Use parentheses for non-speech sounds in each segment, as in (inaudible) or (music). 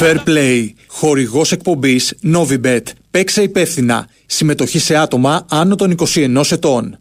Fair Play. Χορηγός εκπομπής Novibet. Παίξε υπεύθυνα. Συμμετοχή σε άτομα άνω των 21 ετών.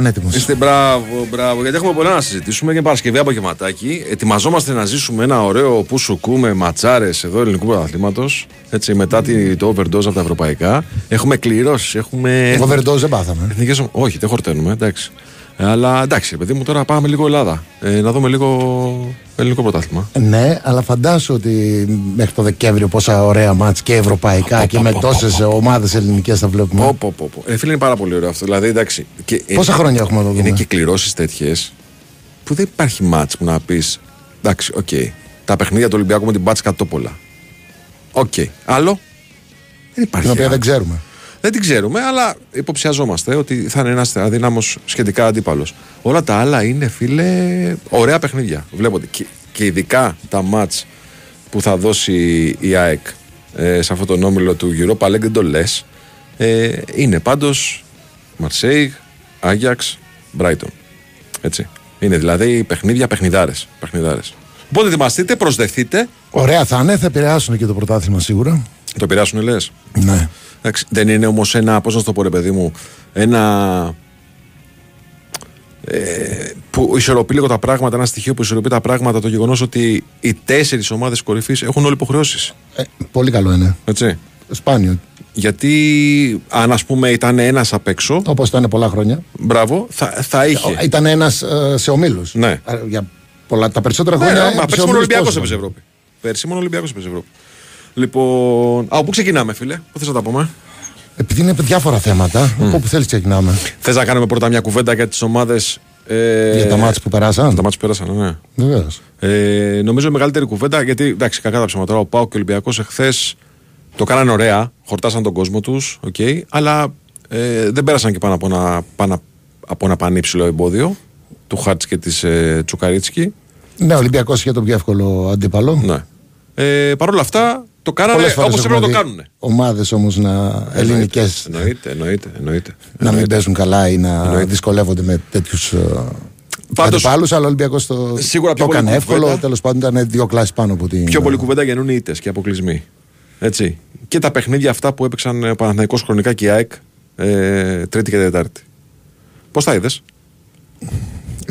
Πανέτοιμο. Είστε μπράβο, μπράβο. Γιατί έχουμε πολλά να συζητήσουμε. Είναι Παρασκευή απογευματάκι. Ετοιμαζόμαστε να ζήσουμε ένα ωραίο που σου κούμε ματσάρες εδώ ελληνικού πρωταθλήματος. Έτσι, μετά τη- το overdose από τα ευρωπαϊκά. Έχουμε κληρώσεις. Έχουμε. Overdose δεν πάθαμε. Εθνικές ομ- Όχι, δεν χορταίνουμε, εντάξει. Ε, Αλλά εντάξει, παιδί μου, τώρα πάμε λίγο Ελλάδα. Ε, να δούμε λίγο ελληνικό πρωτάθλημα. Ναι, αλλά φαντάσου ότι μέχρι το Δεκέμβριο πόσα ωραία μάτς και ευρωπαϊκά και με τόσες ομάδες ελληνικές θα βλέπουμε. Πω, πω, πω, πω. Ε, φίλε, είναι πάρα πολύ ωραίο αυτό. Δηλαδή, εντάξει. Και, Πόσα χρόνια έχουμε να το Είναι δούμε; και κληρώσεις τέτοιες που δεν υπάρχει ματς που να πεις. Εντάξει, οκ. Τα παιχνίδια του Ολυμπιακού με την Μπάτς Κατόπολα. Οκ. Άλλο; Δεν υπάρχει. Την οποία άλλο. δεν ξέρουμε. Δεν την ξέρουμε, αλλά υποψιαζόμαστε ότι θα είναι ένας αδύναμος σχετικά αντίπαλος. Όλα τα άλλα είναι, φίλε, ωραία παιχνίδια. Βλέπονται. Και, και ειδικά τα ματς που θα δώσει η ΑΕΚ ε, σε αυτόν τον όμιλο του Europa League, δεν το λες. Ε, είναι πάντως Μαρσέιγ, Άγιαξ, Μπράιτον. Έτσι. Είναι δηλαδή παιχνίδια παιχνιδάρες. παιχνιδάρες. Οπότε ετοιμαστείτε, προσδεθείτε. Ωραία θα είναι, θα επηρεάσουν και το πρωτάθλημα σίγουρα. Το επηρεάσουν, λες; Ναι. Εντάξει, δεν είναι όμως ένα, πώς να σου το πω, ρε παιδί μου, ένα. Ε, που ισορροπεί λίγο τα πράγματα, ένα στοιχείο που ισορροπεί τα πράγματα, το γεγονός ότι οι τέσσερις ομάδες κορυφής έχουν όλοι υποχρεώσεις. Ε, πολύ καλό είναι. Έτσι. Σπάνιο. Γιατί αν ας πούμε ήταν ένας απ' έξω, Όπως ήταν πολλά χρόνια. μπράβο, θα, θα είχε. Ήταν ένας σε ομίλους. Ναι. Για πολλά, τα περισσότερα Ναι, χρόνια. ναι, μα σε πέρσι μόνο ομίλους Ολυμπιακός πόσο έπαιζε ήταν. Ευρώπη. Πέρσι μόνο Ολυμπιακός έπαιζε Ευρώπη. Λοιπόν. Α, πού ξεκινάμε, φίλε, πού θες να τα πούμε; Επειδή είναι διάφορα θέματα, από όπου θέλεις ξεκινάμε. Θες να κάνουμε πρώτα μια κουβέντα για τις ομάδες. Ε, Για τα μάτς που περάσαν. Τα μάτς που πέρασαν, ναι. Βεβαίως. Ε, νομίζω η μεγαλύτερη κουβέντα, γιατί εντάξει, κακά τα ψέματα. τώρα, Ο Πάο και ο Ολυμπιακός εχθές το κάνανε ωραία, χορτάσαν τον κόσμο τους, okay, αλλά ε, δεν πέρασαν και πάνω από ένα, πάνω από ένα πανύψηλο εμπόδιο του Χάρτς και της ε, Τσουκαρίτσκι. Ναι, ο Ολυμπιακός είχε τον πιο εύκολο αντίπαλο. Ναι. Ε, Παρ' όλα αυτά το κάνανε όπως έπρεπε να το κάνουν. Ομάδες όμως να ελληνικές Εννοείται, εννοείται. εννοείται, να μην εννοείται. παίζουν καλά ή να Εννοείται. δυσκολεύονται με τέτοιους Πάντως, αντιπάλους. Αλλά ο Ολυμπιακός το, Σίγουρα πιο το πολύ έκανε εύκολο. κουβέντα. Τέλος πάντων ήταν δύο κλάσεις πάνω από την. Πιο πολύ κουβέντα γεννούν οι ήττες και αποκλεισμοί. Έτσι. Και τα παιχνίδια αυτά που έπαιξαν ο Παναθηναϊκός χρονικά και η ΑΕΚ ε, Τρίτη και Τετάρτη. Πώς τα είδες,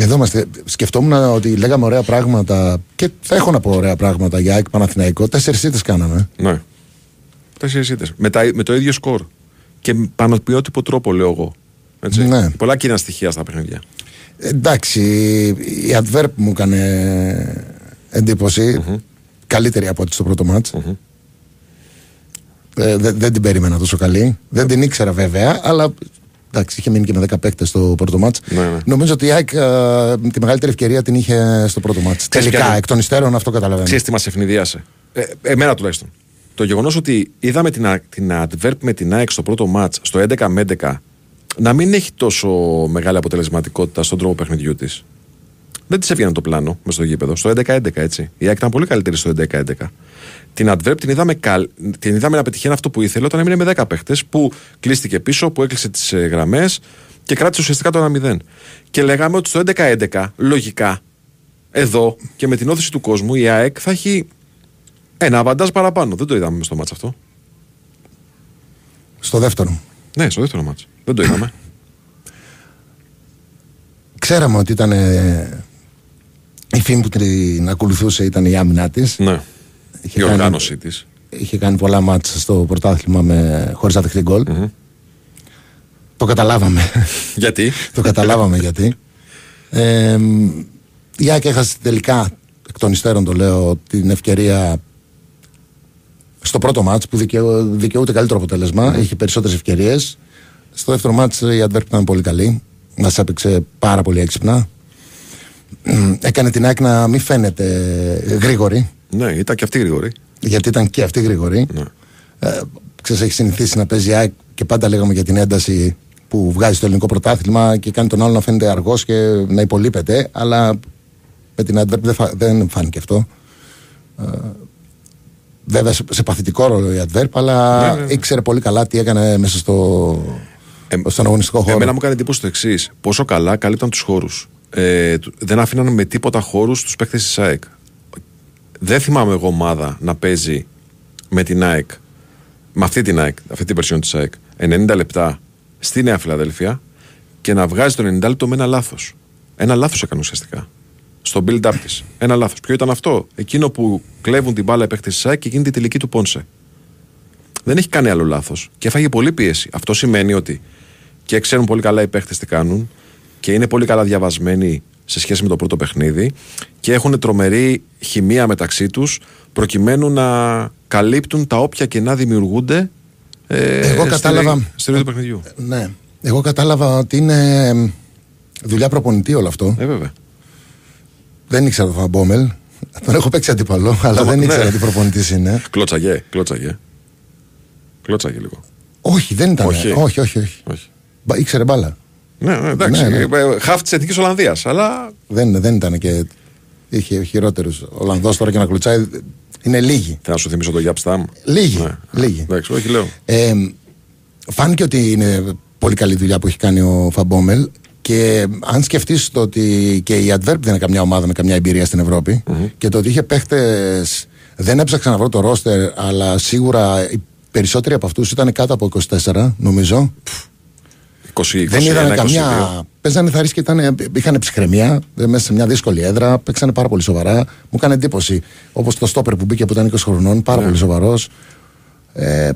Εδώ είμαστε. Σκεφτόμουν ότι λέγαμε ωραία πράγματα και θα έχω να πω ωραία πράγματα για ΑΕΚ Παναθηναϊκό. Τέσσερις ήττες κάναμε. Ναι. Τέσσερις ήττες. Με, τα- με το ίδιο σκορ. Και με πανοποιότυπο τρόπο, λέω εγώ. Έτσι. Ναι. Πολλά κοινά στοιχεία στα παιχνίδια. Εντάξει, η Adverb μου έκανε εντύπωση. Καλύτερη από ό,τι στο πρώτο μάτς. Ε, δεν- δεν την περίμενα τόσο καλή. Δεν την ήξερα βέβαια, αλλά εντάξει, είχε μείνει και με 10 παίκτες στο πρώτο μάτς. Ναι, ναι. Νομίζω ότι η ΑΕΚ ε, τη μεγαλύτερη ευκαιρία την είχε στο πρώτο μάτς. Ξέρεις Τελικά, κάτι. εκ των υστέρων αυτό καταλαβαίνω. Ξέρεις τι μας ευνηδίασε. Ε, εμένα τουλάχιστον. το γεγονός ότι είδαμε την, α- την adverb με την ΑΕΚ στο πρώτο match, στο 11 με 11, να μην έχει τόσο μεγάλη αποτελεσματικότητα στον τρόπο παιχνιδιού της. Δεν της έβγαινε το πλάνο μες στο γήπεδο. Στο 11-11, έτσι. Η ΑΕΚ ήταν πολύ καλύτερη στο 11-11. Την adverb την είδαμε, καλ... την είδαμε να πετυχαίνει αυτό που ήθελε όταν έμεινε με 10 παίχτες, που κλείστηκε πίσω, που έκλεισε τις γραμμές και κράτησε ουσιαστικά το 1-0. Και λέγαμε ότι στο 11-11, λογικά, εδώ και με την όθηση του κόσμου, η ΑΕΚ θα έχει ένα αβαντάζ παραπάνω. Δεν το είδαμε μες στο μάτς αυτό. Στο δεύτερο. Ναι, στο δεύτερο μάτς. Δεν το είδαμε. (clears throat) Ξέραμε ότι ήταν. ε, η φήμη που την ακολουθούσε ήταν η άμυνά της. ναι. Είχε Η κάνει- οργάνωσή της. Είχε κάνει πολλά μάτσα στο πρωτάθλημα με, χωρίς να δεχτεί γκολ. Το καταλάβαμε. Γιατί; το καταλάβαμε γιατί. Ε, η ΑΕΚ έχασε τελικά, εκ των υστέρων το λέω, την ευκαιρία στο πρώτο μάτς που δικαιού, δικαιούται καλύτερο αποτέλεσμα. Είχε περισσότερες ευκαιρίες. Στο δεύτερο μάτς η Adverb ήταν πολύ καλή. Μας έπαιξε πάρα πολύ έξυπνα. Μ, Έκανε την ΑΕΚ να μην φαίνεται γρήγορη, ναι, ήταν και αυτή γρήγορη. γιατί ήταν και αυτή γρήγορη. Ναι. Ε, ξέρεις, έχει συνηθίσει να παίζει η ΑΕΚ και πάντα λέγαμε για την ένταση που βγάζει στο ελληνικό πρωτάθλημα και κάνει τον άλλο να φαίνεται αργός και να υπολείπεται. Αλλά με την Adverb δεν, φα- δεν φάνηκε αυτό. Ε, βέβαια σε, σε παθητικό ρόλο η Adverb, αλλά Ναι, ναι, ναι. ήξερε πολύ καλά τι έκανε μέσα στο, Ε, στον αγωνιστικό χώρο. Εμένα μου κάνει εντύπωση το εξής. Πόσο καλά καλύπταν τους χώρους. Ε, του- δεν αφήναν με τίποτα χώρους τους παίκτες της ΑΕΚ. Δεν θυμάμαι εγώ ομάδα να παίζει με την ΑΕΚ, με αυτή την ΑΕΚ, αυτή την περσιόν της ΑΕΚ, 90 λεπτά στη Νέα Φιλαδέλφια και να βγάζει το 90 λεπτό με ένα λάθος. Ένα λάθος έκανε ουσιαστικά. Στο build-up της. Ένα λάθος. Ποιο ήταν αυτό, Εκείνο που κλέβουν την μπάλα οι παίκτες της ΑΕΚ και γίνεται η τελική του Πόνσε. Δεν έχει κάνει άλλο λάθος και έφαγε πολύ πίεση. Αυτό σημαίνει ότι και ξέρουν πολύ καλά οι παίχτε τι κάνουν και είναι πολύ καλά διαβασμένοι σε σχέση με το πρώτο παιχνίδι και έχουν τρομερή χημεία μεταξύ τους προκειμένου να καλύπτουν τα όποια κενά δημιουργούνται ε, Εγώ στη- κατάλαβα- στη ροή του παιχνιδιού. Ναι. Εγώ κατάλαβα ότι είναι εμ, δουλειά προπονητή όλο αυτό. Ε, βέβαια. Δεν ήξερα το Φαμπόμελ. Τον έχω παίξει αντίπαλο, αλλά Το- δεν ναι. ήξερα τι προπονητής είναι. Κλώτσαγε, κλώτσαγε. Κλώτσαγε λίγο. Όχι, δεν ήταν. Όχι. όχι, όχι. όχι. Όχι. Μπα- Ήξερε μπάλα. Ναι, ναι, εντάξει. Ναι, ναι. Ε, Χαφ της Εθνικής Ολλανδίας. Αλλά Δεν, δεν ήταν και. Είχε χειρότερου. Ο Ολλανδός τώρα και να κλουτσάει. Είναι λίγοι. θα σου θυμίσω το Γιάπ Σταμ. Λίγοι. Ναι. λίγοι. Εντάξει, όχι, λέω. Ε, φάνηκε ότι είναι πολύ καλή δουλειά που έχει κάνει ο Φαμπόμελ. Και αν σκεφτείς το ότι και η Adverb δεν είναι καμιά ομάδα με καμιά εμπειρία στην ευρωπη και το ότι είχε παίχτες. Δεν έψαξα να βρω το ρόστερ, αλλά σίγουρα οι περισσότεροι από αυτούς ήταν κάτω από 24, νομίζω. 20, 21, δεν είδαν 22. καμιά. Παίζανε θαρεί και ήταν, είχαν ψυχραιμία ε, μέσα σε μια δύσκολη έδρα. Παίξανε πάρα πολύ σοβαρά. Μου έκανε εντύπωση. Όπως το στόπερ που μπήκε που ήταν 20 χρονών, Ναι. πάρα πολύ σοβαρός. Ε,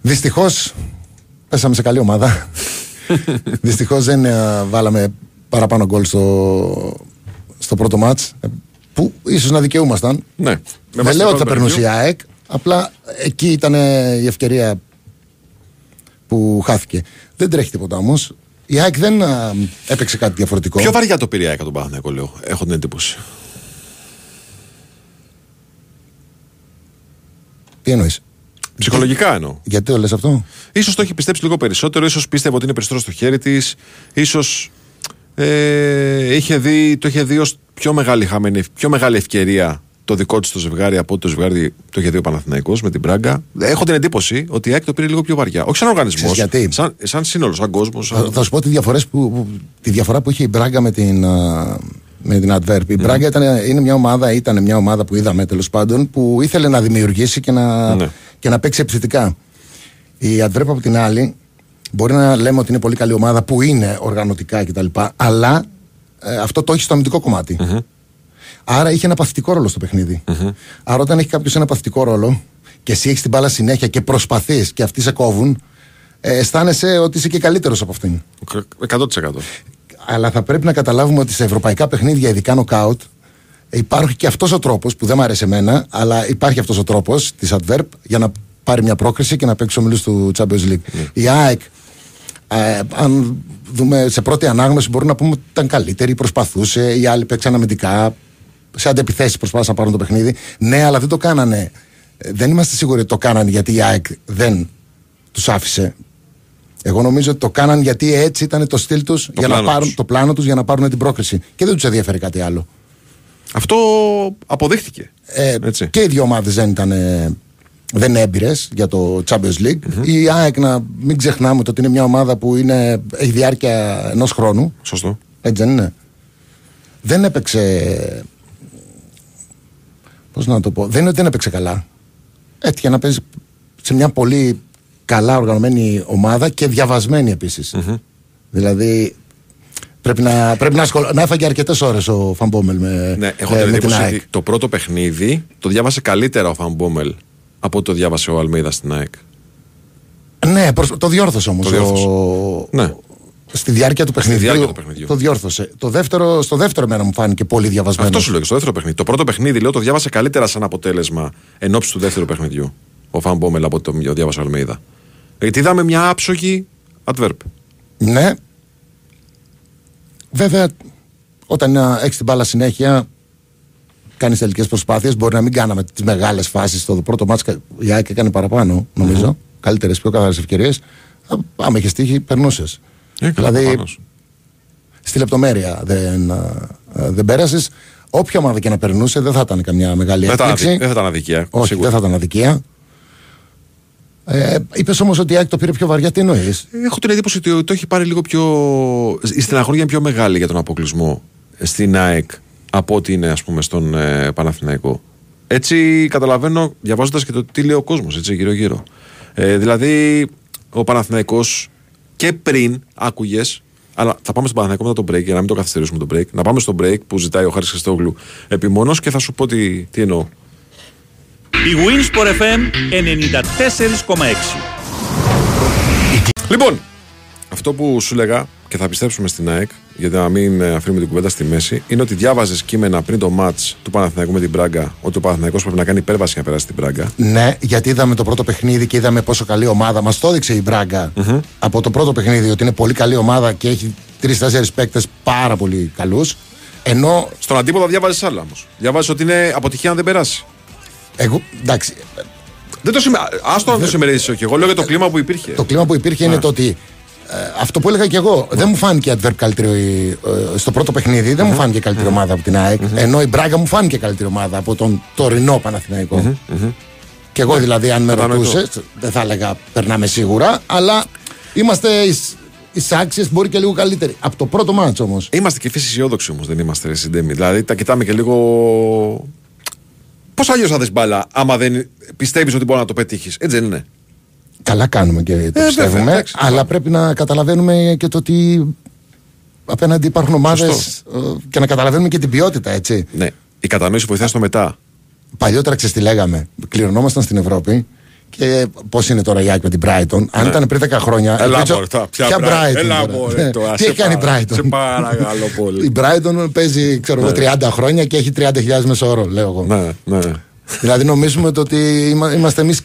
Δυστυχώς πέσαμε σε καλή ομάδα. (laughs) Δυστυχώς δεν ε, βάλαμε παραπάνω γκολ στο, στο πρώτο μάτς. Που ίσως να δικαιούμασταν. Ναι. Με Δεν βάση λέω το ότι θα πρώτο περνούσε η παιχνίδι. ΑΕΚ. Απλά εκεί ήταν ε, η ευκαιρία που χάθηκε. Δεν τρέχει τίποτα όμως. Η ΑΕΚ δεν α, έπαιξε κάτι διαφορετικό. Πιο βαριά το πήρε η ΑΕΚ από τον Παναθηναϊκό, λέω. Έχω την εντύπωση. Τι εννοείς; Ψυχολογικά εννοώ. Γιατί το λες αυτό; σω το έχει πιστέψει λίγο περισσότερο, ίσως πίστευε ότι είναι περισσότερο στο χέρι της, ίσως ε, είχε δει, το είχε δει ως πιο μεγάλη, χαμένη, πιο μεγάλη ευκαιρία το δικό της το ζευγάρι από ότι το ζευγάρι το είχε δει ο Παναθηναϊκός με την Πράγκα. Έχω την εντύπωση ότι η ΑΕΚ το πήρε λίγο πιο βαριά. Όχι σαν οργανισμός. Ξέρεις γιατί; Σαν, σαν σύνολο, σαν κόσμος. Θα, Σαν... θα σου πω τη, διαφορές που, που- τη διαφορά που είχε η Μπράγκα με την, α, με την Adverb. Η Μπράγκα ήταν, είναι μια ομάδα, ήταν μια ομάδα που είδαμε τέλος πάντων που ήθελε να δημιουργήσει και να, Ναι. και να παίξει επιθετικά. Η Adverb από την άλλη μπορεί να λέμε ότι είναι πολύ καλή ομάδα που είναι οργανωτικά κτλ. Αλλά ε, αυτό το έχει στο αμυντικό κομμάτι. Άρα είχε ένα παθητικό ρόλο στο παιχνιδι Άρα όταν έχει κάποιος ένα παθητικό ρόλο και εσύ έχεις την μπάλα συνέχεια και προσπαθείς και αυτοί σε κόβουν, ε, αισθάνεσαι ότι είσαι και καλύτερος από αυτήν. 100%. Αλλά θα πρέπει να καταλάβουμε ότι σε ευρωπαϊκά παιχνίδια, ειδικά νοκάουτ, υπάρχει και αυτός ο τρόπος που δεν μου αρέσει εμένα, αλλά υπάρχει αυτός ο τρόπος της Adverb για να πάρει μια πρόκριση και να παίξει ομιλούς του Champions League. Η ΑΕΚ, ε, αν δούμε σε πρώτη ανάγνωση, μπορούμε να πούμε ότι ήταν καλύτερη, προσπαθούσε. Οι άλλοι παίξαν αμυντικά. Σε αντεπιθέσεις προσπάθησαν να πάρουν το παιχνίδι. Ναι, αλλά δεν το κάνανε ε, δεν είμαστε σίγουροι ότι το κάναν γιατί η ΑΕΚ δεν τους άφησε. Εγώ νομίζω ότι το κάναν γιατί έτσι ήταν το στυλ τους για να πλάνο πάρουν τους. το πλάνο τους για να πάρουν την πρόκριση. Και δεν τους ενδιαφέρει κάτι άλλο. Αυτό αποδείχτηκε. Ε, Έτσι. και οι δύο ομάδες δεν ήταν. ε, δεν είναι έμπειρες για το Champions League. Η ΑΕΚ, να μην ξεχνάμε ότι είναι μια ομάδα που είναι, έχει διάρκεια ενός χρόνου. Σωστό. Έτσι δεν είναι. Δεν έπαιξε. Πώς να το πω. Δεν είναι ότι δεν έπαιξε καλά. Έτυχε να παίζει σε μια πολύ καλά οργανωμένη ομάδα και διαβασμένη επίσης. Δηλαδή πρέπει να, πρέπει να, ασχολ... να έφαγε αρκετές ώρες ο Φαμπόμελ με, Ναι, έχω ε, την με την εντύπωση ΑΕΚ. ότι το πρώτο παιχνίδι το διάβασε καλύτερα ο Φαμπόμελ από ότι το διάβασε ο Αλμίδα στην ΑΕΚ. Ναι, προς- το διόρθωσε όμως. Το διόρθωσε. Ναι. Στη διάρκεια του παιχνιδιού. διάρκεια του παιχνιδιού. Το διόρθωσε. Το δεύτερο, στο δεύτερο μέρα μου φάνηκε πολύ διαβασμένο. Αυτό σου λέω και στο δεύτερο παιχνίδι. Το πρώτο παιχνίδι λέω το διάβασε καλύτερα σαν αποτέλεσμα εν ώψη του δεύτερου παιχνιδιού. Ο Φαν Μπόμελ από το διάβασε ο Αλμίδα. Γιατί είδαμε μια άψογη adverb. Ναι. Βέβαια, όταν έχεις την μπάλα συνέχεια, κάνεις τελικές προσπάθειες. Μπορεί να μην κάναμε τις μεγάλες φάσεις. Στο πρώτο μάτσο η ΑΕΚ έκανε παραπάνω, νομίζω. Καλύτερες, πιο καθαρές ευκαιρίες. Άμα είχε τύχει, περνούσες. Ε, καλά, δηλαδή, προφανώς. στη λεπτομέρεια δεν, α, α, δεν πέρασες. Όποια ομάδα και να περνούσε, δεν θα ήταν καμιά μεγάλη Δεν θα, έκπληξη. αδικ- δεν θα ήταν αδικία. Όχι, σίγουρα. δεν θα ήταν αδικία. Ε, Είπες όμως ότι η ΑΕΚ το πήρε πιο βαριά. Τι εννοείς; Έχω την εντύπωση ότι το έχει πάρει λίγο πιο. Η στεναχώρια είναι πιο μεγάλη για τον αποκλεισμό στην ΑΕΚ από ότι είναι, ας πούμε, στον ε, Παναθηναϊκό. Έτσι καταλαβαίνω, διαβάζοντας και το τι λέει ο κόσμος, έτσι, γύρω-γύρω. Ε, δηλαδή, ο Παναθηναϊκός και πριν άκουγες. Αλλά θα πάμε στον Παναθηναϊκό μετά το break, για να μην το καθυστερήσουμε το break. Να πάμε στο break που ζητάει ο Χάρης Χριστόγλου επιμόνως και θα σου πω τι, τι εννοώ. Η Winsport FM 94,6. Λοιπόν, αυτό που σου λέγα και θα πιστέψουμε στην ΑΕΚ, γιατί να μην ε, αφήνουμε την κουβέντα στη μέση, είναι ότι διάβαζες κείμενα πριν το ματ του Παναθηναϊκού με την Πράγκα, ότι ο Παναθηναϊκός πρέπει να κάνει υπέρβαση για να περάσει την Πράγκα. Ναι, γιατί είδαμε το πρώτο παιχνίδι και είδαμε πόσο καλή ομάδα. Μας το έδειξε η μπραγκα από το πρώτο παιχνίδι ότι είναι πολύ καλή ομάδα και έχει τρει-τέσσερι παίκτες πάρα πολύ καλούς. Ενώ Στον αντίποδα διάβαζες άλλα όμως. Διάβαζες ότι είναι αποτυχία αν δεν περάσει. εγώ. Εντάξει, Δεν το σημα... Άστο να το συμμερίσει και εγώ λέω για το κλίμα που υπήρχε. το κλίμα που υπήρχε είναι το ότι. Ε, αυτό που έλεγα και εγώ, δεν μου φάνηκε adverb καλύτερη ε, στο πρώτο παιχνίδι, δεν μου φάνηκε καλύτερη ομάδα από την ΑΕΚ. Ενώ η Μπράγκα μου φάνηκε καλύτερη ομάδα από τον τωρινό Παναθηναϊκό. Και εγώ δηλαδή, αν με κατανοητό. ρωτούσες, δεν θα έλεγα περνάμε σίγουρα, αλλά είμαστε εις άξιες, μπορεί και λίγο καλύτεροι. Από το πρώτο μάτσο όμως. Είμαστε και φύση αισιόδοξοι όμως, δεν είμαστε ρε, συντέμοι. Δηλαδή τα κοιτάμε και λίγο. Πώς αλλιώς θα δεις μπάλα, άμα δεν πιστεύεις ότι μπορεί να το πετύχεις. Έτσι δεν είναι. Καλά κάνουμε και το βέβαια, πιστεύουμε. εντάξει, αλλά πάμε. πρέπει να καταλαβαίνουμε και το ότι απέναντι υπάρχουν ομάδες Σωστό. και να καταλαβαίνουμε και την ποιότητα, έτσι. Ναι. Η κατανόηση βοηθάει στο μετά. Παλιότερα ξέρεις τι λέγαμε. Κληρονόμασταν στην Ευρώπη και πώς είναι τώρα η Άκη με την Brighton. Αν ήταν πριν 10 χρόνια. Ναι. Έλα ελπίζω- μωρέ, τώρα, ποια ποια Brighton, Brighton. έλα τώρα. μωρέ, Ναι. τώρα, Τι σε έχει κάνει η παρα- Brighton; σε παρακαλώ πολύ. Η Brighton παίζει ξέρω, εγώ, 30 χρόνια και έχει 30.000 μεσόωρο, λέω εγώ. Ναι, ναι. Δηλαδή νομίζουμε το ότι είμα- είμαστε εμείς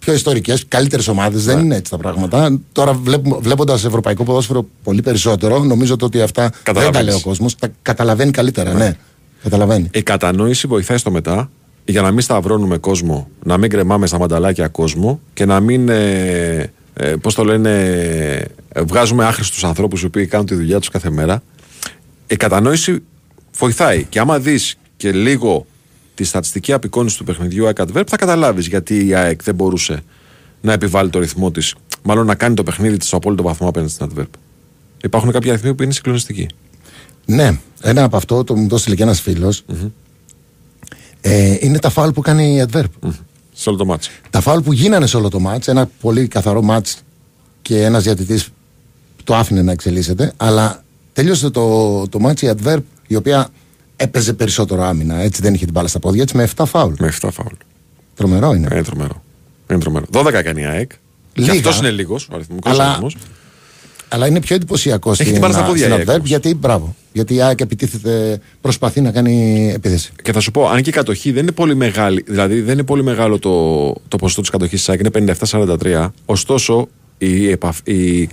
πιο ιστορικές, καλύτερες ομάδες. Ναι. Δεν είναι έτσι τα πράγματα. Τώρα βλέποντας ευρωπαϊκό ποδόσφαιρο πολύ περισσότερο, νομίζω το ότι αυτά δεν τα Καταλαβαίνεις. λέει ο κόσμος. Τα καταλαβαίνει καλύτερα, ναι. Καταλαβαίνει. Η κατανόηση βοηθάει στο μετά για να μην σταυρώνουμε κόσμο, να μην κρεμάμε στα μανταλάκια κόσμο και να μην, ε, ε, πώς το λένε, ε, βγάζουμε άχρηστους ανθρώπους οι οποίοι κάνουν τη δουλειά τους κάθε μέρα. Η κατανόηση βοηθάει και άμα δεις και λίγο τη στατιστική απεικόνηση του παιχνιδιού ΑΕΚ Adverb θα καταλάβεις γιατί η ΑΕΚ δεν μπορούσε να επιβάλλει το ρυθμό της, μάλλον να κάνει το παιχνίδι της στο απόλυτο βαθμό απέναντι στην Adverb. Υπάρχουν κάποιοι αριθμοί που είναι συγκλονιστικοί. Ναι, ένα από αυτό το μου το έστειλε και ένας Ε, είναι τα φάουλ που κάνει η Adverb. Σε όλο το μάτσο. Τα φάουλ που γίνανε σε όλο το μάτς, ένα πολύ καθαρό μάτς και ένας διατητής το άφηνε να εξελίσσεται, αλλά τελείωσε το, το μάτς η Adverb, η οποία έπαιζε περισσότερο άμυνα, έτσι δεν είχε την μπάλα στα πόδια της, με 7 φάουλ. Με 7 φάουλ. Τρομερό είναι. Είναι τρομερό. Είναι τρομερό. 12 έκανε η ΑΕΚ. Λίγα. Και αυτός είναι λίγος ο αριθμικός Αλλά- αριθμός. Αλλά είναι πιο εντυπωσιακό στην, την μπάλα στα πόδια στην η ΑΕΚ Adverb, όμως. γιατί, μπράβο, γιατί η ΑΕΚ επιτίθεται, προσπαθεί να κάνει επίθεση. Και θα σου πω, αν και η κατοχή δεν είναι πολύ μεγάλη, δηλαδή δεν είναι πολύ μεγάλο το, το ποσοστό της κατοχής της ΑΕΚ, είναι 57-43. Ωστόσο, η, επαφ- η,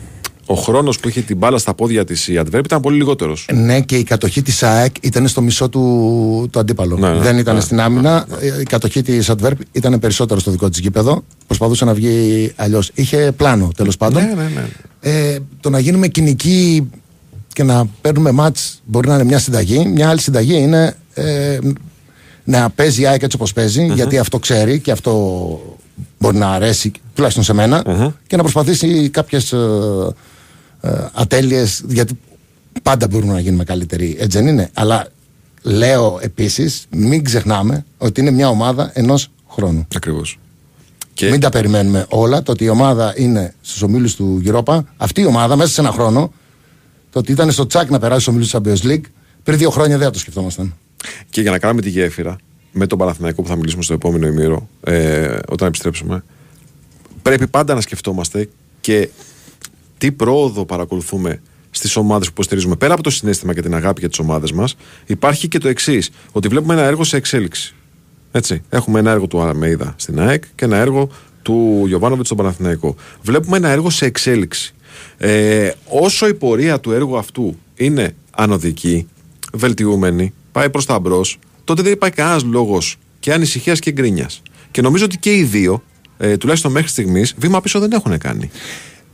ο χρόνος που είχε την μπάλα στα πόδια της η Αντβέρπ ήταν πολύ λιγότερος. Ναι, και η κατοχή της ΑΕΚ ήταν στο μισό του, του αντίπαλου. Ναι, ναι, Δεν ήταν ναι, στην άμυνα. Η κατοχή της Αντβέρπ ήταν περισσότερο στο δικό της γήπεδο. Προσπαθούσε να βγει αλλιώς. Είχε πλάνο τέλος πάντων. Ναι, ναι, ναι. Ε, το να γίνουμε κοινικοί και να παίρνουμε μάτς μπορεί να είναι μια συνταγή. Μια άλλη συνταγή είναι ε, να παίζει η ΑΕΚ έτσι όπως παιζει γιατί αυτό ξέρει και αυτό μπορεί να αρέσει τουλάχιστον σε μενα και να προσπαθήσει κάποιες ε, ε, ατέλειες γιατί πάντα μπορούμε να γίνουμε καλύτεροι έτσι δεν είναι αλλά λέω επίσης μην ξεχνάμε ότι είναι μια ομάδα ενός χρόνου Ακριβώς. Και μην τα περιμένουμε όλα. Το ότι η ομάδα είναι στους ομίλους του Europa, αυτή η ομάδα μέσα σε ένα χρόνο, το ότι ήταν στο τσακ να περάσει στους ομίλους του Champions League, πριν δύο χρόνια δεν θα το σκεφτόμασταν. Και για να κάνουμε τη γέφυρα με τον Παναθηναϊκό που θα μιλήσουμε στο επόμενο ημίρο, ε, όταν επιστρέψουμε, πρέπει πάντα να σκεφτόμαστε και τι πρόοδο παρακολουθούμε στις ομάδες που υποστηρίζουμε. Πέρα από το συνέστημα και την αγάπη για τις ομάδες μας, υπάρχει και το εξής: Ότι βλέπουμε ένα έργο σε εξέλιξη. Έτσι. Έχουμε ένα έργο του Αραμέιδα στην ΑΕΚ και ένα έργο του Γιωβάνοβιτς στον Παναθηναϊκό. Βλέπουμε ένα έργο σε εξέλιξη. Ε, όσο η πορεία του έργου αυτού είναι ανωδική, βελτιούμενη, πάει προς τα μπρος, τότε δεν υπάρχει κανένας λόγος και ανησυχίας και γκρίνιας. Και νομίζω ότι και οι δύο, ε, τουλάχιστον μέχρι στιγμής, βήμα πίσω δεν έχουν κάνει.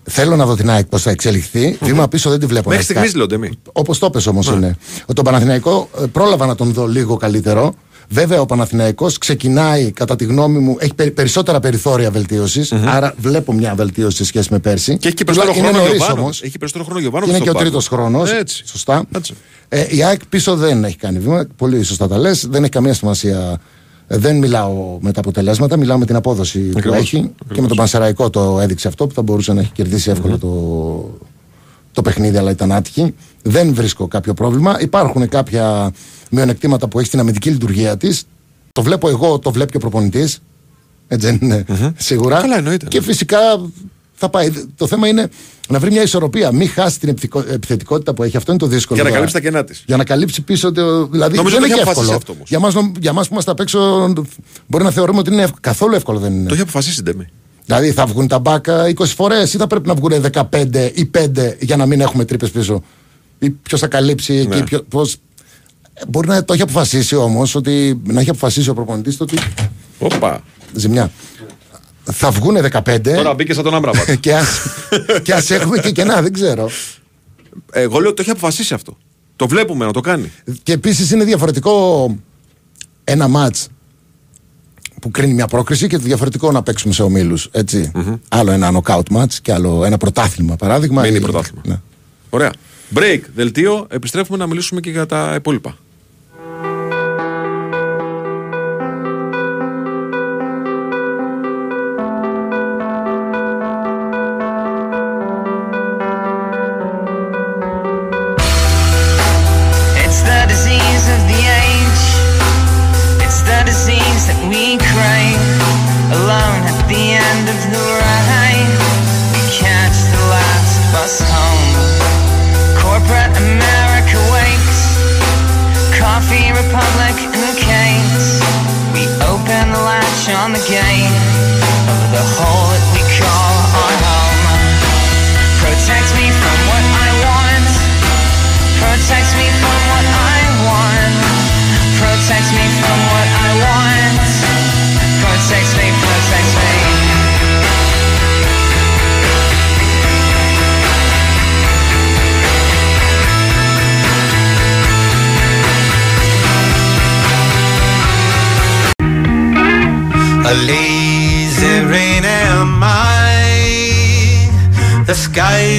Θέλω να δω την ΑΕΚ πώς θα εξελιχθεί. Βήμα πίσω δεν τη βλέπω. Μέχρι στιγμής λέω Ντέμι. Όπως το πες όμως είναι. Ότι τον Παναθηναϊκό ε, πρόλαβα να τον δω λίγο καλύτερο. Βέβαια, ο Παναθηναϊκός ξεκινάει, κατά τη γνώμη μου, έχει περι- περισσότερα περιθώρια βελτίωσης, Άρα βλέπω μια βελτίωση σε σχέση με πέρσι. Και έχει και περισσότερο Τουλάχιστον χρόνο είναι νωρίς Γιωβάνο. όμως. Έχει περισσότερο χρόνο Και Γιωβάνο είναι και ο τρίτος χρόνος. Έτσι. Σωστά. Έτσι. Ε, η ΑΕΚ πίσω δεν έχει κάνει βήμα. Πολύ σωστά τα λες. Δεν έχει καμία σημασία. Ε, Δεν μιλάω με τα αποτελέσματα, μιλάω με την απόδοση που Ακριβώς. έχει. Και με τον Πανσεραϊκό το έδειξε αυτό που θα μπορούσε να έχει κερδίσει εύκολα το, το παιχνίδι, αλλά ήταν άτυχη. Δεν βρίσκω κάποιο πρόβλημα. Υπάρχουν κάποια μειονεκτήματα που έχει στην αμυντική λειτουργία της. Το βλέπω εγώ, το βλέπει και ο προπονητής. Έτσι δεν είναι, σίγουρα. Καλά, εννοείται, Και ναι. φυσικά θα πάει. Το θέμα είναι να βρει μια ισορροπία. Μην χάσει την επιθυκο- επιθετικότητα που έχει. Αυτό είναι το δύσκολο. Για να τώρα. καλύψει τα κενά της. Για να καλύψει πίσω. Το, δηλαδή Νομίζω δεν το είναι έχει και αποφασίσει εύκολο. αυτό όμως. Για μας, νομ- για μας που είμαστε απ' έξω, μπορεί να θεωρούμε ότι είναι εύκολο. Καθόλου εύκολο δεν είναι. Το έχει αποφασίσει η Ντέμι. Δηλαδή θα βγουν τα μπάκα 20 φορές ή θα πρέπει να βγουν 15 ή 5 για να μην έχουμε τρύπες πίσω; Ή ποιος θα καλύψει εκεί. Ναι. Ποιο, πώς... Ε, Μπορεί να το έχει αποφασίσει όμως, ότι να έχει αποφασίσει ο προπονητής ότι. Όπα. Ζημιά. Θα βγουν 15 Τώρα μπήκε σαν τον Άμπραμπατ. (laughs) και ας, και ας έχουμε και κενά, δεν ξέρω. Εγώ λέω ότι το έχει αποφασίσει αυτό. Το βλέπουμε να το κάνει. Και επίσης είναι διαφορετικό ένα ματ που κρίνει μια πρόκριση και το διαφορετικό να παίξουμε σε ομίλους. Άλλο ένα knockout match και άλλο ένα πρωτάθλημα παράδειγμα. Μείνει Ή- πρωτάθλημα. Ναι. Ωραία. Break, δελτίο. Επιστρέφουμε να μιλήσουμε και για τα υπόλοιπα.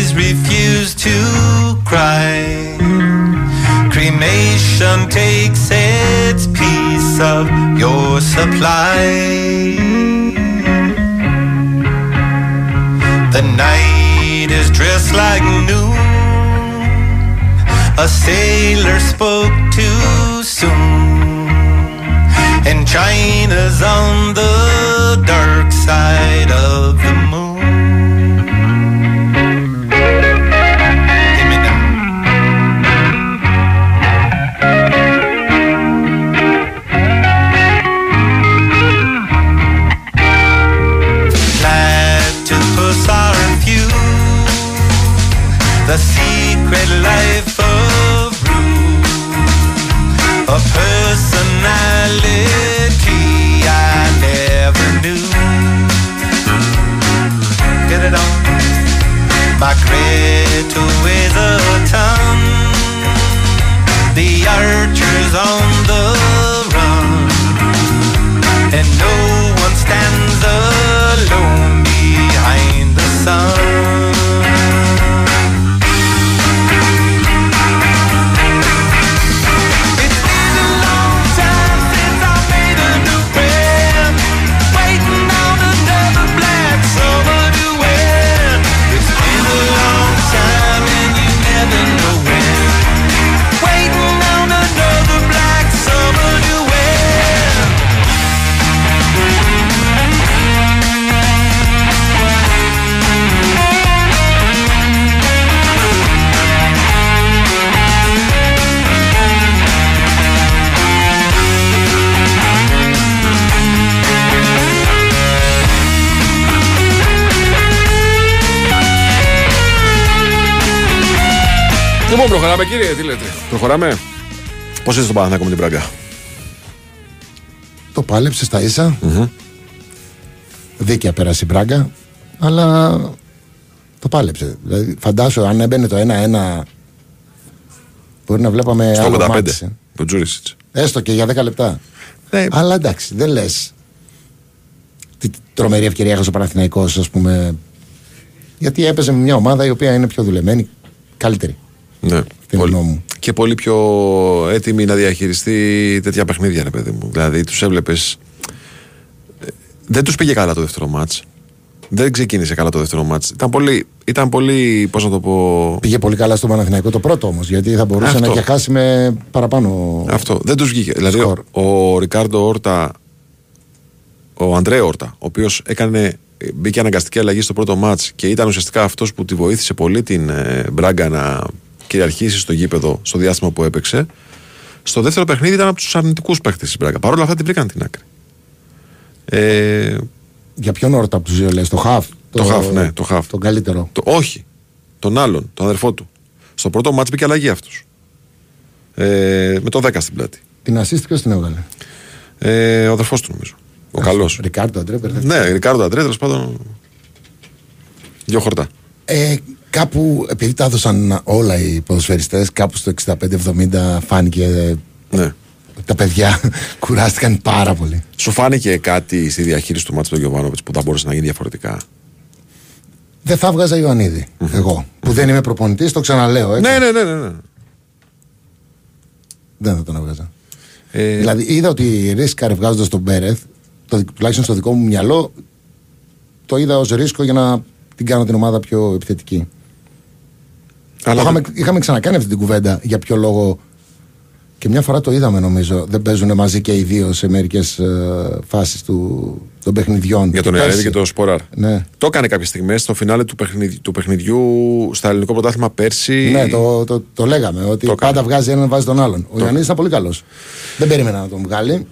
Skies refuse to cry. Cremation takes its piece of your supply. The night is dressed like noon. A sailor spoke too soon. And China's on the dark side of the moon. to his autumn. The archers on Λοιπόν, προχωράμε κύριε, τι λέτε. Προχωράμε. Πώς είσαι στο Παναθηναϊκό με την Πράγκα; Το πάλεψες στα ίσα. Δίκαια πέρασε η Μπράγκα. Αλλά το πάλεψε. Δηλαδή, φαντάσου αν έμπαινε το 1-1. Μπορεί να βλέπαμε Στο άλλο 85. μάτς, ε. Το Τζούρισιτς. Έστω και για 10 λεπτά. Ναι. Αλλά εντάξει, δεν λες. Τι τρομερή ευκαιρία έχασε ο Παναθηναϊκός, ας πούμε. Γιατί έπαιζε με μια ομάδα η οποία είναι πιο δουλεμένη, καλύτερη. Ναι. Την Πολύ- γνώμη μου. Και πολύ πιο έτοιμη να διαχειριστεί τέτοια παιχνίδια, ρε παιδί μου. Δηλαδή, τους έβλεπες. Δεν τους πήγε καλά το δεύτερο μάτς. Δεν ξεκίνησε καλά το δεύτερο μάτς. Ήταν πολύ, ήταν πολύ πώς να το πω... Πήγε πολύ καλά στο Παναθηναϊκό το πρώτο όμως, γιατί θα μπορούσε Αυτό. να και χάσει με παραπάνω. Αυτό. Δεν τους βγήκε. Δηλαδή, Σκορ. ο, ο Ρικάρντο Όρτα, ο Αντρέ Όρτα, ο οποίος έκανε, μπήκε αναγκαστική αλλαγή στο πρώτο μάτς και ήταν ουσιαστικά αυτός που τη βοήθησε πολύ την ε, Μπράγκα να κυριαρχήσει στο γήπεδο στο διάστημα που έπαιξε. Στο δεύτερο παιχνίδι ήταν από τους αρνητικούς παίχτε τη Μπράγκα. Παρ' όλα αυτά την βρήκαν την άκρη. Ε, Για ποιον όρτα από τους δύο λες, το Χαφ. Το Χαφ, ναι, το Χαφ. Τον καλύτερο; το, όχι, τον άλλον, τον αδερφό του. Στο πρώτο μάτς μπήκε αλλαγή αυτός. Ε, με το 10 στην πλάτη. Την assist ποιος την έβγαλε. Ε, ο αδερφός του νομίζω. Ο καλός. Ρικάρντο Αντρέ, μπερδεύτηκα. Ναι, Ρικάρδο Αντρέ, τέλος πάντων. Δύο χορτά. Ε, κάπου, επειδή τα έδωσαν όλα οι ποδοσφαιριστές, κάπου στο 65-70 φάνηκε ε, Ναι. τα παιδιά (laughs) κουράστηκαν πάρα πολύ. Σου φάνηκε κάτι στη διαχείριση του μάτς του Γιωβάνοβιτς που θα μπορούσε να γίνει διαφορετικά; Δεν θα βγάζα Ιωαννίδη, εγώ, που δεν είμαι προπονητής, το ξαναλέω, έτσι. Ναι, ναι, ναι, ναι. ναι. Δεν θα τον έβγαζα. Ε, Δηλαδή είδα ότι ρίσκαρε βγάζοντας τον Μπέρεθ, το, τουλάχιστον στο δικό μου μυαλό, το είδα ως ρίσκο για να την κάνω την ομάδα πιο επιθετική. Αλλά Το είχαμε, είχαμε ξανακάνει αυτή την κουβέντα για ποιο λόγο. Και μια φορά το είδαμε νομίζω. Δεν παίζουν μαζί και οι δύο σε μερικές ε, φάσεις των παιχνιδιών. για τον Πέρσι. Ιαρίδη και τον Σποράρ. Ναι, Το έκανε κάποιε στιγμέ στο φινάλε του, παιχνιδι- του παιχνιδιού στα ελληνικό πρωτάθλημα πέρσι. ναι το, το, το λέγαμε. Ότι Το έκανε. πάντα βγάζει έναν, βάζει τον άλλον. Ο Ιωαννίδης ήταν πολύ καλός. Δεν περίμενα να τον βγάλει.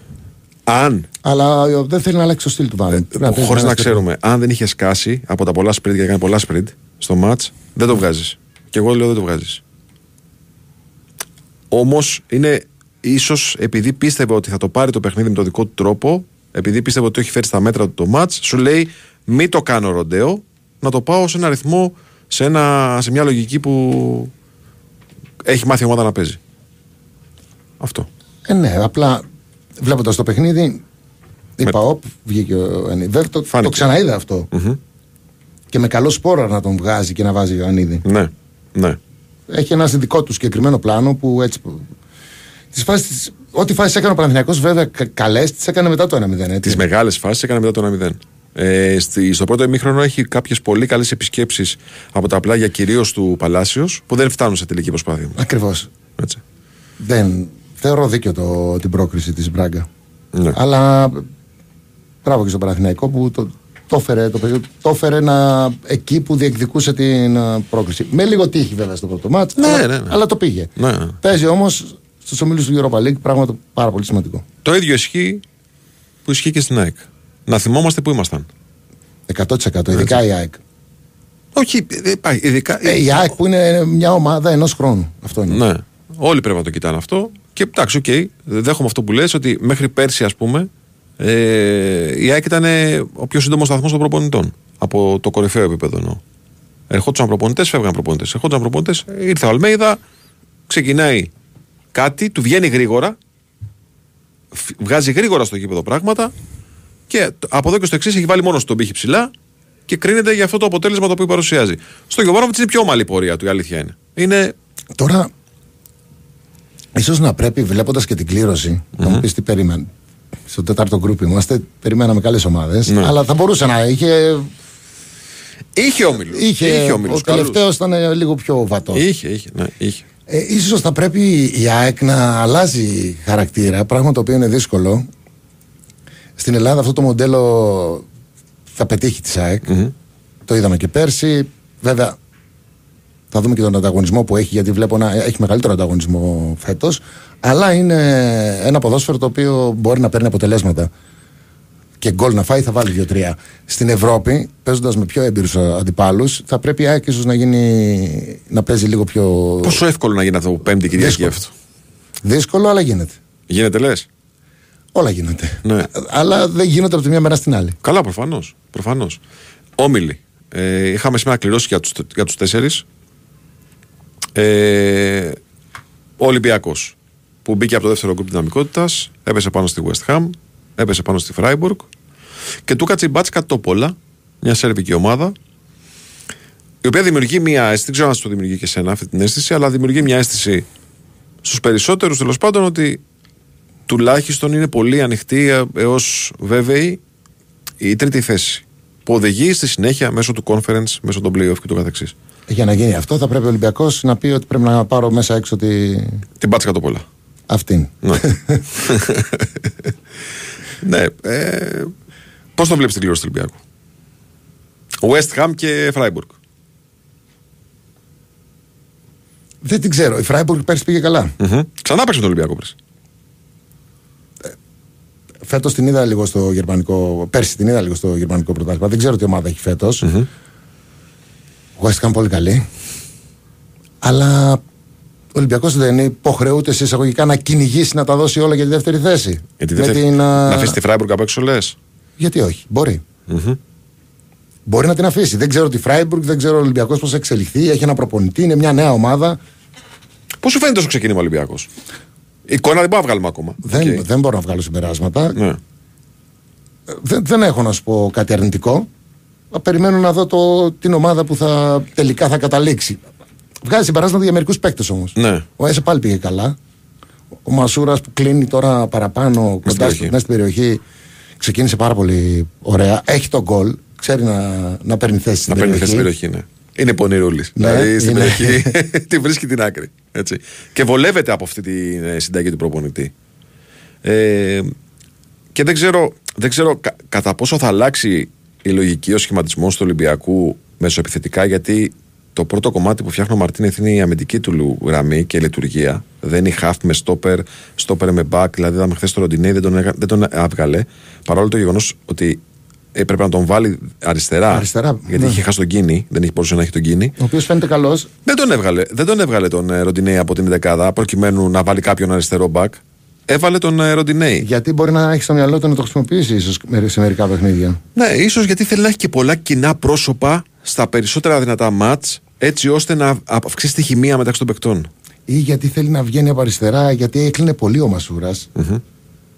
Αν, Αλλά ε, δεν θέλει να αλλάξει το στυλ του πάνω. χωρίς να ξέρουμε, αν δεν είχε σκάσει από τα πολλά sprint, γιατί έκανε πολλά sprint στο match, δεν το βγάζεις. Και εγώ λέω δεν το βγάζεις. Όμως είναι ίσως επειδή πίστευε ότι θα το πάρει το παιχνίδι με τον δικό του τρόπο, επειδή πίστευε ότι το έχει φέρει στα μέτρα του το match, σου λέει μην το κάνω ροντέο, να το πάω σε ένα ρυθμό, σε, ένα, σε μια λογική που έχει μάθει η ομάδα να παίζει. Αυτό. Ε, ναι, απλά βλέποντας το παιχνίδι, είπα, οπ, βγήκε ο Ιωαννίδη. Βέβαια, το, το Φάνηκε. ξαναείδα αυτό. Και με καλό σπόρα να τον βγάζει και να βάζει ο Ιωαννίδη. Ναι, ναι. Έχει ένα δικό του συγκεκριμένο πλάνο που έτσι. Τις φάσεις, ό,τι φάσεις έκανε ο Παναθηναϊκός βέβαια καλές, τις έκανε μετά το 1-0. Έτσι. Τις μεγάλες φάσεις έκανε μετά το 1-0. Ε, στη, στο πρώτο ημίχρονο έχει κάποιες πολύ καλές επισκέψεις από τα πλάγια κυρίως του Παλάσιος που δεν φτάνουν σε τελική προσπάθεια. Ακριβώς. Έτσι. Δεν. Θεωρώ δίκιο το, την πρόκριση της Μπράγκα. Ναι. Αλλά μπράβο και στον Παναθηναϊκό που το, το έφερε, το, παιδί- το έφερε να, εκεί που διεκδικούσε την α, πρόκριση. Με λίγο τύχη βέβαια στο πρώτο μάτς, Ναι, αλλά, ναι, ναι. αλλά το πήγε. Ναι, ναι. Παίζει όμως στους ομίλους του Europa League, πράγμα το πάρα πολύ σημαντικό. Το ίδιο ισχύει που ισχύει και στην ΑΕΚ. Να θυμόμαστε που ήμασταν. 100% ειδικά η ΑΕΚ. Όχι, δεν πάει. Ειδικά. Ε, η ΑΕΚ που είναι μια ομάδα ενός χρόνου. Αυτό είναι. Ναι. Όλοι πρέπει να το κοιτάνε αυτό. Και εντάξει, οκ, δέχομαι αυτό που λες ότι μέχρι πέρσι, ας πούμε, ε, η ΑΕΚ ήταν ο πιο σύντομος σταθμός των προπονητών. Από το κορυφαίο επίπεδο εννοώ. Ερχόντουσαν προπονητές, φεύγαν προπονητές. Ερχόντουσαν προπονητές, ήρθε ο Αλμέιδα, ξεκινάει κάτι, του βγαίνει γρήγορα, φ- βγάζει γρήγορα στο γήπεδο πράγματα και τ- από εδώ και στο εξής έχει βάλει μόνος στον πύχη ψηλά και κρίνεται για αυτό το αποτέλεσμα το οποίο παρουσιάζει. Στο Γιωβάνοβιτς είναι πιο ομαλή η πορεία του, η αλήθεια είναι. Είναι. Τώρα, ίσως να πρέπει, βλέποντας και την κλήρωση, να μου πεις τι περίμενε. Στο τέταρτο γκρουπ είμαστε, περιμέναμε καλές ομάδες. Ναι. Αλλά θα μπορούσε να είχε. Είχε όμιλου. είχε, όμιλους ο καλούς. τελευταίος ήταν ε, λίγο πιο βατός. Είχε, είχε, ναι, είχε. Ε, ίσως θα πρέπει η ΑΕΚ να αλλάζει χαρακτήρα, πράγμα το οποίο είναι δύσκολο. Στην Ελλάδα αυτό το μοντέλο θα πετύχει της ΑΕΚ. Το είδαμε και πέρσι. Βέβαια, θα δούμε και τον ανταγωνισμό που έχει, γιατί βλέπω να έχει μεγαλύτερο ανταγωνισμό φέτος. Αλλά είναι ένα ποδόσφαιρο το οποίο μπορεί να παίρνει αποτελέσματα. Και γκολ να φάει θα βάλει 2-3. Στην Ευρώπη, παίζοντας με πιο έμπειρους αντιπάλους, θα πρέπει η ΑΕΚ ίσως να, γίνει, να παίζει λίγο πιο Πόσο εύκολο να γίνει αυτό Πέμπτη Κυριακή Δύσκολο. αυτό; δύσκολο, αλλά γίνεται. Γίνεται λες; Όλα γίνονται. Ναι. Αλλά δεν γίνονται από τη μία μέρα στην άλλη. Καλά, προφανώς. Προφανώς. Όμιλοι. Ε, είχαμε σήμερα κληρώσεις για τους, για τους τέσσερις. Ε, ο Ολυμπιακός που μπήκε από το δεύτερο γκρουπ δυναμικότητας έπεσε πάνω στη West Ham, έπεσε πάνω στη Freiburg και του κάτσε η Μπάτσκα Τόπολα, μια σερβική ομάδα η οποία δημιουργεί μια αίσθηση, δεν ξέρω αν σου το δημιουργεί και εσένα αυτή την αίσθηση, αλλά δημιουργεί μια αίσθηση στους περισσότερους τέλος πάντων ότι τουλάχιστον είναι πολύ ανοιχτή έως βέβαιη η τρίτη θέση που οδηγεί στη συνέχεια μέσω του conference, μέσω των playoff και του καθεξής. Για να γίνει αυτό, θα πρέπει ο Ολυμπιακός να πει ότι πρέπει να πάρω μέσα έξω τη... Την πάτσα κάτω πολλά. αυτήν. Ναι. ναι. Ε, Πώς το βλέπεις την κλήρωση του Ολυμπιακού; West Ham και Freiburg. Δεν την ξέρω. Η Φράιμπουργκ πέρσι πήγε καλά. Μμμ. Ξανά παίξε τον Ολυμπιακό πέρσι. Φέτος την είδα λίγο στο γερμανικό. Πέρσι την είδα λίγο στο γερμανικό πρωτάθλημα. Δεν ξέρω τι ομάδα έχει φέτος. Ο West Ham πολύ καλή. Αλλά ο Ολυμπιακός δεν υποχρεούται σε εισαγωγικά να κυνηγήσει να τα δώσει όλα για τη δεύτερη θέση. Γιατί Με δεν θέλει την, α, να αφήσει τη Freiburg απ' έξω, λες; Γιατί όχι, μπορεί. Μπορεί να την αφήσει. Δεν ξέρω τη Φράιμπουργκ, δεν ξέρω ο Ολυμπιακός πώς θα εξελιχθεί. Έχει ένα προπονητή, είναι μια νέα ομάδα. Πώς σου φαίνεται το ξεκίνημα Ολυμπιακός; Εικόνα δεν μπορούμε να βγάλουμε ακόμα. Δεν, Οκ. δεν μπορώ να βγάλω συμπεράσματα. Ναι. Δεν, δεν έχω να σου πω κάτι αρνητικό. Θα Περιμένω να δω το, την ομάδα που θα, τελικά θα καταλήξει. Βγάζει συμπεράσματα για μερικούς παίκτες όμως. Ναι. Ο Έσε πάλι πήγε καλά. Ο Μασούρας που κλείνει τώρα παραπάνω κοντά περιοχή. στο- μέσα στην περιοχή ξεκίνησε πάρα πολύ ωραία. Έχει τον γκολ. Ξέρει να, να παίρνει θέση στην Να παίρνει περιοχή. θέση στην περιοχή, ναι. Είναι πονηρούλης. Ναι, δηλαδή στην είναι. περιοχή (laughs) τη βρίσκει την άκρη. Έτσι. Και βολεύεται από αυτή τη ε, συνταγή του προπονητή. Ε, και δεν ξέρω, δεν ξέρω κα- κατά πόσο θα αλλάξει η λογική, ο σχηματισμός του Ολυμπιακού μεσοεπιθετικά, γιατί το πρώτο κομμάτι που φτιάχνει ο Μαρτίνεθ είναι η αμυντική του γραμμή και η λειτουργία. Δεν είναι half με stopper, stopper με back. Δηλαδή, είδαμε χθες το Ροντινέι, δεν τον, έγα- δεν τον έβγαλε. Παρόλο το γεγονός ότι έπρεπε να τον βάλει αριστερά. Αριστερά, Γιατί ναι. είχε χάσει τον κίνη, δεν είχε μπορούσε να έχει τον κίνη. Ο οποίος φαίνεται καλός. Δεν τον έβγαλε, δεν τον έβγαλε τον ε, Ροντινέι από την δεκάδα προκειμένου να βάλει κάποιον αριστερό back. Έβαλε τον ε, Ροντινέι. Γιατί μπορεί να έχεις στο μυαλό του να το χρησιμοποιήσεις ίσως σε μερικά παιχνίδια; Ναι, ίσως γιατί θέλει να έχει και πολλά κοινά πρόσωπα στα περισσότερα δυνατά μάτς, έτσι ώστε να αυξήσει τη χημεία μεταξύ των παικτών. Ή γιατί θέλει να βγαίνει από αριστερά, γιατί έκλεινε πολύ ο μασουρα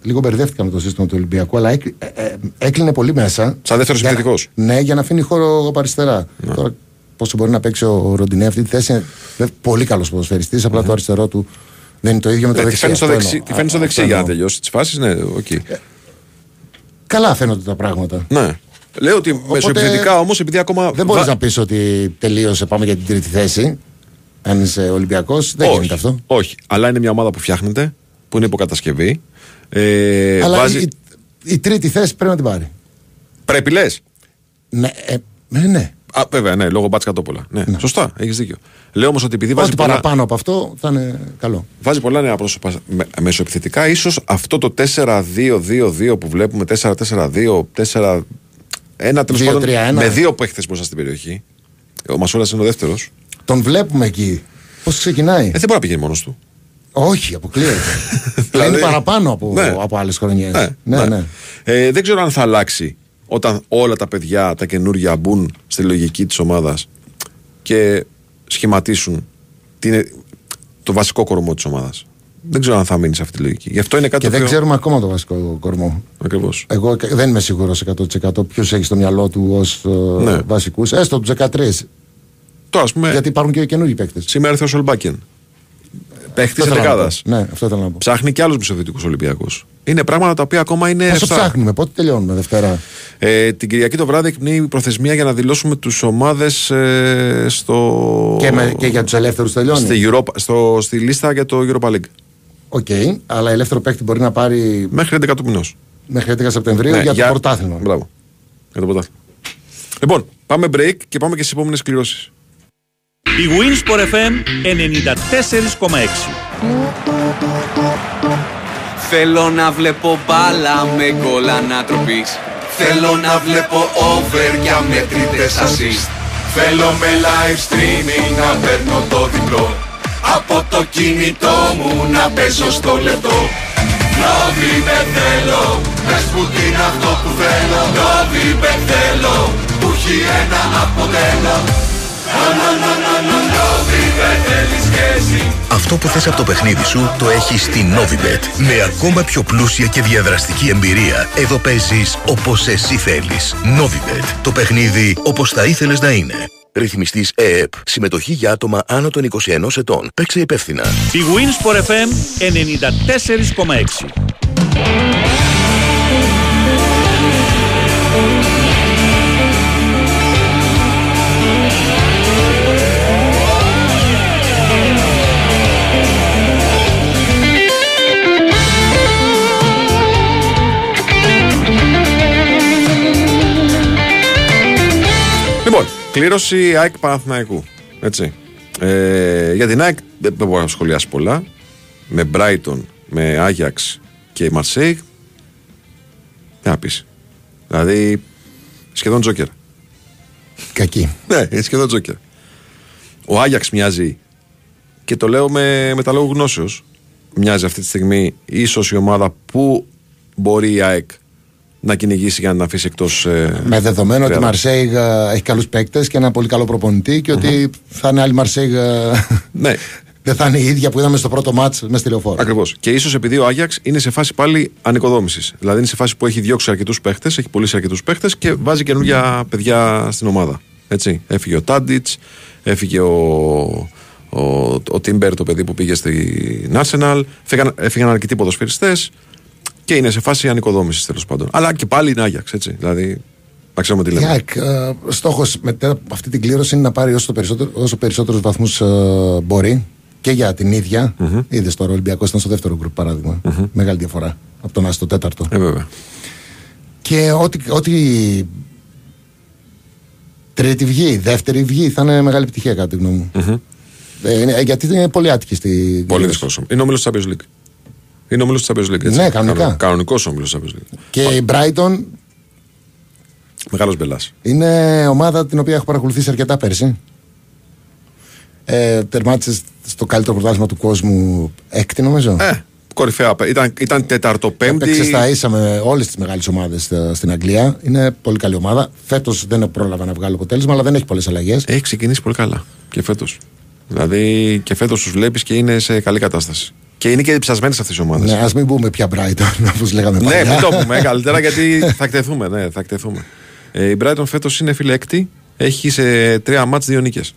Λίγο μπερδεύτηκα με το σύστημα του Ολυμπιακού, αλλά έκλει- ε, ε, έκλεινε πολύ μέσα. Σαν δεύτερος Για να- επιθετικός. Ναι, για να αφήνει χώρο από αριστερά. Τώρα, πόσο μπορεί να παίξει ο Ροντινέ αυτή τη θέση. είναι βέβαια πολύ καλός ποδοσφαιριστής, απλά το αριστερό του δεν είναι το ίδιο με το Ναι, τη δεξί. φέρνει στο Αυτό δεξί, εννοώ. τη φέρνει στο Α, δεξί αυτό για να εννοώ. τελειώσει τις φάσεις. Ναι, οκ. Καλά φαίνονται τα πράγματα. Ναι. Λέω ότι μεσοεπιθετικά όμως, επειδή ακόμα. Δεν μπορείς βα- να πεις ότι τελείωσε, πάμε για την τρίτη θέση. Αν είσαι Ολυμπιακός, δεν όχι, γίνεται αυτό. Όχι. Αλλά είναι μια ομάδα που φτιάχνεται, που είναι υπό κατασκευή. Ε, Αλλά βάζει... η, η τρίτη θέση πρέπει να την πάρει. Πρέπει λες. Ναι, ε, ναι, ναι. Α, βέβαια, ναι, λόγω μπάτς κατόπολα. Ναι, σωστά, έχεις δίκιο. Λέω όμως ότι επειδή βάζει Ό,τι πολλά, παραπάνω από αυτό θα είναι καλό. βάζει πολλά νέα πρόσωπα με, μεσοεπιθετικά, ίσως αυτό το 4-2-2-2 που βλέπουμε, 4-4-2, 4. Ένα τέλος πάντων 2-3-1. με δύο παίχτες μπροστά στην περιοχή. Ο Μασούρα είναι ο δεύτερος. Τον βλέπουμε εκεί. Πώς ξεκινάει; Ε, δεν μπορεί να πηγαίνει μόνος του. Όχι, αποκλείεται. (laughs) Δηλαδή- είναι παραπάνω από, Ναι. από άλλες χρονιές. Ναι, ναι, ναι. Ε, δεν ξέρω αν θα αλλάξει όταν όλα τα παιδιά, τα καινούργια μπουν στη λογική της ομάδας. και σχηματίσουν την, το βασικό κορμό της ομάδας. Δεν ξέρω αν θα μείνεις σε αυτή τη λογική. Γι' αυτό είναι κάτι Και το δεν οποίο- ξέρουμε ακόμα το βασικό κορμό. Ακριβώς. Εγώ κα- δεν είμαι σίγουρος 100% ποιος έχει στο μυαλό του ως Ναι. βασικούς. Έστω τους 13. Τώρα, ας πούμε, Γιατί υπάρχουν και καινούργιοι παίκτες. σήμερα ήρθε ο Σολμπάκεν. Παίχτης δεκάδα. Ναι, αυτό ήθελα να πω. Ψάχνει και άλλους μεσοεπιθετικούς ο Ολυμπιακός. Είναι πράγματα τα οποία ακόμα είναι. Όσο ρευστά. ψάχνουμε, πότε τελειώνουμε Δευτέρα; Ε, την Κυριακή το βράδυ εκπνέει η προθεσμία για να δηλώσουμε τους ομάδες ε, στο. Και, με, και για τους ελεύθερους τελειώνει; στη, Europa, στο, στη λίστα για το Europa League. OK, αλλά ελεύθερο παίκτη μπορεί να πάρει Μέχρι 11 του μηνός. μέχρι 11 Σεπτεμβρίου για το πρωτάθλημα. Μπράβο. Για το πρωτάθλημα. Λοιπόν, πάμε break και πάμε και στις επόμενες κληρώσεις. Η Winsport FM 94,6. Θέλω να βλέπω μπάλα με γκολ ανατροπής. Θέλω να βλέπω over για μετρητές assist. Θέλω με live streaming να παίρνω το διπλό. Από το κινητό μου να παίζω στο λεπτό. Novibet θέλω, πες που είναι αυτό που θέλω. Novibet θέλω, που έχει ένα αποτέλο No, no, no, no, no, Novibet θέλεις και εσύ Αυτό που θες από το παιχνίδι σου το έχεις στη Novibet. Με ακόμα πιο πλούσια και διαδραστική εμπειρία. Εδώ παίζεις όπως εσύ θέλεις. Novibet. Το παιχνίδι όπως θα ήθελες να είναι. Ρυθμιστής ΕΕΠ. Συμμετοχή για άτομα άνω των 21 ετών. Παίξε υπεύθυνα. Η Winsport FM 94,6. Κλήρωση ΑΕΚ Παναθηναϊκού. Έτσι. Ε, για την ΑΕΚ δεν μπορώ να σχολιάσει πολλά. Με Brighton, με Άγιαξ και Μαρσέιγ. Τι να πεις. Δηλαδή, σχεδόν τζόκερ. Κακή. Ναι, είναι σχεδόν τζόκερ. Ο Άγιαξ μοιάζει, και το λέω με, με τα λόγου γνώσεως, μοιάζει αυτή τη στιγμή ίσως η ομάδα που μπορεί η ΑΕΚ να κυνηγήσει για να την αφήσει εκτός ε, Με δεδομένο ότι η Ρεάλ. Μαρσέιγ ε, έχει καλούς παίκτες και ένα πολύ καλό προπονητή και ότι θα είναι άλλη Μαρσέιγ. ε, Ναι, Δεν θα είναι η ίδια που είδαμε στο πρώτο μάτς μες στη λεωφόρο. Ακριβώς. Και ίσως επειδή ο Άγιαξ είναι σε φάση πάλι ανοικοδόμησης. Δηλαδή είναι σε φάση που έχει διώξει αρκετούς παίχτε, έχει πωλήσει αρκετούς παίχτε και βάζει καινούργια παιδιά στην ομάδα. Έτσι. Έφυγε ο Τάντιτς, έφυγε ο, ο, ο Τίμπερ, το παιδί που πήγε στην Arsenal, φύγαν, έφυγαν αρκετοί ποδοσφαιριστές και είναι σε φάση ανοικοδόμησης τέλος πάντων. Αλλά και πάλι είναι Άγιαξ, έτσι. Δηλαδή, να ξέρουμε τι Η λέμε. ΑΕΚ, ε, στόχος μετά από αυτή την κλήρωση είναι να πάρει όσο, το περισσότερο, όσο περισσότερους βαθμούς ε, μπορεί και για την ίδια. Είδες τώρα ο Ολυμπιακός ήταν στο δεύτερο γκρουπ παράδειγμα. Μεγάλη διαφορά από τον Άστο τέταρτο. Ε, βέβαια. Και ό,τι, ό,τι τρίτη βγει, δεύτερη βγει θα είναι μεγάλη επιτυχία κατά τη γνώμη μου. Ε, είναι- ε, γιατί είναι πολύ άτυχη στη Πολύ κλήρωση. δύσκολο. Είναι όμιλο της Champions League. Είναι όμιλο της Champions League. Έτσι. Ναι, κανονικά. Κανονικός όμιλο της Champions League. Και η Brighton Μεγάλος μπελάς. είναι ομάδα την οποία έχω παρακολουθήσει αρκετά πέρσι. Ε, τερμάτισε στο καλύτερο πρωτάθλημα του κόσμου έκτη νομίζω. Ε, κορυφαία. Ήταν, ήταν τεταρτοπέμπτη. Έπαιξε στα ίσα με όλες τις μεγάλες ομάδες στην Αγγλία. Είναι πολύ καλή ομάδα. Φέτος δεν πρόλαβα να βγάλω αποτέλεσμα, αλλά δεν έχει πολλές αλλαγές. Έχει ξεκινήσει πολύ καλά και φέτος. Δηλαδή και φέτος τους βλέπεις και είναι σε καλή κατάσταση. Και είναι και ψασμένες αυτές οι ομάδες. Ναι, ας μην πούμε πια Brighton, (laughs) όπως λέγαμε Ναι, παλιά. μην το πούμε (laughs) καλύτερα γιατί θα εκτεθούμε. Ναι, θα εκτεθούμε. Ε, η Brighton φέτος είναι φίλε έκτη. Έχει σε τρία μάτς δύο νίκες.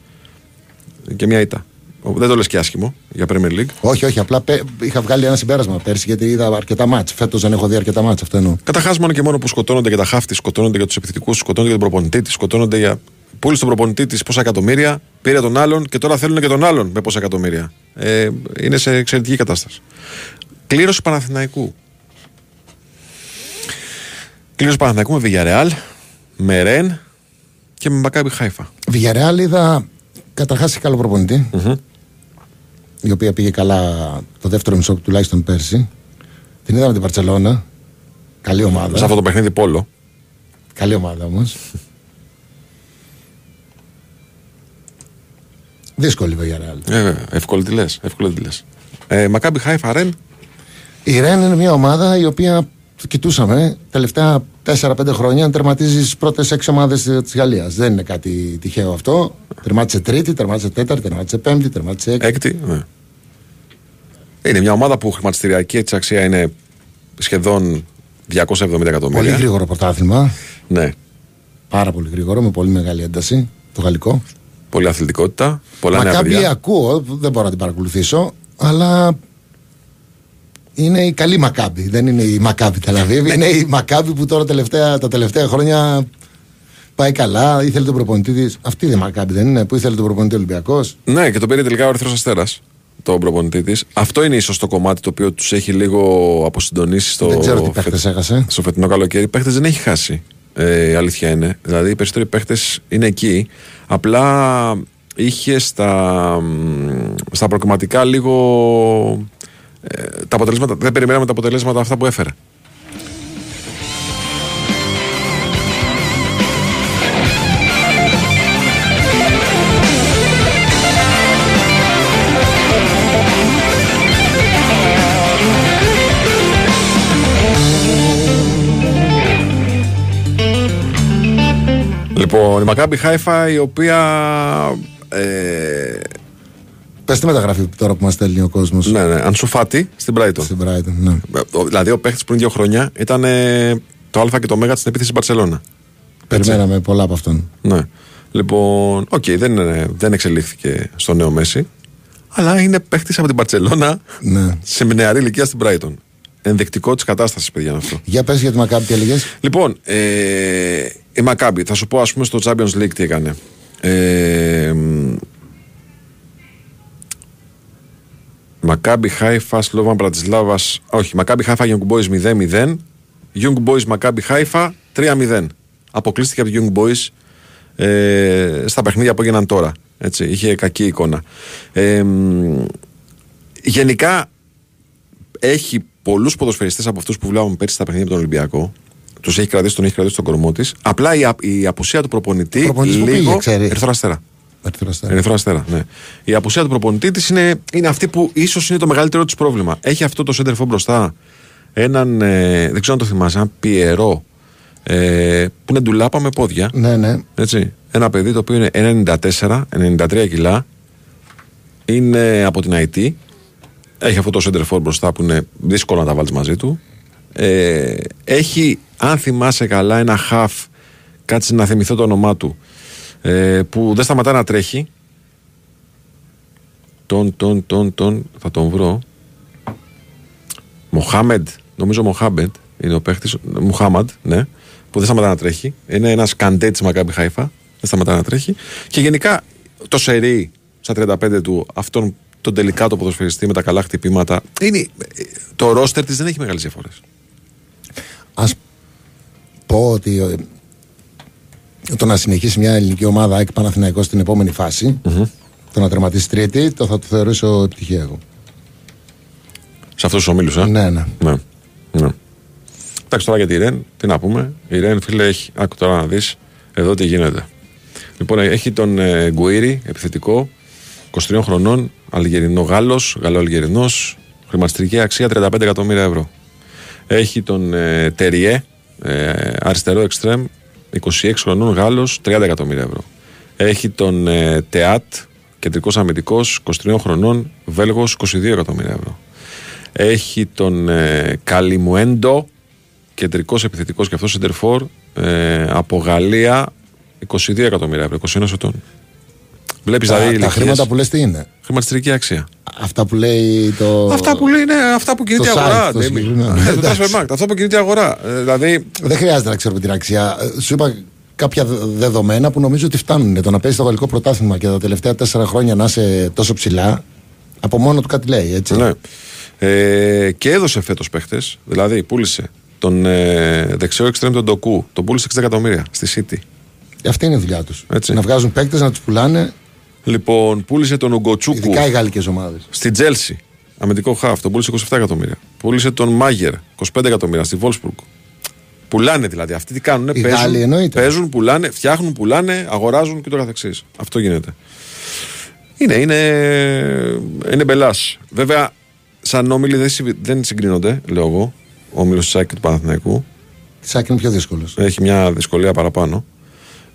Και μια ήττα. Ο- Δεν το λες και άσχημο για Premier League. Όχι, όχι, απλά πέ- είχα βγάλει ένα συμπέρασμα πέρσι γιατί είδα αρκετά μάτς. Φέτος δεν έχω δει αρκετά μάτς, αυτό εννοώ. Καταρχάς, μόνο και μόνο που σκοτώνονται για τα χάφτη, σκοτώνονται για τους επιθετικούς, σκοτώνονται για τον προπονητή της, σκοτώνονται για. Πούλησε τον προπονητή της πόσα εκατομμύρια, πήρε τον άλλον και τώρα θέλουν και τον άλλον με πόσα εκατομμύρια. Ε, είναι σε εξαιρετική κατάσταση. Κλήρωση Παναθηναϊκού. Κλήρωση Παναθηναϊκού με Villarreal, με Ρεν και με Μακάμπι Χάιφα. Βιγιαρεάλ είδα καταρχάς έχει καλό προπονητή, η οποία πήγε καλά το δεύτερο μισό τουλάχιστον πέρσι. Την είδαμε την Παρσελώνα. Καλή ομάδα. Σε αυτό το παιχνίδι Πόλο. Καλή ομάδα όμως. Δύσκολη η Villarreal. Ε, βέβαια, εύκολο τι λες. Εύκολο τι λες. Ε, Μακάμπι Χάιφα, Ρεν. Η Ρεν είναι μια ομάδα η οποία το κοιτούσαμε τελευταία 4-5 χρόνια να τερματίζει στις πρώτες 6 ομάδες της Γαλλίας. Δεν είναι κάτι τυχαίο αυτό. Τερμάτισε τρίτη, τερμάτισε τέταρτη, τερμάτισε πέμπτη, τερμάτισε έκτη. Έκτη, ναι. Είναι μια ομάδα που χρηματιστηριακή έτσι αξία είναι σχεδόν 270 εκατομμύρια. Πολύ γρήγορο πρωτάθλημα. Ναι. Πάρα πολύ γρήγορο, με πολύ μεγάλη ένταση. Το γαλλικό. Πολλή αθλητικότητα. Πολλά νέα Μακάμπι παιδιά. ακούω, δεν μπορώ να την παρακολουθήσω, αλλά είναι η καλή Μακάμπι. Δεν είναι η Μακάμπι Τελαβίβ. Ναι. είναι η Μακάμπι που τώρα τελευταία, τα τελευταία χρόνια πάει καλά. Ήθελε τον προπονητή της. Αυτή δεν είναι Μακάμπι, δεν είναι, που ήθελε τον προπονητή Ολυμπιακός. Ναι, και τον πήρε τελικά ο Ερυθρός Αστέρας, τον προπονητή της. Αυτό είναι ίσως το κομμάτι το οποίο τους έχει λίγο αποσυντονίσει στο, Δεν ξέρω τι παίχτες φε- έχασε. στο φετινό καλοκαίρι. Παίχτες δεν έχει χάσει. Ε, η αλήθεια είναι. Δηλαδή οι περισσότεροι παίχτες είναι εκεί. Απλά είχε στα, μ, στα προκριματικά λίγο. ε, τα αποτελέσματα, δεν περιμέναμε τα αποτελέσματα αυτά που έφερε. Λοιπόν, η Μακάμπι Χάιφα η οποία. Ε, Πες τη μεταγραφή τώρα που μας στέλνει ο κόσμος. ναι, ναι, Άνσου Φάτι στην Brighton. Στην Brighton, ναι. Ο- Δηλαδή, ο παίχτης πριν δύο χρόνια ήταν ε, το Α και το Ω στην επίθεση Μπαρσελόνα. Περιμέναμε πολλά από αυτόν. Ναι. Λοιπόν, οκ, δεν, είναι- δεν εξελίχθηκε στο νέο Μέσι. Αλλά είναι παίχτης από την Μπαρσελόνα Ναι. σε νεαρή ηλικία στην Brighton. Ενδεικτικό της κατάστασης, παιδιά, είναι αυτό. Για πες για τη Μακάμπι, τι έλεγες. Λοιπόν, ε, η Μακάμπη, θα σου πω ας πούμε στο Champions League τι έκανε. Ε, μ, Μακάμπι Χάιφα, Σλόβαν Μπρατισλάβας. Όχι, Μακάμπι Χάιφα, Young Boys 0-0. Young Boys Μακάμπι Χάιφα 3-0. Αποκλείστηκε από το Young Boys ε, στα παιχνίδια που έγιναν τώρα. Έτσι, είχε κακή εικόνα. Ε, μ, γενικά έχει πολλούς ποδοσφαιριστές από αυτούς που βλέπαμε πέρσι στα παιχνίδια με τον Ολυμπιακό. Τους έχει κρατήσει, τον έχει κρατήσει στον κορμό της. Απλά η, α- η απουσία του προπονητή. Ο προπονητής που λίγο. πήγε, ξέρεις. Ερυθρό Αστέρα. Ερυθρό Αστέρα. Ερυθρό Αστέρα, ναι. Η απουσία του προπονητή της είναι, είναι αυτή που ίσως είναι το μεγαλύτερο της πρόβλημα. Έχει αυτό το σέντερφο μπροστά. Έναν, ε, δεν ξέρω αν το θυμάσαι, έναν πιερό. Ε, που είναι ντουλάπα με πόδια. Ναι, ναι. Έτσι. Ένα παιδί το οποίο είναι 1,94, 93 κιλά. Είναι από την IT. Έχει αυτό το center for μπροστά που είναι δύσκολο να τα βάλεις μαζί του. Ε, έχει, αν θυμάσαι καλά, ένα half. Κάτσε να θυμηθώ το όνομά του. Ε, που δεν σταματά να τρέχει. Τον, τον, τον, τον, θα τον βρω. Μοχάμεντ, νομίζω Μοχάμπεντ είναι ο παίχτης. Μουχάμαντ, ναι. Που δεν σταματά να τρέχει. Είναι ένας καντέ τη Μακάμπι Χάιφα. Δεν σταματά να τρέχει. Και γενικά το σερί στα 35 του, αυτόν τον τελικά το ποδοσφαιριστή με τα καλά χτυπήματα. Είναι, το ρόστερ της δεν έχει μεγάλες διαφορές. Α πω ότι ε, το να συνεχίσει μια ελληνική ομάδα ΑΕΚ Παναθηναϊκός στην επόμενη φάση, το να τερματίσει τρίτη, το θα το θεωρήσω επιτυχία εγώ. Σε αυτούς τους ομίλους, ε; Ναι, ναι. Ναι. ναι. Εντάξει, τώρα για τη Ρεν, τι να πούμε. Η Ρεν, φίλε, έχει. Άκου τώρα να δεις εδώ τι γίνεται. Λοιπόν, έχει τον ε, Γκουίρι, επιθετικό, 23 χρονών, Αλγερινό Γάλλος, Γαλλο-Αλγερινός, χρηματιστηρική αξία 35 εκατομμύρια ευρώ. Έχει τον ε, Τεριέ, ε, αριστερό εξτρέμ, 26 χρονών Γάλλος, 30 εκατομμύρια ευρώ. Έχει τον ε, Τεάτ, κεντρικός αμυντικός, 23 χρονών, Βέλγος, 22 εκατομμύρια ευρώ. Έχει τον ε, Καλιμουέντο, κεντρικός επιθετικός και αυτός Σεντερφόρ, ε, από Γαλλία, 22 εκατομμύρια ευρώ, 21 ετών. Βλέπεις Τα, δηλαδή. τα ηλικίες, χρήματα που λες τι είναι; Χρηματιστηρική αξία. Αυτά που λέει το. Αυτά που λέει είναι αυτά που κινείται η το αγορά. site, το Ντέμι. συγκεκριμένο. Ε, Το Εντάξει. Transfer Market, αυτό που κινείται η αγορά. Ε, Δηλαδή, Δεν χρειάζεται να ξέρουμε την αξία. Ε, Σου είπα κάποια δε- δεδομένα που νομίζω ότι φτάνουν. Το να παίζει το γαλλικό πρωτάθλημα και τα τελευταία τέσσερα χρόνια να είσαι τόσο ψηλά, από μόνο του κάτι λέει, έτσι. ναι. Ε, και έδωσε φέτος παίχτες. Δηλαδή, πούλησε τον ε, δεξιό εξτρέμ τον Ντοκού. Τον πούλησε 60 εκατομμύρια στη City. Αυτή είναι η δουλειά τους. Έτσι. Να βγάζουν παίκτες, να τους πουλάνε, Λοιπόν, πούλησε τον Ογκοτσούκου ειδικά οι γαλλικές ομάδες. στην Τζέλσι. Αμυντικό χάφ. Τον πούλησε 27 εκατομμύρια. Πούλησε τον Μάγερ 25 εκατομμύρια στη Βόλσπουργκ. Πουλάνε δηλαδή. Αυτοί τι κάνουν. Οι Γάλλοι Παίζουν, εννοείται. παίζουν, πουλάνε, φτιάχνουν, πουλάνε, αγοράζουν και το καθεξής. Αυτό γίνεται. Είναι, είναι, είναι μπελάς. Βέβαια, σαν όμιλοι δεν, συμβι- δεν συγκρίνονται, λέω εγώ. Ο όμιλος τη ΑΕΚ και του Παναθηναϊκού. Σάκη είναι πιο δύσκολος. Έχει μια δυσκολία παραπάνω.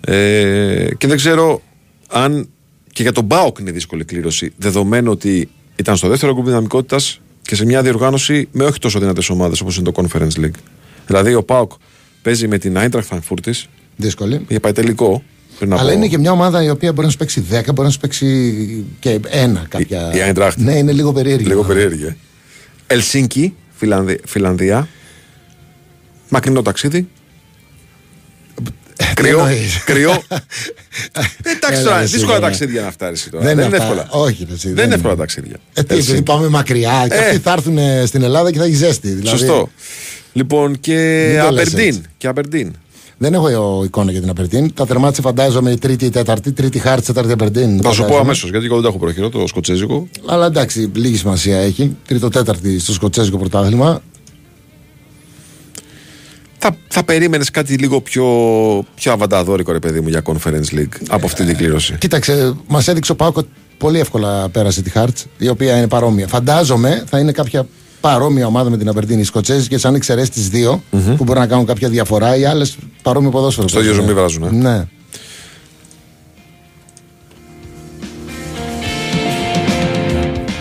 Ε, και δεν ξέρω αν Και για τον Μπάουκ είναι δύσκολη κλήρωση. Δεδομένου ότι ήταν στο δεύτερο γκρουπ δυναμικότητας και σε μια διοργάνωση με όχι τόσο δυνατές ομάδες όπως είναι το Conference League. Δηλαδή ο Πάουκ παίζει με την Eintracht Frankfurt Δύσκολη. για πάει τελικό. Πριν Αλλά από- είναι και μια ομάδα η οποία μπορεί να σου παίξει 10, μπορεί να σου παίξει και ένα κάποια. η Eintracht. Ναι, είναι λίγο περίεργη. Λίγο περίεργη. ε. Ελσίνκι, Φιλανδία, Φιλανδία. Μακρινό ταξίδι. Κρυό. εννοείς; κρυό. (laughs) Εντάξει Έλα, τώρα, εσύ, δύσκολα βέβαια. ταξίδια να φτάσεις τώρα. Δεν Δεν, είναι είναι αυτά. εύκολα. Όχι, ρε, εσύ, δεν, δεν είναι εύκολα είναι. ταξίδια. Ε, τι, επειδή Ελσίνκι. πάμε μακριά και Ε. αυτοί θα έρθουν ε, στην Ελλάδα και θα έχει ζέστη. Δηλαδή, Σωστό. Λοιπόν και Μην το λες Αμπερντίν. έτσι. Και Αμπερντίν. Δεν έχω ε, εικόνα για την Απερτίν. Τα τερμάτισε φαντάζομαι η τρίτη, η τέταρτη, τρίτη χάρτη, τέταρτη Απερτίν. Θα σου πω φαντάζομαι. αμέσως γιατί εγώ δεν το έχω προχειρό, το σκοτσέζικο. Αλλά εντάξει, λίγη σημασία έχει. Τρίτο, τέταρτη στο σκοτσέζικο πρωτάθλημα. Θα, θα περίμενες κάτι λίγο πιο, πιο αβανταδόρικο, ρε παιδί μου, για Conference League από αυτή την κλήρωση; Κοίταξε, μας έδειξε ο Πάοκ ότι πολύ εύκολα πέρασε τη Χάρτ, η οποία είναι παρόμοια. Φαντάζομαι θα είναι κάποια παρόμοια ομάδα με την Απερτίν. Οι Σκοτσέζοι και αν εξαιρέσεις τις δυο που μπορεί να κάνουν κάποια διαφορά, οι άλλες παρόμοιο ποδόσφαιρο. Στο ίδιο παίζουν. ζουμί βράζουν, ε. Ναι.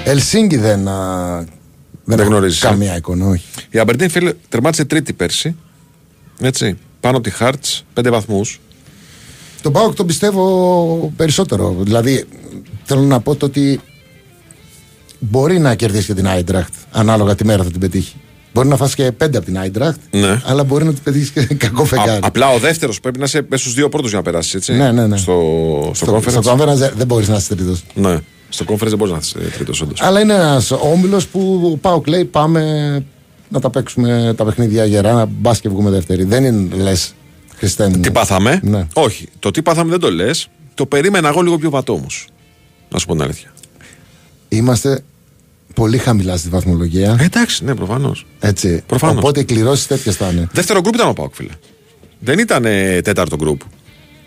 Ελσίνκι δεν. α, δεν, έχω γνωρίζεις, ε; Καμία εικόνα, όχι. Η Αμπερντίν, φίλε, τερμάτισε τρίτη πέρσι. Έτσι. Πάνω από τη Χάρτ, πέντε βαθμούς. Τον Πάοκ τον πιστεύω περισσότερο. Δηλαδή, θέλω να πω το ότι μπορεί να κερδίσει και την Άιντραχτ ανάλογα τη μέρα θα την πετύχει. Μπορεί να φάσει και πέντε από την Άιντραχτ, Ναι. αλλά μπορεί να την πετύχεις και (laughs) κακό φεγγάρι. απλά ο δεύτερος πρέπει να είσαι μέσα στους δύο πρώτους για να περάσεις. Έτσι. Ναι, ναι, ναι. Στο, στο, στο, conference. στο conference δεν- δεν μπορείς να είσαι τρίτος. Ναι. Στο conference δεν μπορείς να είσαι τρίτος, όντως. Αλλά είναι ένας όμιλος που ο Πάοκ λέει πάμε να τα παίξουμε τα παιχνίδια γερά, να μπας και βγούμε δεύτερη. Δεν είναι λες Χριστέ μου. Τι πάθαμε; Ναι. Όχι. Το τι πάθαμε δεν το λες. Το περίμενα εγώ λίγο πιο βατό όμως. Να σου πω την αλήθεια. Είμαστε πολύ χαμηλά στη βαθμολογία. Ε, εντάξει, ναι, προφανώς. Έτσι. Προφανώς. Οπότε οι κληρώσεις τέτοιες θα είναι. Δεύτερο γκρουπ ήταν ο ΠΑΟΚ, φίλε. Δεν ήταν ε, τέταρτο γκρουπ.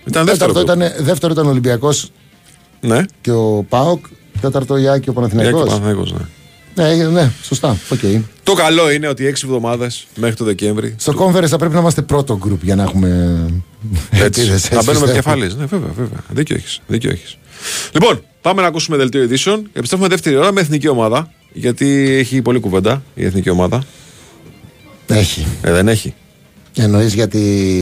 Ήταν δεύτερο Τέταρτο γκρουπ. ήταν, δεύτερο ήταν ο Ολυμπιακός Ναι. και ο ΠΑΟΚ. Τέταρτο η ΑΕΚ και ο η ΑΕΚ Παναθηναϊκός. Παναθηναϊκός, ναι. Ναι, ε, ναι, σωστά. Οκ. Το καλό είναι ότι έξι εβδομάδες μέχρι το Δεκέμβρη. Στο conference θα πρέπει να είμαστε πρώτο γκρουπ για να έχουμε. Έτσι. (laughs) επίδεση, Να μπαίνουμε πιστεύω. κεφάλι. Ναι, βέβαια, βέβαια. Δίκιο έχεις. Δίκιο έχεις. Λοιπόν, πάμε να ακούσουμε δελτίο ειδήσεων. Επιστρέφουμε δεύτερη ώρα με εθνική ομάδα. Γιατί έχει πολύ κουβέντα η εθνική ομάδα. Έχει. Ε, δεν έχει. Εννοείς γιατί.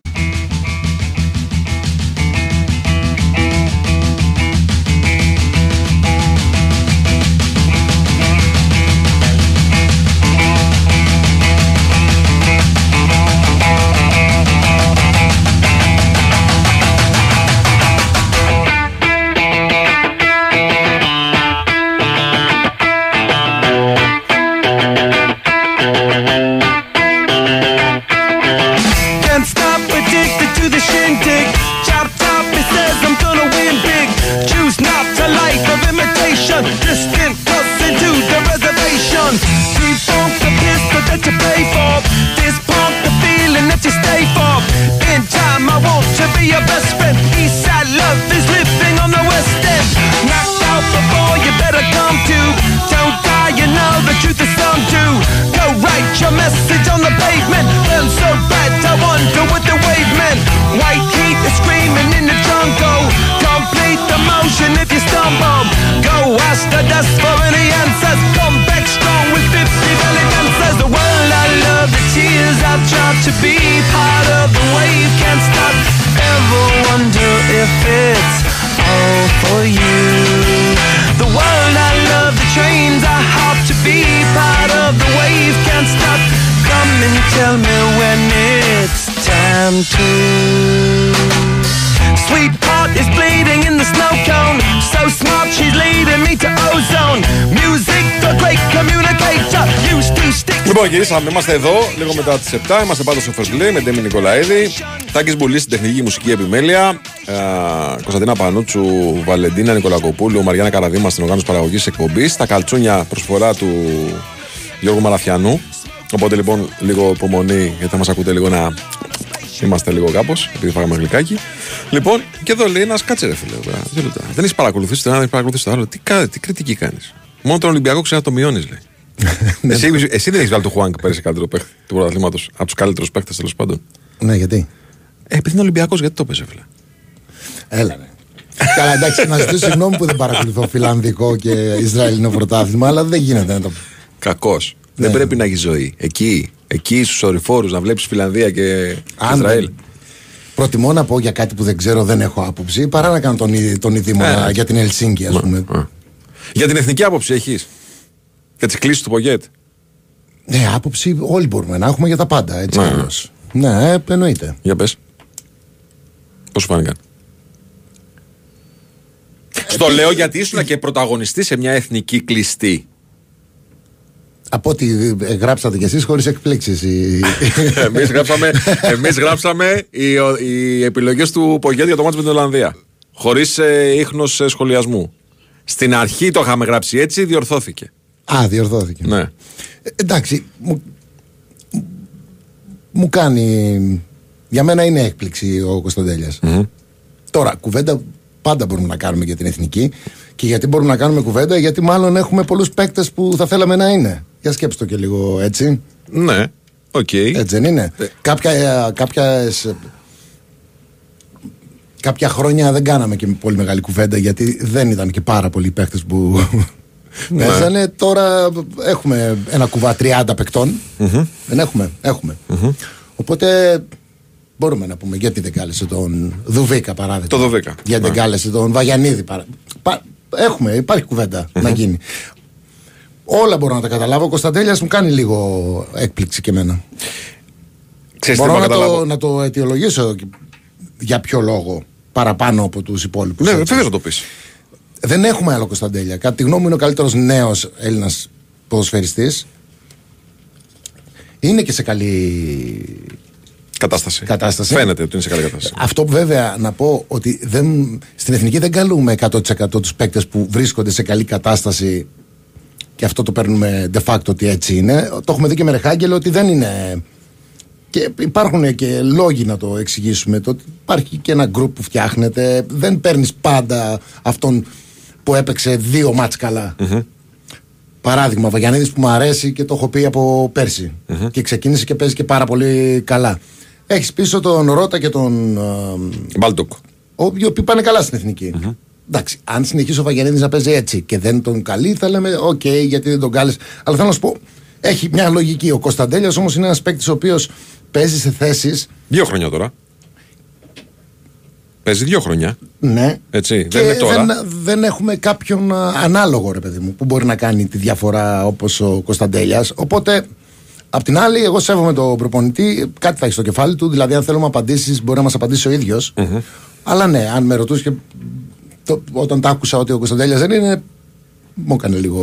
Λοιπόν, γυρίσαμε. Είμαστε εδώ λίγο μετά τις 7. Είμαστε πάντως στο First Play με Ντέμι Νικολαίδη. Τάκης Μπουλής στην τεχνική μουσική επιμέλεια. Ε, Κωνσταντίνα Πανούτσου, Βαλεντίνα Νικολακοπούλου, Μαριάννα Καραδίμα στην οργάνωση παραγωγής εκπομπής. Τα καλτσούνια προσφορά του Γιώργου Μαλαφιανού. Οπότε λοιπόν λίγο υπομονή γιατί θα μας ακούτε λίγο να είμαστε λίγο κάπως, επειδή φάγαμε γλυκάκι. Λοιπόν, και εδώ λέει ένας κάτσε ρε φίλε. τώρα, δύο λεπτά. Δεν έχεις παρακολουθήσει το ένα, δεν έχεις παρακολουθήσει το άλλο. Τι, κα- τι κριτική κάνεις. Μόνο τον Ολυμπιακό ξέρει να το μειώνεις, λέει. (laughs) εσύ, εσύ δεν έχεις βάλει το Χουάνκ πέρυσι καλύτερο παίχτη του πρωταθλήματος. Από τους καλύτερους παίχτες τέλος πάντων. Ναι, γιατί; Ε, επειδή είναι Ολυμπιακός, γιατί το πέσε, φίλε. Έλα, ναι. Καλά, εντάξει, να ζητήσω συγγνώμη που δεν παρακολουθώ φιλανδικό και Ισραηλινό πρωτάθλημα, αλλά δεν γίνεται να το. Κακός. Δεν Ναι. πρέπει να έχεις ζωή. Εκεί, εκεί στους ορειφόρου να βλέπεις Φιλανδία και Αν Ισραήλ. δεν- Προτιμώ να πω για κάτι που δεν ξέρω, δεν έχω άποψη, παρά να κάνω τον, ι- τον ειδήμονα Ε. για την Ελσίνκη, ας πούμε. Α. Για την εθνική άποψη έχεις. Για τις κλήσει του Πογέτ. Ναι, άποψη όλοι μπορούμε να έχουμε για τα πάντα, έτσι Ναι. κι αλλιώς. Ναι, ε, εννοείται. Για πες. Πώς σου φάνηκαν; Στο λέω γιατί ήσουν και πρωταγωνιστής σε μια εθνική κλειστή. Από ό,τι ε, γράψατε κι εσείς, χωρίς εκπλήξεις. (laughs) Εμείς γράψαμε, εμείς γράψαμε οι, οι επιλογές του Πογέτ για το μάτι με την Ολλανδία. Χωρίς ε, ίχνος ε, σχολιασμού. Στην αρχή το είχαμε γράψει έτσι, διορθώθηκε. Α, διορθώθηκε. Ναι. Ε, εντάξει, μου, μου κάνει. Για μένα είναι έκπληξη ο Κωνσταντέλιας. Τώρα, κουβέντα πάντα μπορούμε να κάνουμε για την εθνική. Και γιατί μπορούμε να κάνουμε κουβέντα, γιατί μάλλον έχουμε πολλούς παίκτες που θα θέλαμε να είναι. Για σκέψτε το και λίγο έτσι. Ναι. Οκ. Έτσι δεν είναι. Ε. Κάποια, ε, κάποιες, ε, κάποια χρόνια δεν κάναμε και πολύ μεγάλη κουβέντα γιατί δεν ήταν και πάρα πολλοί παίχτε που Ναι. Παίζανε. Τώρα έχουμε ένα κουβά 30 παικτων Δεν έχουμε. έχουμε. Οπότε μπορούμε να πούμε γιατί δεν κάλεσε τον Δουβίκα παράδειγμα. Το Δουβίκα, Γιατί δεν ναι. κάλεσε τον Βαγιανίδη παρά... Πα- Έχουμε, υπάρχει κουβέντα να γίνει. Όλα μπορώ να τα καταλάβω. Ο Κωνσταντέλιας μου κάνει λίγο έκπληξη και εμένα. Ξέρεις τι Μπορώ μπορώ να να το, καταλάβω; να το αιτιολογήσω και για ποιο λόγο παραπάνω από τους υπόλοιπους. Ναι, βέβαια να το πεις. Δεν έχουμε άλλο Κωνσταντέλια. Κατά τη γνώμη μου είναι ο καλύτερος νέος Έλληνας ποδοσφαιριστής. Είναι και σε καλή. Κατάσταση. Κατάσταση. Φαίνεται ότι είναι σε καλή κατάσταση. Αυτό βέβαια να πω ότι δεν, στην εθνική δεν καλούμε 100% τους παίκτες που βρίσκονται σε καλή κατάσταση και αυτό το παίρνουμε de facto ότι έτσι είναι. Το έχουμε δει και με Ρεχάγκελ ότι δεν είναι. Και υπάρχουν και λόγοι να το εξηγήσουμε. Το ότι υπάρχει και ένα γκρουπ που φτιάχνεται. Δεν παίρνεις πάντα αυτόν που έπαιξε δύο ματς καλά. Παράδειγμα, ο Βαγιανίδης που μου αρέσει και το έχω πει από πέρσι. Και ξεκίνησε και παίζει και πάρα πολύ καλά. Έχεις πίσω τον Ρότα και τον. ε, Μπάλντοκ. ο- οι οποίοι πάνε καλά στην εθνική. Εντάξει, αν συνεχίσει ο Βαγιανίδης να παίζει έτσι και δεν τον καλεί, θα λέμε: Οκ, γιατί δεν τον κάλεσε. Αλλά θέλω να σου πω, έχει μια λογική. Ο Κωνσταντέλια όμως είναι ένας παίκτης ο οποίος παίζει σε θέσεις. Δύο χρόνια τώρα. Παίζει δύο χρόνια. Ναι. Έτσι. Και δεν είναι τώρα. δεν, δεν έχουμε κάποιον α, ανάλογο, ρε παιδί μου, που μπορεί να κάνει τη διαφορά όπως ο Κωνσταντέλιας. Οπότε, απ' την άλλη, εγώ σέβομαι τον προπονητή, κάτι θα έχει στο κεφάλι του. Δηλαδή, αν θέλουμε απαντήσεις, μπορεί να μας απαντήσει ο ίδιος. Αλλά ναι, αν με ρωτούσε και το, όταν τα άκουσα ότι ο Κωνσταντέλιας δεν είναι, μου έκανε λίγο.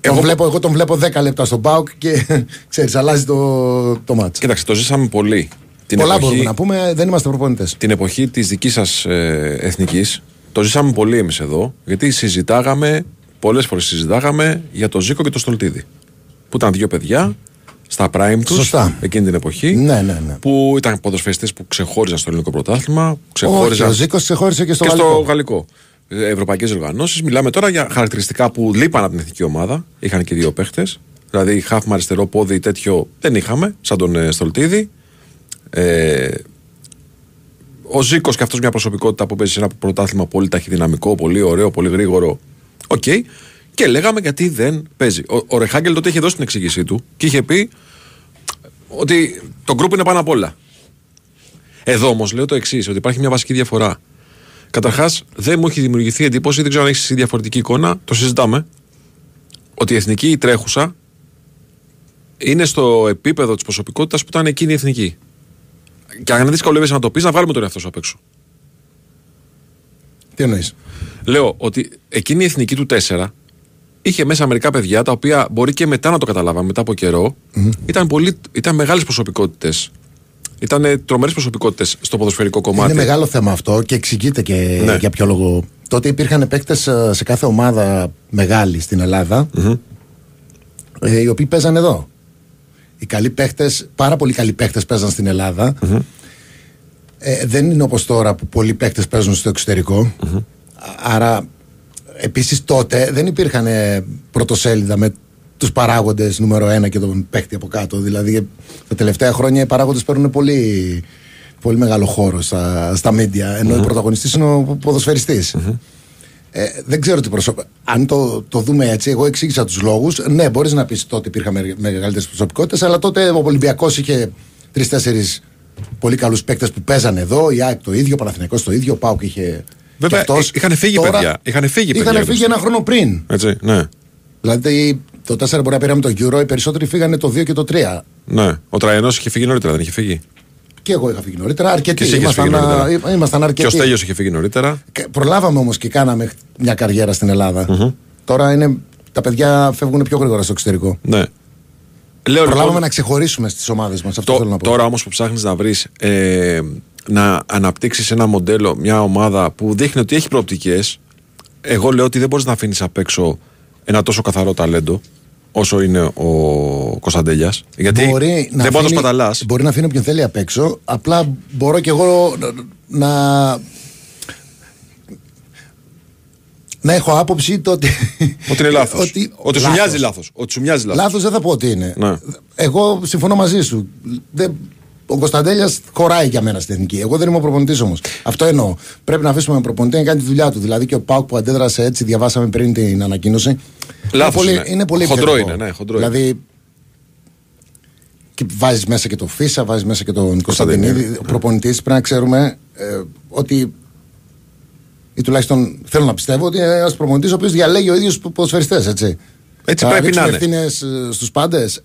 Εγώ- Τον βλέπω, εγώ τον βλέπω 10 λεπτά στον Πάουκ και (laughs) ξέρεις, αλλάζει το, το μάτς. Κοίταξε, το ζήσαμε πολύ. Την Πολλά εποχή, μπορούμε να πούμε, δεν είμαστε προπονητές. Την εποχή της δικής σας ε, εθνικής, το ζήσαμε πολύ εμείς εδώ, γιατί συζητάγαμε, πολλές φορές συζητάγαμε για το Ζήκο και το Στολτίδη. Που ήταν δύο παιδιά στα prime τους Σωστά. εκείνη την εποχή. Ναι, ναι, ναι. Που ήταν ποδοσφαιριστές που ξεχώριζαν στο ελληνικό πρωτάθλημα. Όχι, Ξεχώριζαν ο Ζήκος ξεχώρισε και στο και γαλλικό. στο γαλλικό. Ευρωπαϊκές οργανώσεις. Μιλάμε τώρα για χαρακτηριστικά που λείπαν από την εθνική ομάδα. Είχαν και δύο παίχτες. Δηλαδή, χαφ με αριστερό πόδι τέτοιο δεν είχαμε, σαν τον ε, Στολτίδη. Ε, ο Ζήκος και αυτός μια προσωπικότητα που παίζει σε ένα πρωτάθλημα πολύ ταχυδυναμικό, πολύ ωραίο, πολύ γρήγορο. Οκ. Και λέγαμε γιατί δεν παίζει. Ο, ο Ρεχάγκελ τότε είχε δώσει την εξήγησή του και είχε πει ότι το γκρουπ είναι πάνω απ' όλα. Εδώ όμως λέω το εξής, ότι υπάρχει μια βασική διαφορά. Καταρχάς, δεν μου έχει δημιουργηθεί εντύπωση, δεν ξέρω αν έχεις διαφορετική εικόνα, το συζητάμε. Ότι η εθνική η τρέχουσα είναι στο επίπεδο της προσωπικότητας που ήταν εκείνη η εθνική. Και αν δεν δυσκολεύεσαι να το πεις, να βγάλουμε τον εαυτό σου απ' έξω. Τι εννοείς; Λέω ότι εκείνη η εθνική του 4 είχε μέσα μερικά παιδιά τα οποία μπορεί και μετά να το καταλάβαμε, μετά από καιρό, ήταν, πολύ, ήταν μεγάλες προσωπικότητες. Ήταν τρομερές προσωπικότητες στο ποδοσφαιρικό κομμάτι. Είναι μεγάλο θέμα αυτό και εξηγείται και Ναι. για ποιο λόγο. Τότε υπήρχαν παίκτες σε κάθε ομάδα μεγάλη στην ελλαδα ε, οι οποίοι παίζαν εδώ. Οι καλοί παίχτες, πάρα πολλοί καλοί παίχτες παίζαν στην ελλαδα Ε, δεν είναι όπως τώρα που πολλοί παίχτες παίζουν στο εξωτερικο Άρα, επίσης τότε δεν υπήρχαν ε, πρωτοσέλιδα με τους παράγοντες νούμερο ένα και τον παίχτη από κάτω. Δηλαδή, τα τελευταία χρόνια οι παράγοντες παίρνουν πολύ πολύ μεγάλο χώρο στα, στα media, ενώ ο πρωταγωνιστής είναι ο ποδοσφαιριστής. Ε, δεν ξέρω τι προσωπ... Αν το, το δούμε έτσι, εγώ εξήγησα τους λόγους. Ναι, μπορείς να πεις τότε υπήρχαν με, μεγαλύτερες προσωπικότητες, αλλά τότε ο Ολυμπιακός είχε τρει-τέσσερι πολύ καλούς παίκτες που παίζανε εδώ. Η ΑΕΚ το ίδιο, ο Παναθηναϊκός το ίδιο, ο Πάουκ είχε. Βέβαια, και αυτός. εί- είχαν φύγει Τώρα παιδιά. Είχαν φύγει παιδιά. Είχαν φύγει ένα χρόνο πριν. Έτσι, ναι. Δηλαδή το 4 μπορεί να πήραμε το Euro, οι περισσότεροι φύγανε το 2 και το 3. ναι. Ο Τραϊνό είχε φύγει νωρίτερα, δεν είχε φύγει; Και εγώ είχα φύγει νωρίτερα. Και Αρκετοί. εσύ είχες φύγει Ήμασταν, νωρίτερα. α, ήμασταν Και ο αρκετοί. Στέλιος είχε φύγει νωρίτερα. Και Προλάβαμε όμως και κάναμε μια καριέρα στην Ελλάδα. Τώρα είναι, τα παιδιά φεύγουν πιο γρήγορα στο εξωτερικό. Ναι. Λέω Προλάβαμε λοιπόν, να ξεχωρίσουμε στις ομάδες μας. Αυτό το- θέλω να πω. τώρα όμως που ψάχνεις να βρεις ε, να αναπτύξεις ένα μοντέλο, μια ομάδα που δείχνει ότι έχει προοπτικές, εγώ λέω ότι δεν μπορείς να αφήνεις απ' έξω ένα τόσο καθαρό ταλέντο όσο είναι ο Κωνσταντέλιας. Γιατί μπορεί να δεν μπορείς να το αφήνει- σπαταλάς. Μπορεί να αφήνει όποιον θέλει απ' έξω. Απλά μπορώ κι εγώ να. να... να έχω άποψη το ότι. Ότι είναι λάθος. ότι, Ότι σου μοιάζει λάθος. Ότι σου μοιάζει λάθος. Λάθος δεν θα πω ότι είναι. Ναι. Εγώ συμφωνώ μαζί σου. Δεν, ο Κωνσταντέλιας χωράει για μένα στην εθνική. Εγώ δεν είμαι ο προπονητής όμως. Αυτό εννοώ. Πρέπει να αφήσουμε τον προπονητή να κάνει τη δουλειά του. Δηλαδή και ο Πάουκ που αντέδρασε έτσι, διαβάσαμε πριν την ανακοίνωση. Λάθος είναι είναι. πολύ, είναι πολύ Χοντρό επιθετικό. είναι, ναι, χοντρό είναι. Δηλαδή. Και βάζεις μέσα και το Φίσα, βάζεις μέσα και τον Κωνσταντινίδη, Κωνσταντινίδη. Ο προπονητής πρέπει να ξέρουμε ε, ότι. ή τουλάχιστον θέλω να πιστεύω ότι είναι ένας προπονητής ο οποίος διαλέγει ο ίδιος τους ποδοσφαιριστές, έτσι. Έτσι θα πρέπει να είναι. ευθύνες στους πάντες.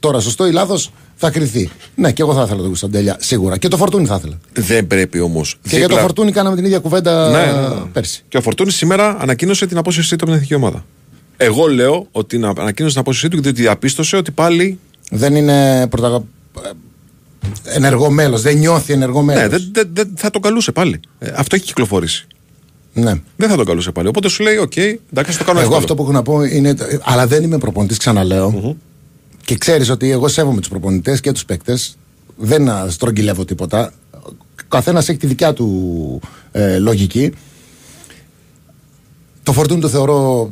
Τώρα, σωστό ή λάθος, θα κρυθεί. Ναι, και εγώ θα ήθελα τον Κωνσταντέλια, σίγουρα. Και το φορτούνι θα ήθελα. Δεν πρέπει όμως. Και για το φορτούνι κάναμε την ίδια κουβέντα Ναι, ναι, ναι. πέρσι. Και ο Φορτούνη σήμερα ανακοίνωσε την απόσυρσή του από την εθνική ομάδα. Εγώ λέω ότι να- ανακοίνωσε την απόσυρσή του γιατί διαπίστωσε ότι πάλι. Δεν είναι πρωταγα... ενεργό μέλος, δεν νιώθει ενεργό μέλος. Ναι, δεν, δεν, δεν θα τον καλούσε πάλι. Ε, αυτό έχει κυκλοφορήσει. ναι. Δεν θα τον καλούσε πάλι. Οπότε σου λέει: Οκ, εντάξει, θα το κάνω Εγώ εύκολο. αυτό που έχω να πω είναι. Αλλά δεν είμαι προπονητής, ξαναλέω. Και ξέρεις ότι εγώ σέβομαι τους προπονητές και τους παίκτες. Δεν α, στρογγυλεύω τίποτα. Ο καθένας έχει τη δικιά του ε, λογική. Τον Φορτούνη το θεωρώ.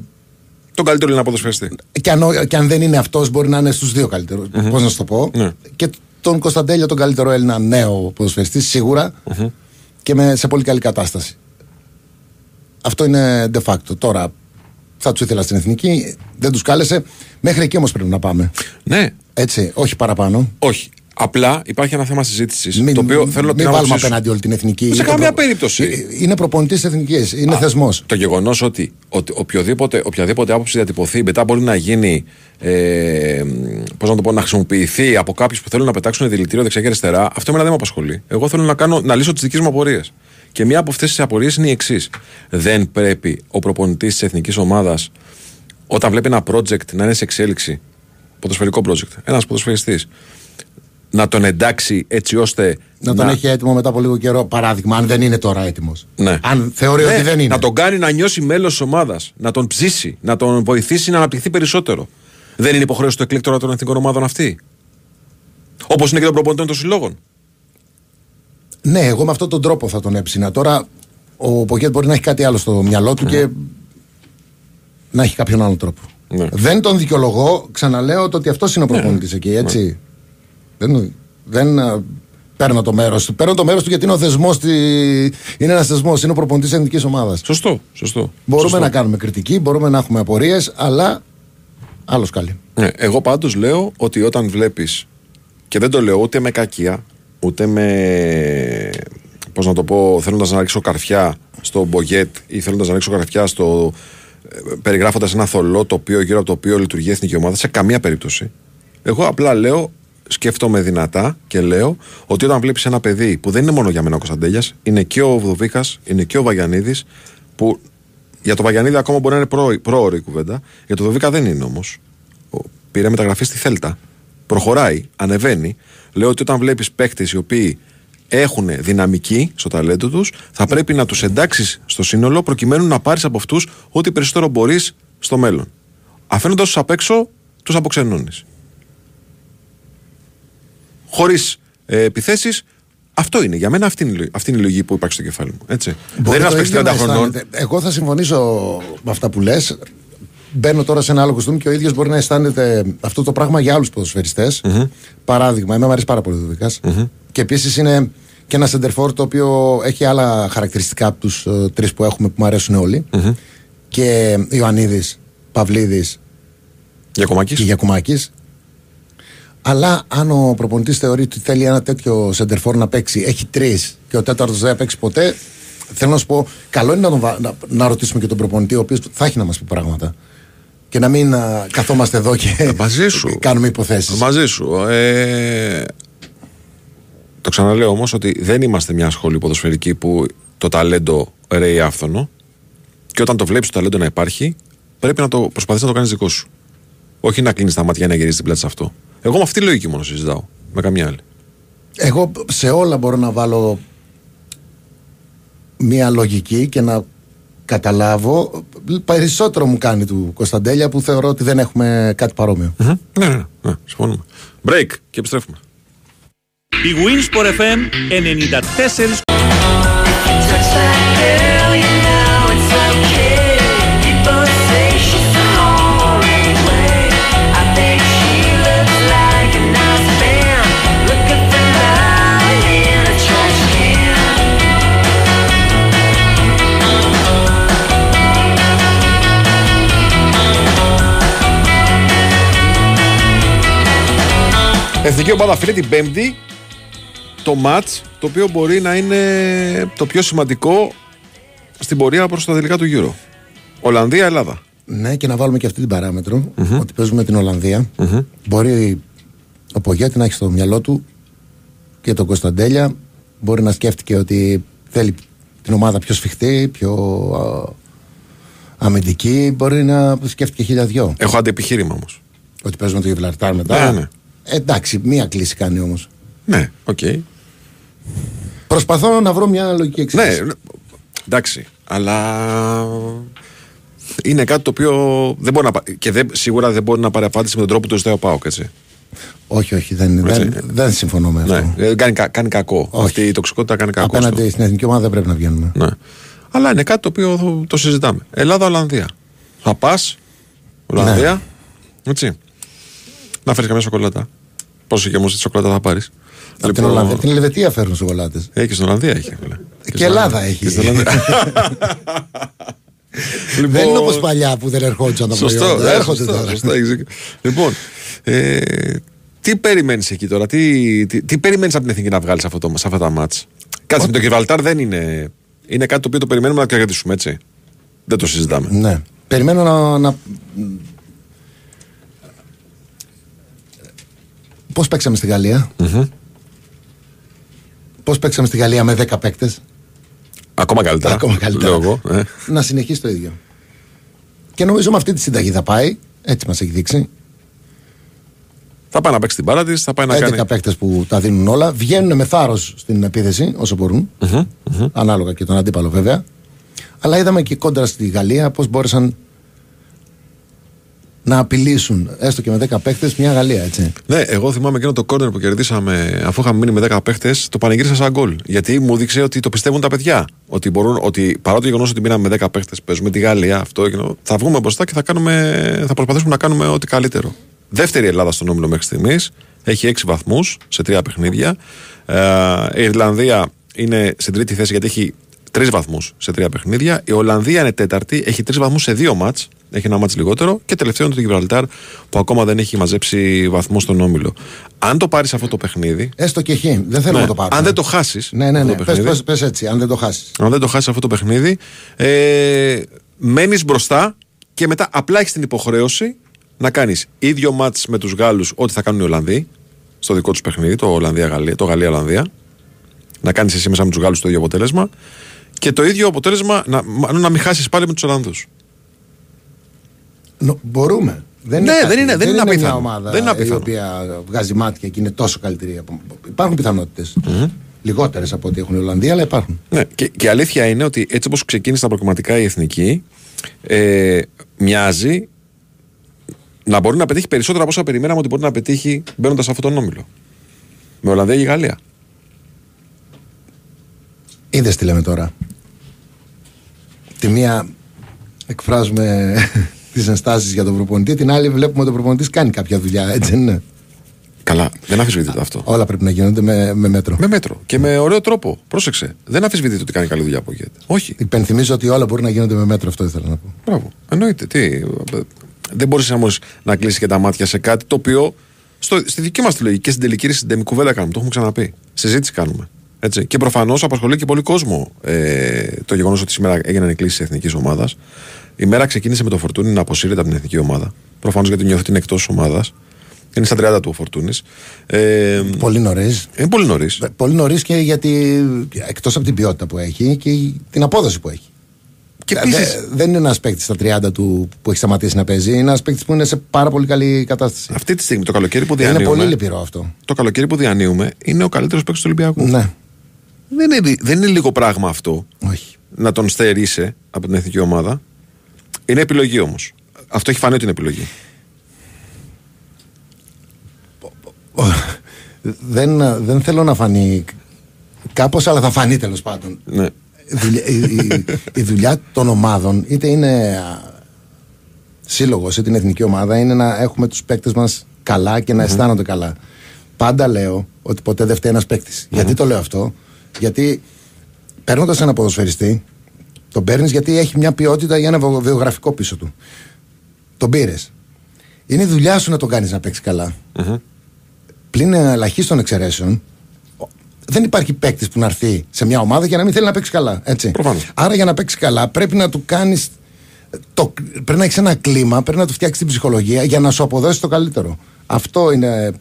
Τον καλύτερο είναι ποδοσφαιριστή. Και αν, και αν δεν είναι αυτός, μπορεί να είναι στους δύο καλύτερους. Πώς να σου το πω. Ναι. Και τον Κωνσταντέλια, τον καλύτερο Έλληνα νέο ποδοσφαιριστή, σίγουρα. Και με, σε πολύ καλή κατάσταση. Αυτό είναι de facto. Τώρα θα τους ήθελα στην εθνική, δεν τους κάλεσε. Μέχρι εκεί όμως πρέπει να πάμε. Ναι, Έτσι, όχι παραπάνω. όχι. Απλά υπάρχει ένα θέμα συζήτησης. Μην, Το οποίο θέλω να μην την βάλουμε άποψή σου. απέναντι όλη την εθνική. Σε Είναι καμία προ- περίπτωση. Ε, Είναι προπονητής της εθνικής. Είναι θεσμός. Το γεγονός ότι, ότι οποιοδήποτε, οποιαδήποτε άποψη διατυπωθεί μετά μπορεί να γίνει. Ε, Πώς να το πω, να χρησιμοποιηθεί από κάποιους που θέλουν να πετάξουν δηλητήριο δεξιά και αριστερά, αυτό εμένα δεν με απασχολεί. Εγώ θέλω να, κάνω, να λύσω τις δικές μου απορίες. Και μία από αυτές τις απορίες είναι η εξής. Δεν πρέπει ο προπονητής της εθνικής ομάδας, όταν βλέπει ένα project να είναι σε εξέλιξη, ποδοσφαιρικό project, ένας ποδοσφαιριστής, να τον εντάξει έτσι ώστε. Να τον έχει έτοιμο μετά από λίγο καιρό. Παράδειγμα, αν δεν είναι τώρα έτοιμος. Ναι. Αν θεωρεί Ναι, ότι δεν είναι. Να τον κάνει να νιώσει μέλος της ομάδας, να τον ψήσει, να τον βοηθήσει να αναπτυχθεί περισσότερο. Δεν είναι υποχρέωση του εκλέκτορα των εθνικών ομάδων αυτή. Όπως είναι και των προπονητών των συλλόγων. Ναι, εγώ με αυτόν τον τρόπο θα τον έψηνα. Τώρα ο Ποκέτ μπορεί να έχει κάτι άλλο στο μυαλό του και να έχει κάποιον άλλο τρόπο. Ναι. Δεν τον δικαιολογώ, ξαναλέω το ότι αυτός είναι ο προπονητής εκεί, έτσι. Δεν, δεν α, παίρνω το μέρος του. Παίρνω το μέρος του γιατί είναι ο θεσμός. Είναι ένας θεσμός, είναι ο προπονητής εθνικής ομάδας. Σωστό, σωστό. Μπορούμε Σωστό. να κάνουμε κριτική, μπορούμε να έχουμε απορίες, αλλά άλλος καλή. Ναι, εγώ πάντως λέω ότι όταν βλέπεις και δεν το λέω ούτε με κακία ούτε με πώς να το πω θέλοντας να ρίξω καρφιά στο Μπογιέτ ή θέλοντας να ρίξω καρφιά στο ε, περιγράφοντας ένα θολό τοπίο γύρω από το οποίο λειτουργεί η εθνική ομάδα σε καμία περίπτωση εγώ απλά λέω σκέφτομαι δυνατά και λέω ότι όταν βλέπεις ένα παιδί που δεν είναι μόνο για μένα ο Κωνσταντέλιας είναι και ο Βδοβίκας, είναι και ο Βαγιανίδης που για το Βαγιανίδη ακόμα μπορεί να είναι προ- πρόωρη η κουβέντα. Για το Δοβίκα δεν είναι όμως. Πήρε μεταγραφή στη Θέλτα. Προχωράει, ανεβαίνει. Λέω ότι όταν βλέπεις παίκτες οι οποίοι έχουν δυναμική στο ταλέντο τους, θα πρέπει να τους εντάξεις στο σύνολο προκειμένου να πάρεις από αυτούς ό,τι περισσότερο μπορείς στο μέλλον. Αφήνοντας τους απ' έξω, τους αποξενώνεις. Χωρίς ε, επιθέσεις, αυτό είναι. Για μένα αυτή είναι, η λογική- αυτή είναι η λογική που υπάρχει στο κεφάλι μου. Έτσι. δεν Μπορεί είναι ένας το παίκτης ίδιο 30 να χρονών. αισθάνεται. Εγώ θα συμφωνήσω με αυτά που λες. Μπαίνω τώρα σε ένα άλλο κοστούμι και ο ίδιος μπορεί να αισθάνεται αυτό το πράγμα για άλλους ποδοσφαιριστές. Παράδειγμα, εμένα μου αρέσει πάρα πολύ ο Δουδικάς. Και επίσης είναι Και ένα σεντερφόρ το οποίο έχει άλλα χαρακτηριστικά από τους τρεις που έχουμε που μου αρέσουν όλοι. Και Ιωαννίδης, Παυλίδης Γιακομάκης. και Γιακουμάκης. Αλλά αν ο προπονητής θεωρεί ότι θέλει ένα τέτοιο σεντερφόρ να παίξει, έχει τρεις και ο τέταρτος δεν θα παίξει ποτέ, θέλω να σου πω, καλό είναι να, τον, βα- να, να ρωτήσουμε και τον προπονητή, ο οποίος θα έχει να μας πει πράγματα. Και να μην α, καθόμαστε εδώ και Ε, μαζί σου. κάνουμε υποθέσεις. Μαζί σου. Ε, το ξαναλέω όμως ότι δεν είμαστε μια σχολή ποδοσφαιρική που το ταλέντο ρέει άφθονο. Και όταν το βλέπεις το ταλέντο να υπάρχει, πρέπει να το προσπαθείς να το κάνεις δικό σου. Όχι να κλείνεις τα μάτια να γυρίσεις την πλάτη σε αυτό. Εγώ με αυτή τη λογική μόνο συζητάω. Με καμία άλλη. Εγώ σε όλα μπορώ να βάλω μία λογική και να καταλάβω. Περισσότερο μου κάνει του Κωνσταντέλια που θεωρώ ότι δεν έχουμε κάτι παρόμοιο. Μμμ. Ναι, ναι, ναι, συμφωνούμε. Break και επιστρέφουμε. Η Winsport FM 94,6 Εθνική ομάδα φίλε την Πέμπτη το μάτς το οποίο μπορεί να είναι το πιο σημαντικό στην πορεία προς τα τελικά του Euro. Ολλανδία-Ελλάδα. Ναι, και να βάλουμε και αυτή την παραμετρο ότι παίζουμε την ολλανδια Μπορεί ο Πογέτη να έχει στο μυαλό του και τον Κωνσταντέλια. Μπορεί να σκέφτηκε ότι θέλει την ομάδα πιο σφιχτή, πιο α, αμυντική. Μπορεί να σκέφτηκε χίλια δυο. Έχω αντεπιχείρημα όμως. Ότι παίζουμε το Γιβραλτάρ μετά. Ναι, ναι. Ε, εντάξει, μία κλήση κάνει όμως. Ναι, οκ. Προσπαθώ να βρω μια λογική εξήγηση. Ναι, ναι, εντάξει. Αλλά είναι κάτι το οποίο δεν μπορεί να. πα- και δεν, σίγουρα δεν μπορεί να πάρει απάντηση με τον τρόπο που το ζητάει ο ΠΑΟΚ, έτσι. Όχι, όχι, δεν, Έτσι. δεν, δεν συμφωνώ με αυτό. Ναι, ε, κάνει, κα- κάνει κακό. Όχι. Αυτή η τοξικότητα κάνει κακό. Απέναντι στο- στην εθνική ομάδα δεν πρέπει να βγαίνουμε. Ναι. Αλλά είναι κάτι το οποίο το, το συζητάμε. Ελλάδα-Ολλανδία. Θα πας, Ολλανδία, Ναι. έτσι. Να φέρεις καμιά σοκολάτα. Πόσο και όμως τη σοκολάτα θα πάρεις. Από την Ολλανδία. Από την Ελβετία φέρνουν σοκολάτες. Έχει και στην Ολλανδία έχει. φίλε. Και στην Ελλάδα Ολλανδία. έχει. Και στην Ολλανδία. Λοιπόν, (laughs) Δεν είναι όπως παλιά που δεν ερχόντουσαν τα Σωστό, προϊόντα. ε, Έρχονται σωστό, τώρα. σωστό, έχεις δίκιο. Λοιπόν, ε, τι περιμένεις εκεί τώρα, τι, τι, τι περιμένεις από την εθνική να βγάλεις σε, αυτό το- σε αυτά τα μάτς; Κάτσε με το Γιβραλτάρ δεν είναι. Είναι κάτι το οποίο το περιμένουμε να το κρατήσουμε, έτσι. Δεν το συζητάμε. Ναι. Περιμένω να. να... Πώς παίξαμε στη γαλλια Πώς παίξαμε στη Γαλλία με 10 παίκτες; Ακόμα καλύτερα. Ακόμα καλύτερα. Λέω εγώ. ε. Να συνεχίσει το ίδιο. Και νομίζω με αυτή τη συνταγή θα πάει. Έτσι μας έχει δείξει. Θα πάει να παίξει την μπάρα της, θα πάει να 11 κάνει. παίκτες που τα δίνουν όλα. Βγαίνουν με θάρρος στην επίθεση όσο μπορούν. Ανάλογα και τον αντίπαλο βέβαια. Αλλά είδαμε και κόντρα στη Γαλλία πώς μπόρεσαν να απειλήσουν έστω και με 10 παίκτε μια Γαλλία, έτσι. Ναι, εγώ θυμάμαι εκείνο το κόρνερ που κερδίσαμε αφού είχαμε μείνει με 10 παίχτες, το πανηγύρισα σαν γκολ. Γιατί μου δείξε ότι το πιστεύουν τα παιδιά. Ότι, μπορούν, ότι παρά το γεγονός ότι μείναμε με 10 παίχτες, παίζουμε τη Γαλλία, αυτό, εκείνο, θα βγούμε μπροστά και θα, κάνουμε, θα προσπαθήσουμε να κάνουμε ό,τι καλύτερο. Δεύτερη Ελλάδα στον όμιλο μέχρι στιγμής. Έχει 6 βαθμούς σε τρία παιχνίδια. Ε, η Ιρλανδία είναι στην τρίτη θέση γιατί έχει τρεις βαθμούς σε τρία παιχνίδια. Η Ολλανδία είναι τέταρτη, έχει τρεις βαθμούς σε δύο μάτς. Έχει ένα μάτς λιγότερο. Και τελευταίο είναι το Γιβραλτάρ που ακόμα δεν έχει μαζέψει βαθμού στον όμιλο. Αν το πάρεις αυτό το παιχνίδι. Έστω και χ. Δεν θέλω ναι, να το πάρω. αν δεν το χάσεις. Ναι, ναι, ναι. Πες, πες, πες έτσι, αν δεν το χάσεις. Αν δεν το χάσεις αυτό το παιχνίδι, ε, μένεις μπροστά και μετά απλά έχεις την υποχρέωση να κάνεις ίδιο μάτς με τους Γάλλους ό,τι θα κάνουν οι Ολλανδοί στο δικό τους παιχνίδι, το Ολλανδία-Γαλλία. Το Γαλλία-Ολλανδία. Να κάνεις εσύ μέσα με τους Γάλλους το ίδιο αποτέλεσμα. Και το ίδιο αποτέλεσμα να, μάλλον να μην χάσεις πάλι με τους Ολλανδούς. Νο- μπορούμε. Δεν Ναι, κάτι. δεν είναι- δεν είναι μια απίθανο. ομάδα Δεν είναι η απίθανο. οποία βγάζει μάτια και είναι τόσο καλύτερη. από- Υπάρχουν πιθανότητες. Λιγότερες από ό,τι έχουν οι Ολλανδοί, αλλά υπάρχουν. Ναι, και, και η αλήθεια είναι ότι έτσι όπως ξεκίνησε τα προκριματικά η εθνική, ε, μοιάζει να μπορεί να πετύχει περισσότερα από όσα περιμέναμε ότι μπορεί να πετύχει μπαίνοντας σε αυτόν τον όμιλο. Με Ολλανδία και Γαλλία. Είδες τι λέμε τώρα. Τη μία εκφράζουμε τις ενστάσεις για τον προπονητή, την άλλη βλέπουμε ότι ο προπονητής κάνει κάποια δουλειά, έτσι δεν είναι. Καλά, δεν αμφισβητείται αυτό. Όλα πρέπει να γίνονται με, με μέτρο. Με μέτρο και με ωραίο τρόπο. Πρόσεξε. Δεν αμφισβητείται ότι κάνει καλή δουλειά από γίνεται. Όχι. Υπενθυμίζω ότι όλα μπορεί να γίνονται με μέτρο, αυτό ήθελα να πω. Μπράβο. Εννοείται. Τι. Δεν μπορείς όμως να κλείσει και τα μάτια σε κάτι το οποίο στο, στη δική μας τη λογική και στην τελική συντεμή κουβέντα κάνουμε. Το έχουμε ξαναπεί. Συζήτηση κάνουμε. Έτσι. Και προφανώς απασχολεί και πολύ κόσμο ε, το γεγονός ότι σήμερα έγιναν οι κλήσεις της εθνικής ομάδας. Η μέρα ξεκίνησε με το Φορτούνι να αποσύρεται από την εθνική ομάδα. Προφανώς γιατί νιώθει ότι είναι εκτός ομάδας. Είναι στα 30 του ο Φορτούνης. Ε, Πολύ νωρίς. είναι πολύ νωρίς. Πολύ νωρίς και γιατί εκτός από την ποιότητα που έχει και την απόδοση που έχει. Και Δε- επίσης- δεν είναι ένας παίκτης στα 30 του που έχει σταματήσει να παίζει. Είναι ένας παίκτης που είναι σε πάρα πολύ καλή κατάσταση. Αυτή τη στιγμή το καλοκαίρι που Είναι διανύουμε. πολύ λυπηρό αυτό. Το καλοκαίρι που διανύουμε είναι ο καλύτερος παίκτης του Ολυμπιακού. Ναι, Δεν, είναι, δεν είναι λίγο πράγμα αυτό όχι. να τον στερήσει από την εθνική ομάδα. Είναι επιλογή όμως. Αυτό έχει φανεί ότι είναι επιλογή. δεν, δεν θέλω να φανεί κάπως αλλά θα φανεί τέλος πάντων. Ναι. Η δουλειά, η, η- η δουλειά των ομάδων είτε είναι σύλλογος είτε είναι εθνική ομάδα είναι να έχουμε τους παίκτες μας καλά και να αισθάνονται καλά. Πάντα λέω ότι ποτέ δεν φταίει ένας παίκτης. Γιατί το λέω αυτό, γιατί παίρνοντας ένα ποδοσφαιριστή, τον παίρνεις γιατί έχει μια ποιότητα για ένα βιο- βιογραφικό πίσω του. Τον πήρες. Είναι η δουλειά σου να τον κάνεις να παίξει καλά. Πλην ελαχίστων εξαιρέσεων, ο- δεν υπάρχει παίκτης που να έρθει σε μια ομάδα για να μην θέλει να παίξει καλά. Έτσι. Προφανώς. Άρα για να παίξει καλά πρέπει να του κάνεις. Το, πρέπει να έχεις ένα κλίμα, πρέπει να του φτιάξεις την ψυχολογία για να σου αποδώσει το καλύτερο. Αυτό είναι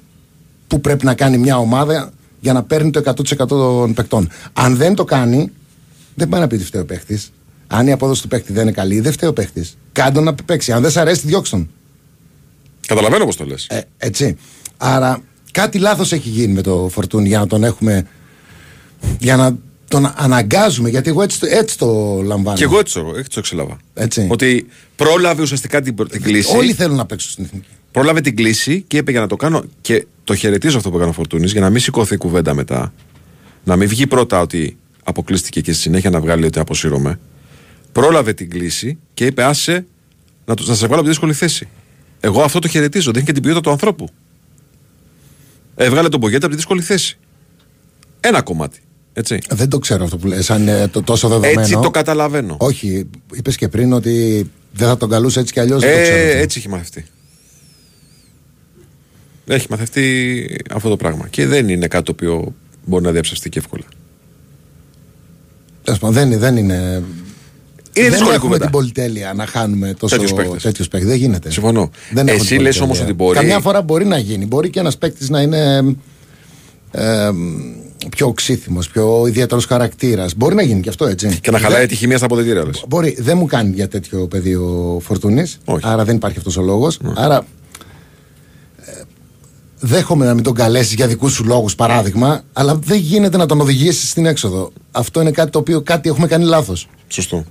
που πρέπει να κάνει μια ομάδα για να παίρνει το 100% των παικτών. Αν δεν το κάνει, δεν πάει να πει ότι φταίει ο παίχτη. Αν η απόδοση του παίχτη δεν είναι καλή, δεν φταίει ο παίχτη. Κάντο να παίξει. Αν δεν σ' αρέσει, διώξ' τον. Καταλαβαίνω πώς το λες. Ε, έτσι. Άρα κάτι λάθος έχει γίνει με το Φορτούνι για να τον έχουμε. για να τον αναγκάζουμε. Γιατί εγώ έτσι, το- έτσι το λαμβάνω. Και εγώ έτσι το, έτσι το εξελάβα. Έτσι. Ότι πρόλαβε ουσιαστικά την, την κλίση. Όλοι θέλουν να παίξουν στην εθνική. Πρόλαβε την κλίση και είπε για να το κάνω. Και το χαιρετίζω αυτό που έκανε ο Φορτούνης για να μην σηκωθεί η κουβέντα μετά. Να μην βγει πρώτα ότι αποκλείστηκε και στη συνέχεια να βγάλει ότι αποσύρωμαι. Πρόλαβε την κλίση και είπε άσε να, του- να σε βγάλω από τη δύσκολη θέση. Εγώ αυτό το χαιρετίζω. Δεν έχει και την ποιότητα του ανθρώπου. Έβγαλε τον Πογέτα από τη δύσκολη θέση. Ένα κομμάτι. Έτσι. Δεν το ξέρω αυτό που λες, αν είναι το τόσο δεδομένο. Έτσι το καταλαβαίνω. Όχι, είπες και πριν ότι δεν θα τον καλούσε έτσι κι αλλιώς. δεν το ξέρω. Ε, αυτό. έτσι έχει μαθευτεί. Έχει μαθευτεί αυτό το πράγμα. Και δεν είναι κάτι το οποίο μπορεί να διαψευστεί και εύκολα. Τέλος πάντων, δεν, δεν είναι. Είναι δεν δύσκολη έχουμε κουβέντα. την πολυτέλεια να χάνουμε τόσο Τέτοιους παίκτες. τέτοιους παίκτες. Δεν γίνεται. Συμφωνώ. Δεν έχουμε Εσύ την λες πολυτέλεια. όμως ότι μπορεί- Καμιά φορά μπορεί να γίνει. Μπορεί και ένας παίκτης να είναι ε, πιο οξύθυμος, πιο ιδιαίτερος χαρακτήρας. Μπορεί να γίνει και αυτό έτσι. Και να χαλάει Δεν- τη χημεία στα αποδετήρια, λες. Μπορεί. Δεν μου κάνει για τέτοιο πεδίο φορτούνης. Όχι. Άρα δεν υπάρχει αυτός ο λόγος. Άρα ε, δέχομαι να μην τον καλέσεις για δικούς σου λόγους, παράδειγμα, αλλά δεν γίνεται να τον οδηγήσεις στην έξοδο. Αυτό είναι κάτι το οποίο κάτι έχουμε κάνει λάθος. Σωστό.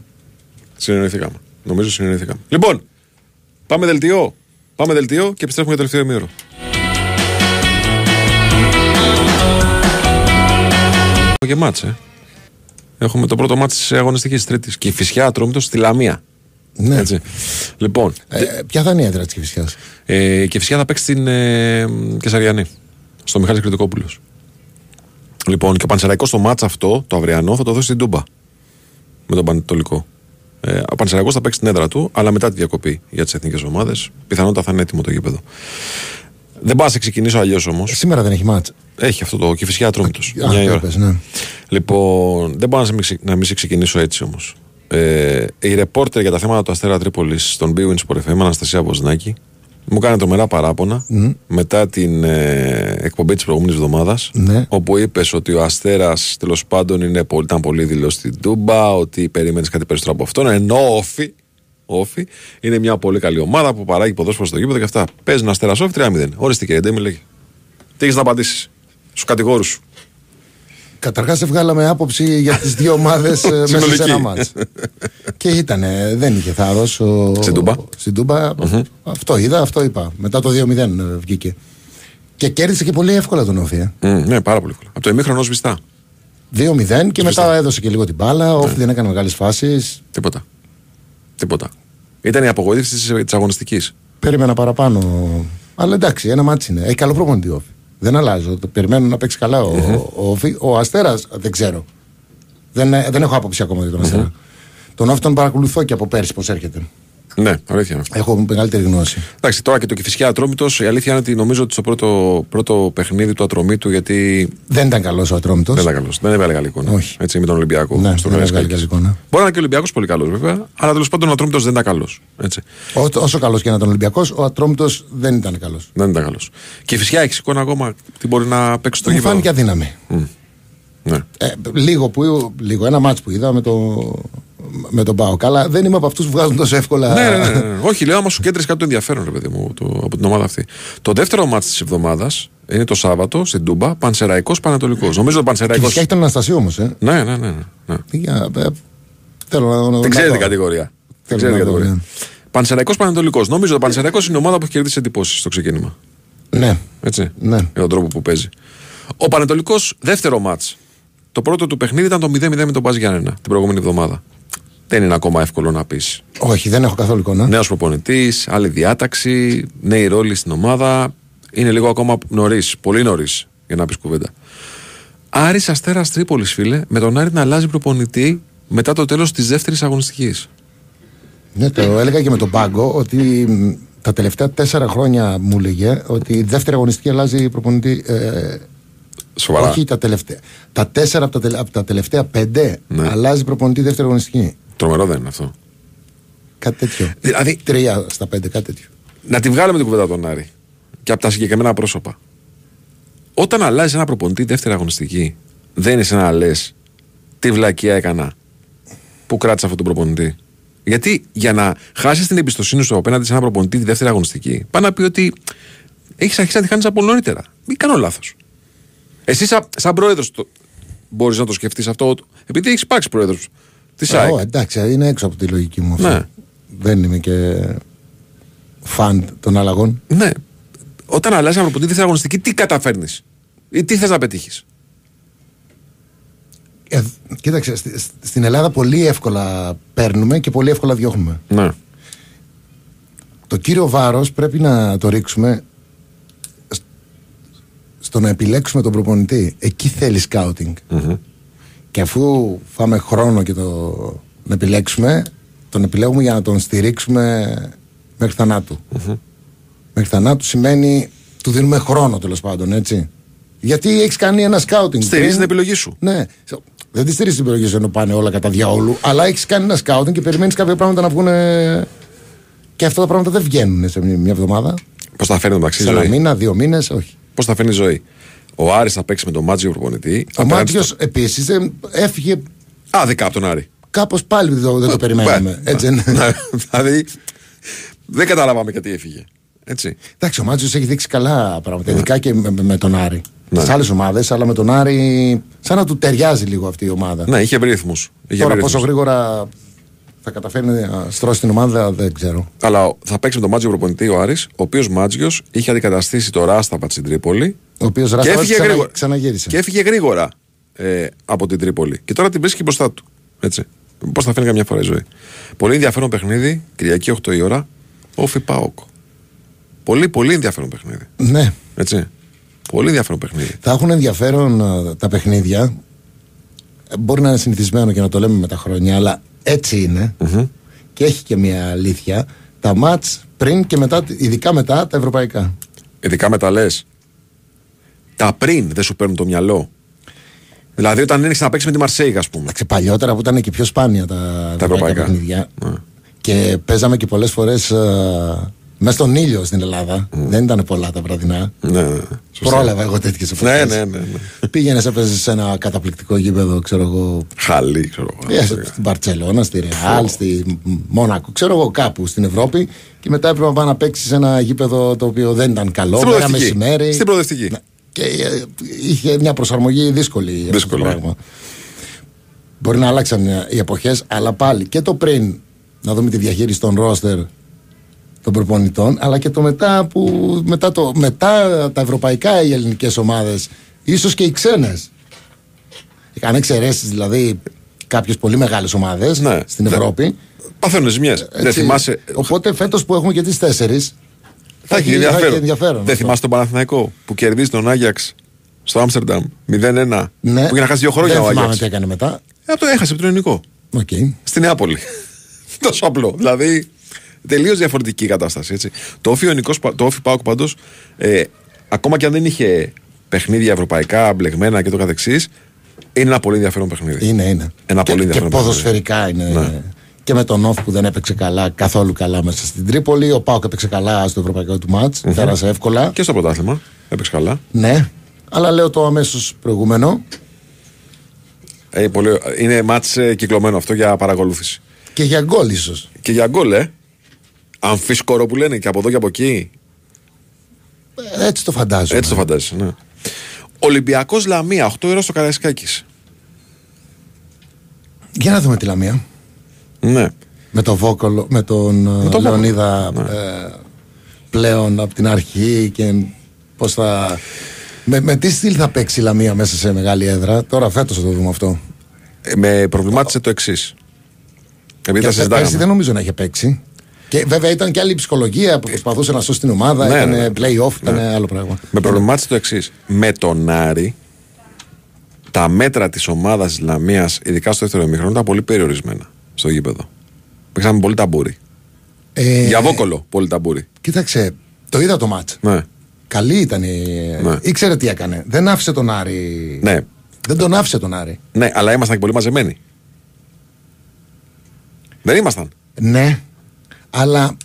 Συνεννοηθήκαμε. Νομίζω συνεννοηθήκαμε. Λοιπόν, πάμε δελτίο. Πάμε δελτίο και επιστρέφουμε για το τελευταίο ημίωρο. Και μάτς, ε. Έχουμε το πρώτο μάτς της αγωνιστικής τρίτης. Και η Φυσιά Ατρόμητος στη Λαμία. Ναι. Έτσι. Λοιπόν, Ε, ποια θα είναι η έδρα της Κυφυσιά. ε, και φυσικά θα παίξει στην ε, Κεσαριανή. Στο Μιχάλης Κρητικόπουλος. Λοιπόν, και ο Πανσεραϊκός στο μάτς αυτό, το αυριανό, θα το δώσει στην Τούμπα. Με τον Πανετολικό. Ε, ο Πανσεραϊκός θα παίξει την έδρα του, αλλά μετά τη διακοπή για τις εθνικές ομάδες. Πιθανότατα θα είναι έτοιμο το γήπεδο. Δεν πάω να σε ξεκινήσω αλλιώς όμως. Σήμερα δεν έχει μάτσα. Έχει αυτό το κυφισιά ατρόμητος. Α, Μια το ώρα. είπες, ναι. Λοιπόν, δεν μπορώ να, σε μην ξε- να μην σε ξεκινήσω έτσι όμως. Ε, η ρεπόρτερ για τα θέματα του Αστέρα Τρίπολης στον Big Wins Sport FM, Αναστασία Βοσνάκη, μου έκανε τρομερά παράπονα μετά την ε, εκπομπή της προηγούμενης εβδομάδας. Ναι. Όπου είπες ότι ο Αστέρας τέλος πάντων είναι, πολύ- ήταν πολύ δηλό στην Τούμπα, ότι περίμενε κάτι περισσότερο από αυτόν. Ενώ όφη, όφη είναι μια πολύ καλή ομάδα που παράγει ποδόσφαιρο στο γήπεδο και αυτά. Παίζει Αστέρα όφη 3-0. Ορίστε κύριε Ντέμι, λέγε. Τι έχεις να απαντήσεις στους κατηγόρους σου; Καταρχάς, βγάλαμε άποψη για τις δύο ομάδες (laughs) μέσα σε Συνολική. ένα μάτς. και ήταν, δεν είχε θάρρος. Στην Τούμπα. Στην Τούμπα. Αυτό είδα, αυτό είπα. Μετά το 2-0 ε, βγήκε. Και κέρδισε και πολύ εύκολα τον ΟΦΗ. ε. Mm, ναι, πάρα πολύ εύκολα. Από το ημίχρονο σβηστά. 2-0 και μετά έδωσε και λίγο την μπάλα. Ο ΟΦΗ δεν έκανε μεγάλες φάσεις. Τίποτα. Τίποτα. Ήταν η απογοήτευση της αγωνιστικής. Περίμενα παραπάνω. Αλλά εντάξει, ένα ματς είναι. Έχει καλό προπονητή ο ΟΦΗ. Δεν αλλάζω. Το περιμένω να παίξει καλά. Ο, ο, ο, ο Αστέρας δεν ξέρω. Δεν, ε, δεν έχω άποψη ακόμα για τον Αστέρα. Τον Όφη τον παρακολουθώ και από πέρσι πώς έρχεται. Ναι, αλήθεια είναι αυτό. Έχω μεγαλύτερη γνώση. Εντάξει, τώρα και το Κυφυσιά Ατρόμητος, η αλήθεια είναι ότι νομίζω ότι στο πρώτο, πρώτο παιχνίδι του Ατρομήτου, γιατί Δεν ήταν καλός ο Ατρόμητος. δεν ήταν καλός. Δεν έβαλε καλή εικόνα. Όχι. Έτσι, με τον Ολυμπιακό. Ναι, στον δεν Καραϊσκάκη. έβγαλε καλή εικόνα. Μπορεί να είναι και ο Ολυμπιακός πολύ καλός βέβαια, αλλά τέλος πάντων ο Ατρόμητος δεν ήταν καλός. Έτσι. Ό, όσο καλός και να ήταν Ολυμπιακός, ο Ατρόμητος δεν ήταν καλός. Δεν ήταν καλός. Και η Φυσιά έχει εικόνα ακόμα τι μπορεί να παίξει στο Μου γήπεδο. φάνηκε αδύναμη. Ναι. Ε, λίγο, που, λίγο ένα μάτς που είδα με, το, με τον Πάο. Καλά, δεν είμαι από αυτούς που βγάζουν τόσο εύκολα. Ναι, ναι, ναι, ναι. Όχι, λέω άμα σου κέντρε κάτι το ενδιαφέρον, ρε παιδί μου, το, από την ομάδα αυτή. Το δεύτερο μάτι της εβδομάδας είναι το Σάββατο στην Τούμπα, Πανσεραϊκός Πανατολικό. Νομίζω ότι ο Και Πανσεραϊκό. φυσικά έχει τον Αναστασίου όμως. Ε. Ναι, ναι, ναι. ναι. Για, ε, θέλω να, να Δεν ξέρει να την δω. κατηγορία. Δεν Θέλω ξέρει την να δω, κατηγορία. ναι. Πανσεραϊκός Πανατολικό. Νομίζω ότι ο Πανσεραϊκός είναι η ομάδα που έχει κερδίσει εντυπώσεις στο ξεκίνημα. Ναι, Έτσι. Ναι. Για τον τρόπο που παίζει. Ο Πανετολικός δεύτερο μάτς. Το πρώτο του παιχνίδι ήταν το 0-0 με τον Μπάζ Γιάννενα την προηγούμενη εβδομάδα. Δεν είναι ακόμα εύκολο να πεις. όχι, δεν έχω καθόλου εικόνα. Νέος προπονητής, άλλη διάταξη, νέοι ρόλοι στην ομάδα. Είναι λίγο ακόμα νωρίς, πολύ νωρίς για να πεις κουβέντα. Άρης Αστέρας Τρίπολης, φίλε, με τον Άρη να αλλάζει προπονητή μετά το τέλος της δεύτερης αγωνιστικής. Ναι, το έλεγα και με τον Πάγκο ότι μ, τα τελευταία τέσσερα χρόνια μου έλεγε ότι η δεύτερη αγωνιστική αλλάζει προπονητή. Ε, Σοβαρά. όχι τα τελευταία. Τα τέσσερα από τα, τελε- από τα τελευταία πέντε Ναι. αλλάζει προπονητή δεύτερη αγωνιστική. Τρομερό δεν είναι αυτό. Κάτι τέτοιο. Δηλαδή- Τρία στα πέντε, κάτι τέτοιο. Να τη βγάλουμε την κουβέντα τον Άρη και από τα συγκεκριμένα πρόσωπα. Όταν αλλάζει ένα προπονητή δεύτερη αγωνιστική, δεν είναι σαν να λες τι βλακεία έκανα που κράτησα αυτόν τον προπονητή. Γιατί για να χάσεις την εμπιστοσύνη σου απέναντι σε ένα προπονητή τη δεύτερη αγωνιστική, πάει να πει ότι έχεις αρχίσει να τη χάνει από νωρίτερα. Μην κάνω λάθος. Εσύ, σαν, σαν πρόεδρος, μπορείς να το σκεφτείς αυτό, επειδή έχεις υπάρξει πρόεδρος της ΑΕΚ. Ω, εντάξει, είναι έξω από τη λογική μου αυτό. Ναι. Δεν είμαι και φαν των αλλαγών. Ναι. Όταν αλλάζει ένα προπονητή δεύτερη αγωνιστική, τι καταφέρνεις; Ή τι θες να πετύχεις; Ε, κοίταξε, στη- στην Ελλάδα πολύ εύκολα παίρνουμε και πολύ εύκολα διώχνουμε. Ναι. Το κύριο βάρος πρέπει να το ρίξουμε σ- στο να επιλέξουμε τον προπονητή. Εκεί θέλει σκάουτινγκ. Και αφού φάμε χρόνο και το να επιλέξουμε, τον επιλέγουμε για να τον στηρίξουμε μέχρι θανάτου. Μέχρι θανάτου σημαίνει του δίνουμε χρόνο τέλος πάντων, έτσι. Γιατί έχεις κάνει ένα σκάουτινγκ. Στηρίζεις πριν. την επιλογή σου. Ναι. Δεν τη στηρίζεις την επιλογή σου ενώ πάνε όλα κατά διαόλου, αλλά έχεις κάνει ένα σκάουτινγκ και περιμένεις κάποια πράγματα να βγουν. Και αυτά τα πράγματα δεν βγαίνουν σε μια μια εβδομάδα. Πώς θα φέρνει μεταξύ Σε ένα ζωή; μήνα, δύο μήνες, όχι. Πώς θα φέρνει ζωή; Ο Άρης θα παίξει με τον Μάτζιο προπονητή. Ο απέναντι Μάτιο στο- επίσης έφυγε Άδικα από τον Άρη. κάπως πάλι δεν το, δεν το περιμέναμε. Ναι. Έτσι, ναι. Ναι, δηλαδή δεν καταλάβαμε γιατί έφυγε. Έτσι. Εντάξει, ο Μάτζιος έχει δείξει καλά πράγματα, ειδικά και με, με- με τον Άρη. Ναι. Σε άλλες ομάδες, αλλά με τον Άρη, σαν να του ταιριάζει λίγο αυτή η ομάδα. Ναι, είχε βρει ρυθμούς. Είχε Τώρα βρει πόσο ρυθμούς. γρήγορα θα καταφέρει να στρώσει την ομάδα δεν ξέρω. Αλλά θα παίξει με τον Μάτζιο προπονητή ο Άρης, ο οποίος Μάτζιος είχε αντικαταστήσει το Ράσταπα στην Τρίπολη. Ο οποίος Και Ράσταβα έφυγε ξανα, γρήγορα. ξαναγύρισε. Και έφυγε γρήγορα ε, από την Τρίπολη. Και τώρα την βρίσκει μπροστά του. Έτσι. Πώς θα φέρνει καμιά φορά η ζωή. Πολύ ενδιαφέρον παιχνίδι, Κυριακή 8 η ώρα, Όφι Πάοκ. Πολύ, πολύ ενδιαφέρον παιχνίδι. Ναι. Έτσι. Πολύ ενδιαφέρον παιχνίδι. Θα έχουν ενδιαφέρον α, τα παιχνίδια. Ε, Μπορεί να είναι συνηθισμένο και να το λέμε με τα χρόνια, αλλά έτσι είναι. Και έχει και μια αλήθεια. Τα μάτς πριν και μετά, ειδικά μετά τα ευρωπαϊκά. Ειδικά με τα λες. Τα πριν δεν σου παίρνουν το μυαλό. Δηλαδή όταν είναι να παίξεις με τη Μαρσέιγα, ας πούμε. Εντάξει, παλιότερα που ήταν και πιο σπάνια τα, ευρωπαϊκά, ευρωπαϊκά. παιχνίδια. Ναι. Και παίζαμε και πολλές φορές α, μέσα στον ήλιο στην Ελλάδα. Δεν ήταν πολλά τα βραδινά. Ναι, ναι. ναι. Σωστά. Πρόλαβα εγώ τέτοιες Ναι, εποχές. ναι, ναι. ναι. Πήγαινες, έπαιζες σε ένα καταπληκτικό γήπεδο, ξέρω εγώ, Χαλή, ξέρω εγώ. Ε, στην Παρσελώνα, στη Ρεάλ, στη Μόνακο, ξέρω εγώ κάπου στην Ευρώπη. Και μετά έπρεπε να πάει να παίξεις σε ένα γήπεδο το οποίο δεν ήταν καλό. Στην Μέρα προοδευτική. μεσημέρι. Στην προοδευτική. Ναι. Και ε, είχε μια προσαρμογή δύσκολη. αυτό το Δύσκολη. πράγμα. Μπορεί να άλλαξαν ε, οι εποχές, αλλά πάλι και το πριν να δούμε τη διαχείριση των ρόστερ των προπονητών, αλλά και το μετά που μετά, το, μετά τα ευρωπαϊκά οι ελληνικές ομάδες, ίσως και οι ξένες. Αν εξαιρέσεις δηλαδή κάποιες πολύ μεγάλες ομάδες Ναι. στην Ναι. Ευρώπη. Παθαίνουν ζημιές. Δεν έτσι. θυμάσαι. Οπότε φέτος που έχουμε και τις τέσσερις, Θα έχει έχει- θα ενδιαφέρον. έχει ενδιαφέρον Δεν αυτό. θυμάσαι τον Παναθηναϊκό που κερδίζει τον Άγιαξ στο Άμστερνταμ 0-1. Ναι. Που είχε να χάσει δύο χρόνια Δεν ο θυμάμαι Άγιαξ. τι έκανε μετά. Ε, το έχασε από τον Ιωνικό. Οκ. Στη Νεάπολη. (laughs) Τόσο απλό. Δηλαδή, τελείως διαφορετική η κατάσταση. Έτσι. Το ΟΦΗ, Ιωνικός, το ΟΦΗ ΠΑΟΚ πάντως, ε, ακόμα και αν δεν είχε παιχνίδια ευρωπαϊκά μπλεγμένα και το καθεξής, είναι ένα πολύ ενδιαφέρον παιχνίδι. Είναι, είναι. Ένα και, πολύ και ενδιαφέρον ποδοσφαιρικά είναι. Ναι. Και με τον Όφ που δεν έπαιξε καλά, καθόλου καλά μέσα στην Τρίπολη. Ο Πάοκ έπαιξε καλά στο ευρωπαϊκό του ματ Πέρασε εύκολα. Και στο πρωτάθλημα. Έπαιξε καλά. Ναι. Αλλά λέω το αμέσως προηγούμενο. Ε, πολύ, είναι μάτς ε, κυκλωμένο αυτό για παρακολούθηση. Και για γκολ ίσως. Και για γκολ, ε. Αμφίσκορο που λένε και από εδώ και από εκεί. Έτσι το φαντάζομαι. Έτσι το φαντάζεσαι, ναι. Ολυμπιακός Λαμία, 8 ώρα στο Καραϊσκάκης. Για να δούμε τη Λαμία. Ναι. Με τον Βόκολο, με τον Με ε, τον Λεωνίδα Βόκολο, ναι. ε, πλέον από την αρχή και πώς θα... Με, με τι στυλ θα παίξει η Λαμία μέσα σε μεγάλη έδρα; Τώρα φέτος θα το δούμε αυτό. Ε, με προβλημάτισε το εξής. Επειδή τα Και πέρσι δεν συζητάγαμε. νομίζω να είχε παίξει. Και βέβαια ήταν και άλλη ψυχολογία που προσπαθούσε να σώσει την ομάδα. Ναι, ήταν ναι, ναι. play-off, ήταν άλλο πράγμα. Με προβλημάτισε το εξής. Με τον Άρη, τα μέτρα της ομάδας τη Λαμίας, ειδικά στο δεύτερο ημίχρονο, ήταν πολύ περιορισμένα στο γήπεδο. Παίξαμε πολύ ταμπούρι. Ε, Για βόκολο, πολύ ταμπούρι. Κοίταξε, το είδα το μάτς. Ναι. Καλή ήταν η... Ναι. Ήξερε τι έκανε. Δεν άφησε τον Άρη. ναι. Δεν τον άφησε τον Άρη. Ναι, αλλά ήμασταν και πολύ μαζεμένοι. Δεν ήμασταν. Ναι, αλλά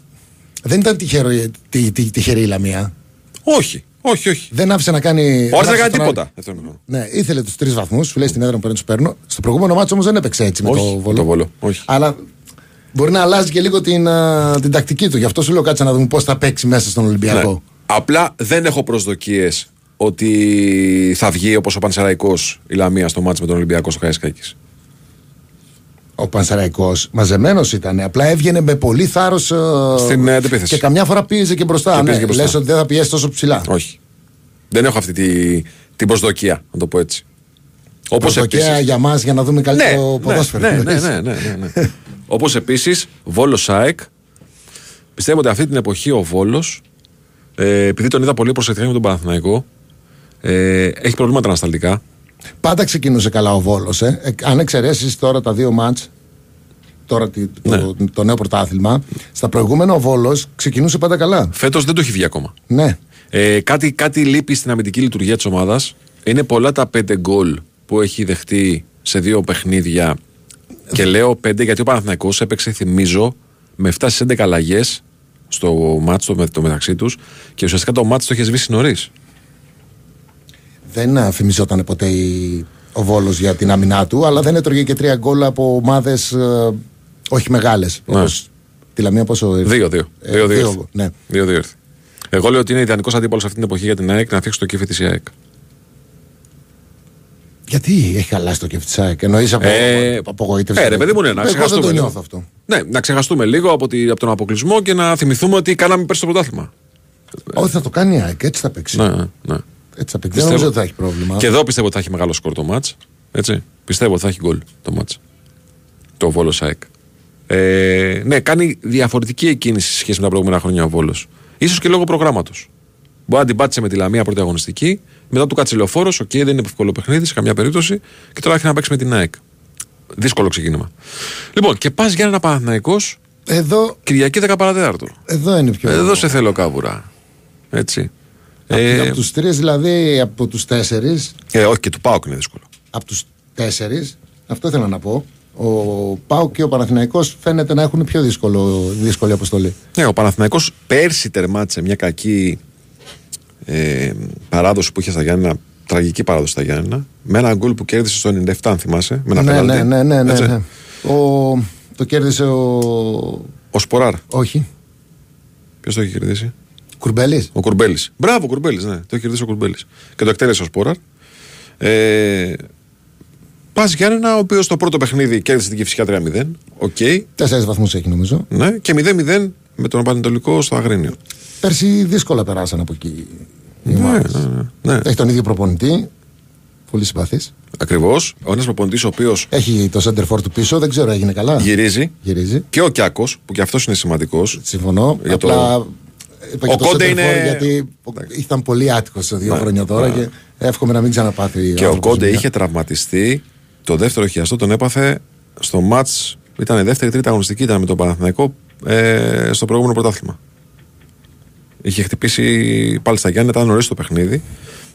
δεν ήταν τυχερό, τι, τι, τυχερή η Λαμία. Όχι, όχι, όχι. Δεν άφησε να κάνει. Όχι, δεν άφησε έκανε τον Άρη- τίποτα. δεύτερο ημίχρονο. Ναι, ήθελε τους τρεις βαθμούς, σου λέει στην έδρα μου παίρνει τους παίρνω. Στο προηγούμενο μάτσο όμως δεν έπαιξε έτσι με Όχι, το βόλο. το Βόλο, όχι. Αλλά μπορεί να αλλάζει και λίγο την, α, την τακτική του. Γι' αυτό σου λέω κάτσε να δούμε πώς θα παίξει μέσα στον Ολυμπιακό. Ναι. Απλά δεν έχω προσδοκίες ότι θα βγει όπως ο Πανσεραϊκός η Λαμία στο μάτσο με τον Ολυμπιακό στο Καραϊσκάκη. Ο Πανσεραϊκό μαζεμένος ήταν. Απλά έβγαινε με πολύ θάρρος. Στην, ε, αντεπίθεση. Και καμιά φορά πίεζε και μπροστά. Και ναι. πίεζε και μπροστά. Λες ότι δεν θα πιέσει τόσο ψηλά. Όχι. Δεν έχω αυτή τη, την προσδοκία, να το πω έτσι. Όπως Προσδοκία επίση. για μας για να δούμε Ναι, καλύτερο ναι, ποδόσφαιρο. ναι, ναι, ναι, ναι, ναι, ναι. (laughs) Όπως επίσης, Βόλος ΣΑΕΚ. Πιστεύω ότι αυτή την εποχή ο Βόλος, ε, επειδή τον είδα πολύ προσεκτικά με τον Παναθηναϊκό, ε, έχει προβλήματα ανασταλτικά. Πάντα ξεκινούσε καλά ο Βόλος. Ε. Ε, αν εξαιρέσεις τώρα τα δύο μάτς, τώρα τη- το, Ναι. το νέο πρωτάθλημα, στα προηγούμενα ο Βόλος ξεκινούσε πάντα καλά. Φέτος δεν το έχει βγει ακόμα. Ναι. Ε, κάτι, κάτι λείπει στην αμυντική λειτουργία της ομάδας. Είναι πολλά τα πέντε γκολ που έχει δεχτεί σε δύο παιχνίδια. Και λέω πέντε γιατί ο Παναθηναϊκός έπαιξε, θυμίζω, με 7 στι 11 αλλαγές στο μάτσο το, με- το μεταξύ τους και ουσιαστικά το μάτσο το είχε σβήσει νωρίς. Δεν αφημιζόταν ποτέ η- ο Βόλος για την άμυνά του, αλλά δεν έτρωγε και τρία γκολ από ομάδες όχι μεγάλες. Ναι. Όπως τη Λαμία πόσο ήρθε; Δύο-δύο. Ε, Δύο-δύο δύο, ήρθε. ναι. Δύο-δύο ήρθε. Εγώ λέω ότι είναι ιδανικός αντίπαλος αυτή την εποχή για την ΑΕΚ να φτιάξει το κύφι της ΑΕΚ. Γιατί έχει χαλάσει το κεφτή ΣΑΕΚ, εννοείς από Ε, από απογοήτευση. ε, ρε παιδί μου, ναι, να Εγώ δεν ξεχαστούμε. το λίγο. νιώθω αυτό. Ναι, να ξεχαστούμε λίγο από, τη, από τον αποκλεισμό και να θυμηθούμε ότι κάναμε πέρσι το πρωτάθλημα. Όχι, θα το κάνει η ΑΕΚ, έτσι θα παίξει. Ναι, ναι, ναι. Έτσι θα παίξει. Δεν νομίζω ότι θα έχει πρόβλημα. Και εδώ πιστεύω ότι θα έχει μεγάλο σκορ το ματς. Έτσι. Πιστεύω ότι θα έχει γκολ το ματς. Το Βόλος ΑΕΚ. Ε, ναι, κάνει διαφορετική εκκίνηση σε σχέση με τα προηγούμενα χρόνια ο Βόλος. Ίσως και λόγω προγράμματος. Μπορεί να την πάτησε με τη Λαμία πρώτη αγωνιστική, μετά του κάτσε λεωφόρο, οκ, δεν είναι εύκολο παιχνίδι σε καμιά περίπτωση, και τώρα έχει να παίξει με την ΑΕΚ. Δύσκολο ξεκίνημα. Λοιπόν, και ΠΑΣ Γιάννενα Παναθηναϊκός Εδώ, Κυριακή 10 παρατέταρτο. εδώ είναι πιο. Εδώ σε θέλω κάβουρα. Έτσι. Από, Ε, από τους τρεις, δηλαδή από τους τέσσερις, ε, όχι, και του Πάουκ είναι δύσκολο. από τους τέσσερις, αυτό ήθελα να πω. Ο Πάου και ο Παναθηναϊκός φαίνεται να έχουν πιο δύσκολο, δύσκολη αποστολή. Ναι, ο Παναθηναϊκός πέρσι τερμάτισε μια κακή ε, παράδοση που είχε στα Γιάννενα, τραγική παράδοση στα Γιάννενα, με ένα γκολ που κέρδισε στο 97, αν θυμάσαι. Με ένα ναι, πέναλτι. ναι, ναι, ναι, ναι, Έτσι. ναι. Ο, το κέρδισε ο. Ο Σποράρ. Όχι. Ποιος το έχει κερδίσει; Κουρμπέλης. Ο Κουρμπέλης. Μπράβο, ο Κουρμπέλης, ναι. Το έχει κερδίσει ο Κουρμπέλης. Και το εκτέλεσε ο Σποράρ. Ε, ΠΑΣ Γιάννενα, ο οποίος το πρώτο παιχνίδι κέρδισε την Κηφισιά 3-0. Οκ. Τέσσερις βαθμούς έχει νομίζω. Ναι, και 0-0 με τον Πανετολικό στο Αγρίνιο. Πέρσι δύσκολα περάσαν από εκεί. οι Ναι, ομάδες. ναι, ναι, ναι. Έχει τον ίδιο προπονητή. Πολύ συμπαθής. Ακριβώς. Ο ένας προπονητής ο οποίος Έχει το center for του πίσω, δεν ξέρω, έγινε καλά. γυρίζει Γυρίζει. και ο Κιάκος, που και αυτός είναι σημαντικός. Συμφωνώ. Για το- Απλά είπα και Ο το Κόντε center for είναι- Γιατί ήταν πολύ άτυχος σε δύο Ναι, χρόνια τώρα ναι. και εύχομαι να μην ξαναπάθει. Και ο άνθρωπος Κόντε μια. είχε τραυματιστεί. Το δεύτερο χιαστό τον έπαθε στο μάτς. Ήταν η δεύτερη, τρίτη αγωνιστική. Ήταν με τον Παναθηναϊκό ε, στο προηγούμενο πρωτάθλημα. Είχε χτυπήσει πάλι στα Γιάννη, ήταν νωρίς το παιχνίδι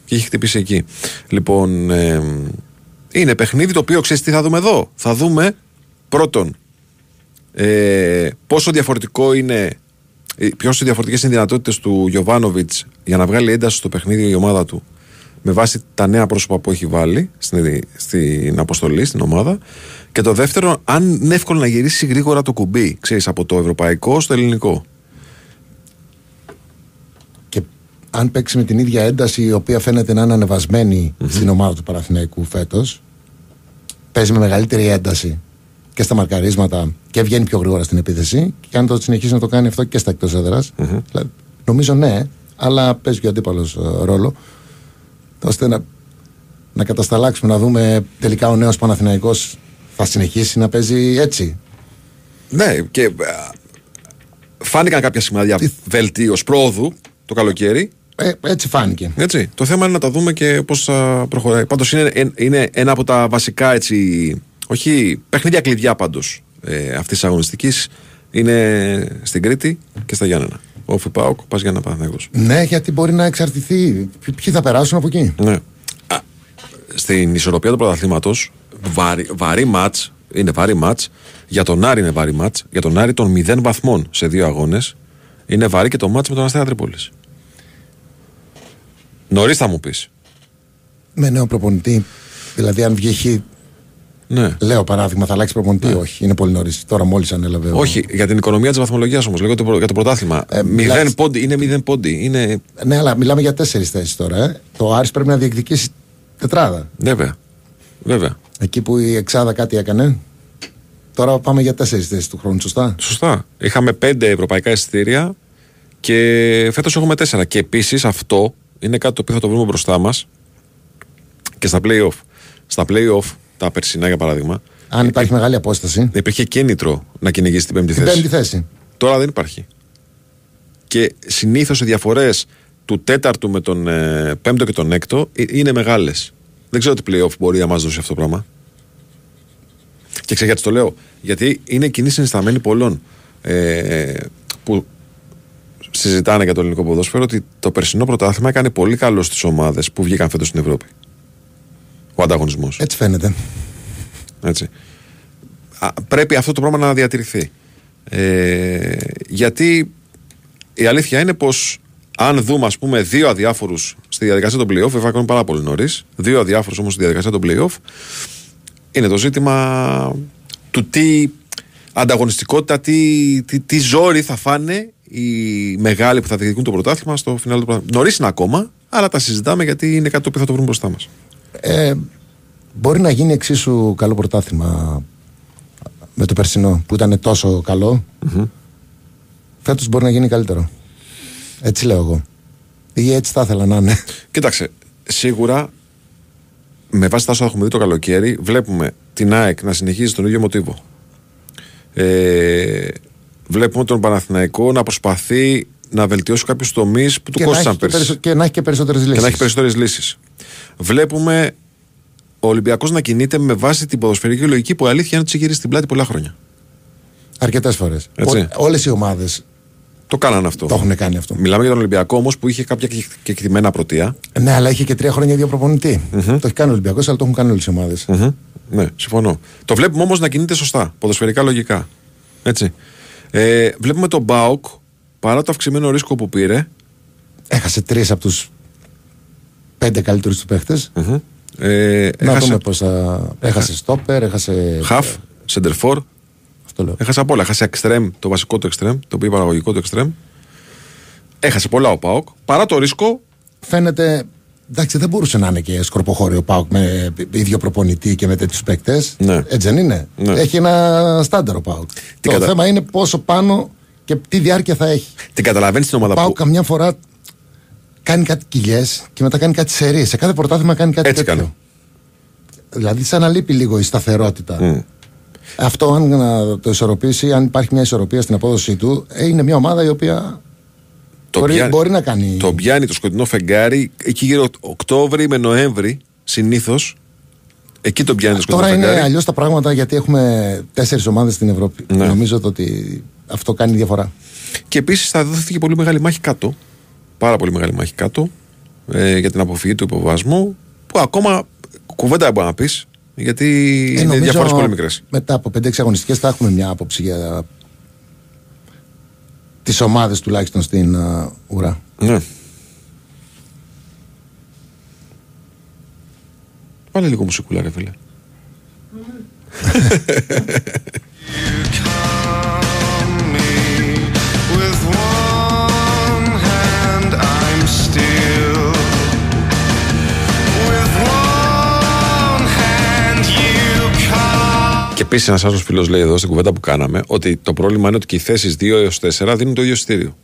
και είχε χτυπήσει εκεί. Λοιπόν, ε, είναι παιχνίδι το οποίο ξέρεις τι θα δούμε εδώ. Θα δούμε πρώτον ε, πόσο διαφορετικό είναι. Ποιος διαφορετικές είναι οι δυνατότητε του Γιωβάνοβιτς για να βγάλει ένταση στο παιχνίδι η ομάδα του με βάση τα νέα πρόσωπα που έχει βάλει στην, στην αποστολή, στην ομάδα. Και το δεύτερο, αν είναι εύκολο να γυρίσει γρήγορα το κουμπί, ξέρεις, από το ευρωπαϊκό στο ελληνικό. Και αν παίξει με την ίδια ένταση η οποία φαίνεται να είναι ανεβασμένη στην ομάδα του Παναθηναϊκού φέτος, παίζει με μεγαλύτερη ένταση και στα μαρκαρίσματα και βγαίνει πιο γρήγορα στην επίθεση. Και αν το συνεχίσει να το κάνει αυτό και στα εκτός έδρας, δηλαδή, νομίζω ναι, αλλά παίζει και ο αντίπαλος ρόλο, ώστε να, να κατασταλάξουμε, να δούμε τελικά ο νέος Παναθηναϊκός θα συνεχίσει να παίζει έτσι. Ναι, και ε, φάνηκαν κάποια σημάδια βελτίωσης πρόοδου το καλοκαίρι. Ε, έτσι φάνηκε. Έτσι. Το θέμα είναι να τα δούμε και πώς θα προχωράει. Πάντως είναι, ε, είναι ένα από τα βασικά έτσι. Όχι, παιχνίδια κλειδιά πάντως ε, αυτής της αγωνιστικής είναι στην Κρήτη και στα Γιάννενα. Ο Φιπάοκ, πας για να Παναθηναϊκός. Ναι, γιατί μπορεί να εξαρτηθεί. Ποι- Ποιοι θα περάσουν από εκεί; Ναι. Α, στην ισορροπία του πρωταθλήματος, βαρύ, βαρύ μάτς, είναι βαρύ μάτς. Για τον Άρη είναι βαρύ μάτς. Για τον Άρη των 0 βαθμών σε δύο αγώνες. Είναι βαρύ και το μάτς με τον Αστέρα Τρίπολης. Νωρίς θα μου πεις. Με νέο προπονητή. Δηλαδή, αν βγει χ, Ναι. λέω παράδειγμα, θα αλλάξει προπονητή. Όχι, είναι πολύ νωρίς. Τώρα μόλις ανέλαβε. ο- Όχι, για την οικονομία της βαθμολογίας όμως. Λέγω το προ- για το πρωτάθλημα. Ε, μηδέν μιλάς- πόντι, είναι μηδέν πόντι. Είναι. Ναι, αλλά μιλάμε για τέσσερις θέσεις τώρα. Ε. Το Άρης πρέπει να διεκδικήσει τετράδα. Βέβαια. Βέβαια. Εκεί που η Εξάδα κάτι έκανε. Τώρα πάμε για τέσσερις θέσεις του χρόνου, σωστά; Σωστά. Είχαμε πέντε ευρωπαϊκά εισιτήρια και φέτος έχουμε τέσσερα. Και επίσης αυτό είναι κάτι το οποίο θα το βρούμε μπροστά μας και στα playoff. Στα playoff, τα περσινά για παράδειγμα, Αν υπάρχει μεγάλη απόσταση. υπήρχε κίνητρο να κυνηγήσει την πέμπτη Την θέση. πέμπτη θέση. Τώρα δεν υπάρχει. Και συνήθως οι διαφορές του τέταρτου με τον ε, πέμπτο και τον έκτο ε, είναι μεγάλες. Δεν ξέρω τι playoff μπορεί να μα δώσει αυτό το πράγμα. Και ξέρω γιατί το λέω. Γιατί είναι κοινή συνισταμένη πολλών ε, που συζητάνε για το ελληνικό ποδόσφαιρο ότι το περσινό πρωτάθλημα έκανε πολύ καλό στις ομάδες που βγήκαν φέτος στην Ευρώπη. Ο ανταγωνισμός. Έτσι φαίνεται. Έτσι. Α, πρέπει αυτό το πράγμα να διατηρηθεί. Ε, γιατί η αλήθεια είναι πως αν δούμε, ας πούμε, δύο αδιάφορους στη διαδικασία των playoff, βέβαια είναι πάρα πολύ νωρίς, δύο αδιάφορους όμως στη διαδικασία των playoff, είναι το ζήτημα του τι ανταγωνιστικότητα, τι, τι, τι ζόρι θα φάνε οι μεγάλοι που θα διεκδικούν το πρωτάθλημα στο φινάλ του πρωτάθλημα. Νωρίς είναι ακόμα, αλλά τα συζητάμε γιατί είναι κάτι το οποίο θα το βρούμε μπροστά μας. Ε, μπορεί να γίνει εξίσου καλό πρωτάθλημα με το περσινό που ήταν τόσο καλό. Φέτος μπορεί να γίνει καλύτερο. Έτσι λέω εγώ. Ή έτσι θα ήθελα να είναι. Κοίταξε, σίγουρα με βάση τα όσα έχουμε δει το καλοκαίρι, βλέπουμε την ΑΕΚ να συνεχίζει τον ίδιο μοτίβο. Ε, βλέπουμε τον Παναθηναϊκό να προσπαθεί να βελτιώσει κάποιους τομείς που του και, να έχει κόστησαν και, πέρσι. περισσο- και να έχει και περισσότερες λύσει. Και να έχει περισσότερες λύσεις. Βλέπουμε ο Ολυμπιακός να κινείται με βάση την ποδοσφαιρική λογική που η αλήθεια είναι ότι έχει γυρίσει στην πλάτη πολλά χρόνια. Αρκετές φορές. Έτσι. Όλες οι ομάδες Το κάνανε αυτό. το έχουν κάνει αυτό. Μιλάμε για τον Ολυμπιακό όμως που είχε κάποια κεκ- κεκτημένα πρωτεία. Ναι, αλλά είχε και τρία χρόνια δύο προπονητή. Το έχει κάνει ο Ολυμπιακός, αλλά το έχουν κάνει όλες οι ομάδες. Μμμ. Ναι, συμφωνώ. Το βλέπουμε όμως να κινείται σωστά, ποδοσφαιρικά λογικά. Έτσι. Ε, βλέπουμε τον Μπάουκ, παρά το αυξημένο ρίσκο που πήρε, Έχασε τρεις από τους πέντε καλύτερους τους παίχτες. μμμ, ε, Να έχασε δούμε πώς θα. Έχασε στόπερ, έχασε. χαφ, σεντερφόρ, Αυτό λέω. έχασε απ' όλα. Έχασε εξτρέμ, το βασικό του εξτρέμ, το οποίο παραγωγικό του εξτρέμ. Έχασε πολλά ο Πάοκ. Παρά το ρίσκο, Φαίνεται. Εντάξει, δεν μπορούσε να είναι και σκορποχώριο Πάουκ με ίδιο προπονητή και με τέτοιους παίκτες. Ναι. Έτσι δεν είναι. Ναι. Έχει ένα στάνταρο Πάουκ. Το κατα- θέμα είναι πόσο πάνω και τι διάρκεια θα έχει. την καταλαβαίνεις την ομάδα Πάουκ που. καμιά φορά κάνει κάτι κοιλιές και μετά κάνει κάτι σερίες. Σε κάθε πρωτάθλημα κάνει κάτι Έτσι τέτοιο. κάνει. Δηλαδή, σαν να λείπει λίγο η σταθερότητα. Μμ. Αυτό, αν να το ισορροπήσει, αν υπάρχει μια ισορροπία στην απόδοσή του, ε, είναι μια ομάδα η οποία Το μπορεί, πιάνει- μπορεί να κάνει. Το πιάνει το σκοτεινό φεγγάρι εκεί γύρω Οκτώβρη με Νοέμβρη συνήθως. Εκεί το πιάνει το σκοτεινό Τώρα είναι φεγγάρι. αλλιώς τα πράγματα γιατί έχουμε τέσσερις ομάδες στην Ευρώπη. Ναι. Νομίζω το ότι αυτό κάνει διαφορά. Και επίσης θα δόθηκε πολύ μεγάλη μάχη κάτω. Πάρα πολύ μεγάλη μάχη κάτω ε, για την αποφυγή του υποβασμού. Που ακόμα κουβέντα δεν μπορεί να πεις γιατί Ε, είναι νομίζω διαφορές πολύ μικρές. Μετά από 5-6 αγωνιστικές θα έχουμε μια άποψη για τις ομάδες τουλάχιστον στην α, ουρά. Ναι. Βάλε λίγο μουσικούλα, ρε φίλε. (laughs) επίσης, ένας άλλος φίλος λέει εδώ στην κουβέντα που κάναμε ότι το πρόβλημα είναι ότι και οι θέσεις 2 έως 4 δίνουν το ίδιο εισιτήριο.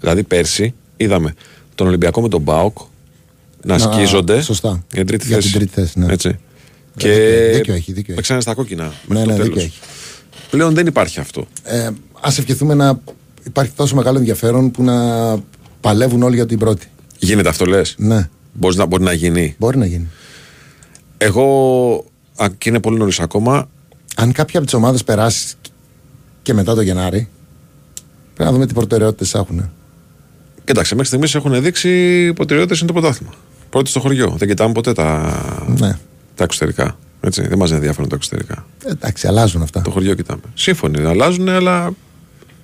Δηλαδή, πέρσι είδαμε τον Ολυμπιακό με τον Μπάουκ να Να, σκίζονται. σωστά. Για την τρίτη Για θέση. την τρίτη θέση, ναι. Έτσι. Και δίκιο- δίκιο έχει, δίκιο έχει. παίξανε στα κόκκινα. Ναι, μέχρι το ναι, τέλος. δίκιο έχει. Πλέον δεν υπάρχει αυτό. Ε, Α ευχηθούμε να υπάρχει τόσο μεγάλο ενδιαφέρον που να παλεύουν όλοι για την πρώτη. Γίνεται αυτό, λες; Ναι, Μπορείς να, μπορεί να γίνει. μπορεί να γίνει. Εγώ, αν και είναι πολύ νωρίς ακόμα, Αν κάποια από τις ομάδες περάσει και μετά το Γενάρη, πρέπει να δούμε τι προτεραιότητες έχουν. Κοίταξε, μέχρι στιγμής έχουν δείξει οι προτεραιότητες είναι το πρωτάθλημα. Πρώτη στο χωριό. Δεν κοιτάμε ποτέ τα, Ναι. τα εξωτερικά. Έτσι, δεν μας ενδιαφέρουν τα εξωτερικά. Εντάξει, αλλάζουν αυτά. Το χωριό κοιτάμε. Σύμφωνοι, αλλάζουν, αλλά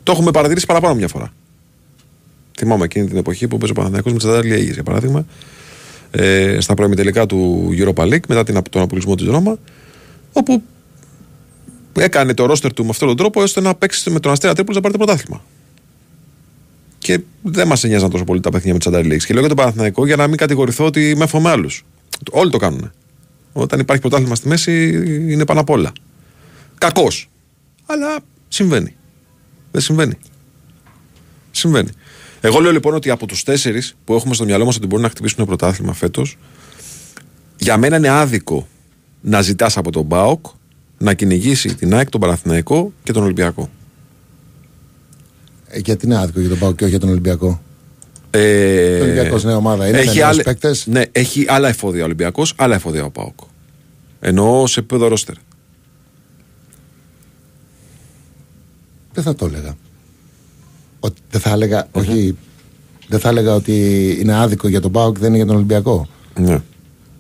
το έχουμε παρατηρήσει παραπάνω μια φορά. Θυμάμαι εκείνη την εποχή που παίζει ο Παναθηναϊκός με τη Σαντάρ Λιέγης, για παράδειγμα, ε, στα προημιτελικά του Europa League, μετά την, τον αποκλεισμό τη Ρώμα, όπου έκανε το ρόστερ του με αυτόν τον τρόπο ώστε να παίξει με τον Αστέρα Τρίπολης να πάρει το πρωτάθλημα. Και δεν μας νοιάζαν τόσο πολύ τα παιχνίδια με τη Σαντάρ Λιέγης. Και λέω για τον Παναθηναϊκό για να μην κατηγορηθώ ότι με με άλλους. Όλοι το κάνουν. Όταν υπάρχει πρωτάθλημα στη μέση, είναι πάνω απ' όλα. Κακός. Αλλά συμβαίνει. Δεν συμβαίνει. Συμβαίνει. Εγώ λέω λοιπόν ότι από τους τέσσερις που έχουμε στο μυαλό μας ότι μπορούν να χτυπήσουν το πρωτάθλημα φέτος, για μένα είναι άδικο να ζητάς από τον Μπάοκ να κυνηγήσει την ΑΕΚ, τον Παναθηναϊκό και τον Ολυμπιακό. Ε, γιατί είναι άδικο για τον Πάο και όχι για τον Ολυμπιακό; Ε, Ο Ολυμπιακός νέα ομάδα είναι, με νέους άλλε- παίκτες. Ναι, έχει άλλα εφόδια ο Ολυμπιακός, άλλα εφόδια ο Πάοκ. Εννοώ σε επίπεδο ρόστερ. Δεν θα το έλεγα. Ότι δεν θα έλεγα, όχι, δεν θα έλεγα ότι είναι άδικο για τον Πάοκ, δεν είναι για τον Ολυμπιακό. Ναι.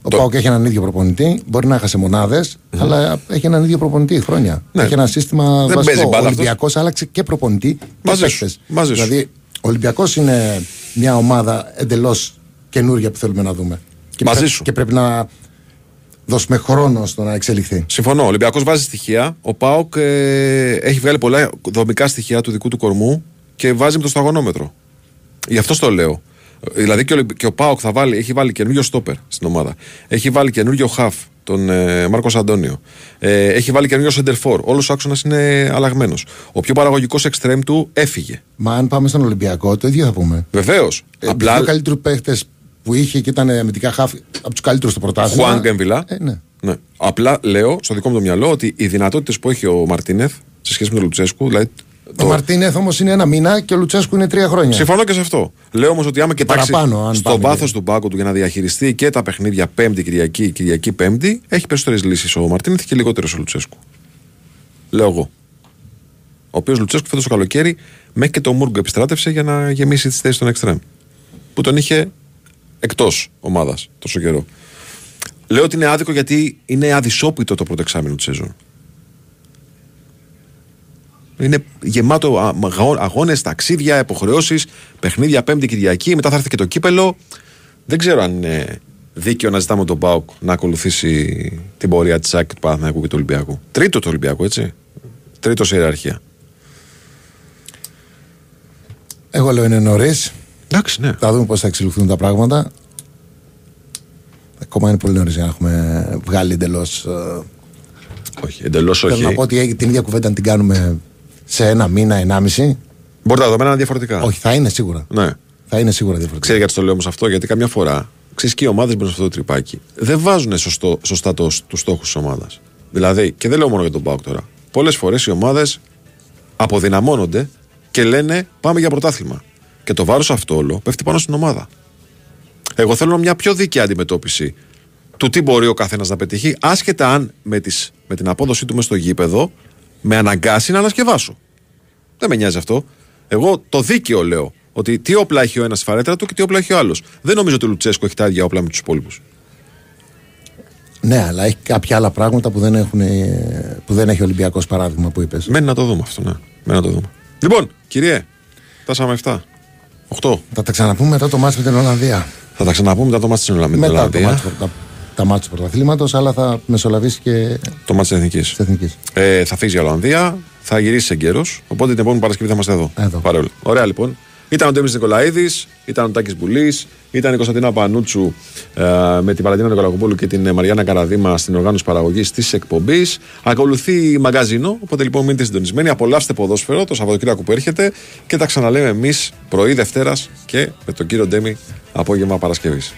Ο Το- Πάοκ έχει έναν ίδιο προπονητή, μπορεί να έχασε μονάδες, αλλά έχει έναν ίδιο προπονητή χρόνια. Ναι. Έχει ένα σύστημα Δεν παίζει βασικό. Ο μπάλα Ολυμπιακός άλλαξε και προπονητή και Μαζί σου, παίκτες. μαζί σου. Δηλαδή, ο Ολυμπιακός είναι μια ομάδα εντελώς καινούρια που θέλουμε να δούμε. Και Μαζί πρέ- σου. Και πρέπει να δώσουμε χρόνο στο να εξελιχθεί. Συμφωνώ. Ο Ολυμπιακός βάζει στοιχεία. Ο Πάοκ ε, έχει βγάλει πολλά δομικά στοιχεία του δικού του κορμού και βάζει με το σταγονόμετρο. Γι' αυτό το λέω. Ε, Δηλαδή και ο, Ολυμπ- και ο ΠΑΟΚ θα βάλει, έχει βάλει καινούριο στόπερ στην ομάδα. Έχει βάλει καινούριο χαφ, τον ε, Μάρκος Αντώνιο. Ε, έχει βάλει καινούριο σεντερφόρ. Όλος ο άξονας είναι αλλαγμένος. Ο πιο παραγωγικός εξτρέμ του έφυγε. Μα αν πάμε στον Ολυμπιακό, το ίδιο θα πούμε. Βεβαίως. Ε, Απλά. Τους δύο καλύτερους παίχτες που είχε και ήταν αμυντικά χαφ από τους καλύτερους στο πρωτάθλημα. Χουάνγκ, Εμβιλά. Ε, ναι. Ναι. Απλά λέω στο δικό μου το μυαλό ότι οι δυνατότητες που έχει ο Μαρτίνεθ σε σχέση με τον Λουτσέσκου. Δηλαδή, Ο Μαρτίνεθ όμως είναι ένα μήνα και ο Λουτσέσκου είναι τρία χρόνια. Συμφωνώ και σε αυτό. Λέω όμως ότι άμα κοιτάξεις παραπάνω, αν στο πάμε βάθος και- του πάγκου του για να διαχειριστεί και τα παιχνίδια Πέμπτη, Κυριακή, Κυριακή, Πέμπτη, έχει περισσότερες λύσεις ο Μαρτίνεθ και λιγότερες ο Λουτσέσκου. Λέω εγώ. Ο οποίος Λουτσέσκου φέτος το καλοκαίρι μέχρι και το Μούργκο επιστράτευσε για να γεμίσει τις θέσεις των Εκστρέμ. Που τον είχε εκτός ομάδας τόσο καιρό. Λέω ότι είναι άδικο γιατί είναι αδυσόπιτο το πρώτο εξάμεινο της σεζόν. Είναι γεμάτο αγώνες, ταξίδια, υποχρεώσεις, παιχνίδια Πέμπτη Κυριακή. Μετά θα έρθει και το κύπελο. Δεν ξέρω αν είναι δίκαιο να ζητάμε τον Πάουκ να ακολουθήσει την πορεία της ΑΚ του Παναθηναϊκού και του Ολυμπιακού. Τρίτο του Ολυμπιακού, έτσι. Τρίτος σε ιεραρχία. Εγώ λέω είναι νωρίς. Εντάξει, ναι. Θα δούμε πώς θα εξελιχθούν τα πράγματα. Ακόμα είναι πολύ νωρίς για να έχουμε βγάλει εντελώς. Όχι, εντελώς Θέλω όχι. να πω ότι την ίδια κουβέντα να την κάνουμε σε ένα μήνα, ενάμιση. Μπορεί τα δεδομένα να είναι διαφορετικά. Όχι, θα είναι σίγουρα. Ναι. Θα είναι σίγουρα διαφορετικά. Ξέρει γιατί το λέω όμως αυτό, γιατί καμιά φορά ξέρεις και οι ομάδες μπαίνουν σε αυτό το τρυπάκι. Δεν βάζουν σωστό, σωστά τους στόχους της ομάδας. Δηλαδή, και δεν λέω μόνο για τον Πάουκ τώρα. Πολλές φορές οι ομάδες αποδυναμώνονται και λένε πάμε για πρωτάθλημα. Και το βάρος αυτό όλο πέφτει πάνω στην ομάδα. Εγώ θέλω μια πιο δίκαιη αντιμετώπιση του τι μπορεί ο καθένας να πετύχει, άσχετα αν με, τις, με την απόδοσή του μες στο γήπεδο με αναγκάσει να ανασκευάσω. Δεν με νοιάζει αυτό. Εγώ το δίκαιο λέω. Ότι τι όπλα έχει ο ένας φαρέτρα του και τι όπλα έχει ο άλλος. Δεν νομίζω ότι ο Λουτσέσκο έχει τα ίδια όπλα με τους υπόλοιπους. Ναι, αλλά έχει κάποια άλλα πράγματα που δεν, έχουν, που δεν έχει ο Ολυμπιακός παράδειγμα που είπες. Μένει να το δούμε αυτό, ναι. Μένει να το δούμε. Λοιπόν, κυριέ, φτάσαμε 7. 8. Θα τα ξαναπούμε μετά το μάτς με την Ολλανδία. Θα τα ξαναπούμε μετά το μάτι τη Ολλανδία. Μετά το μάτς, τα, τα μάτς του πρωταθλήματος, αλλά θα μεσολαβήσει και Το μάτι της Εθνικής. της Εθνικής. Ε, θα φύγει η Ολλανδία, θα γυρίσει εγκαίρω. Οπότε την επόμενη Παρασκευή θα είμαστε εδώ. Εδώ. Παρόλο. Ωραία λοιπόν. Ήταν ο Ντέμι Νικολαίδης, ήταν ο Τάκης Μπουλής, ήταν η Κωνσταντίνα Πανούτσου ε, με την Παλατίνα Νικολακοπούλου και την ε, Μαριάννα Καραδίμα στην οργάνωση παραγωγής της εκπομπής. Ακολουθεί μαγαζίνο, οπότε λοιπόν μείνετε συντονισμένοι. Απολαύστε ποδόσφαιρο το Σαββατοκύριακο που έρχεται και τα ξαναλέμε εμείς πρωί Δευτέρας και με τον κύριο Ντέμι απόγευμα Παρασκευής.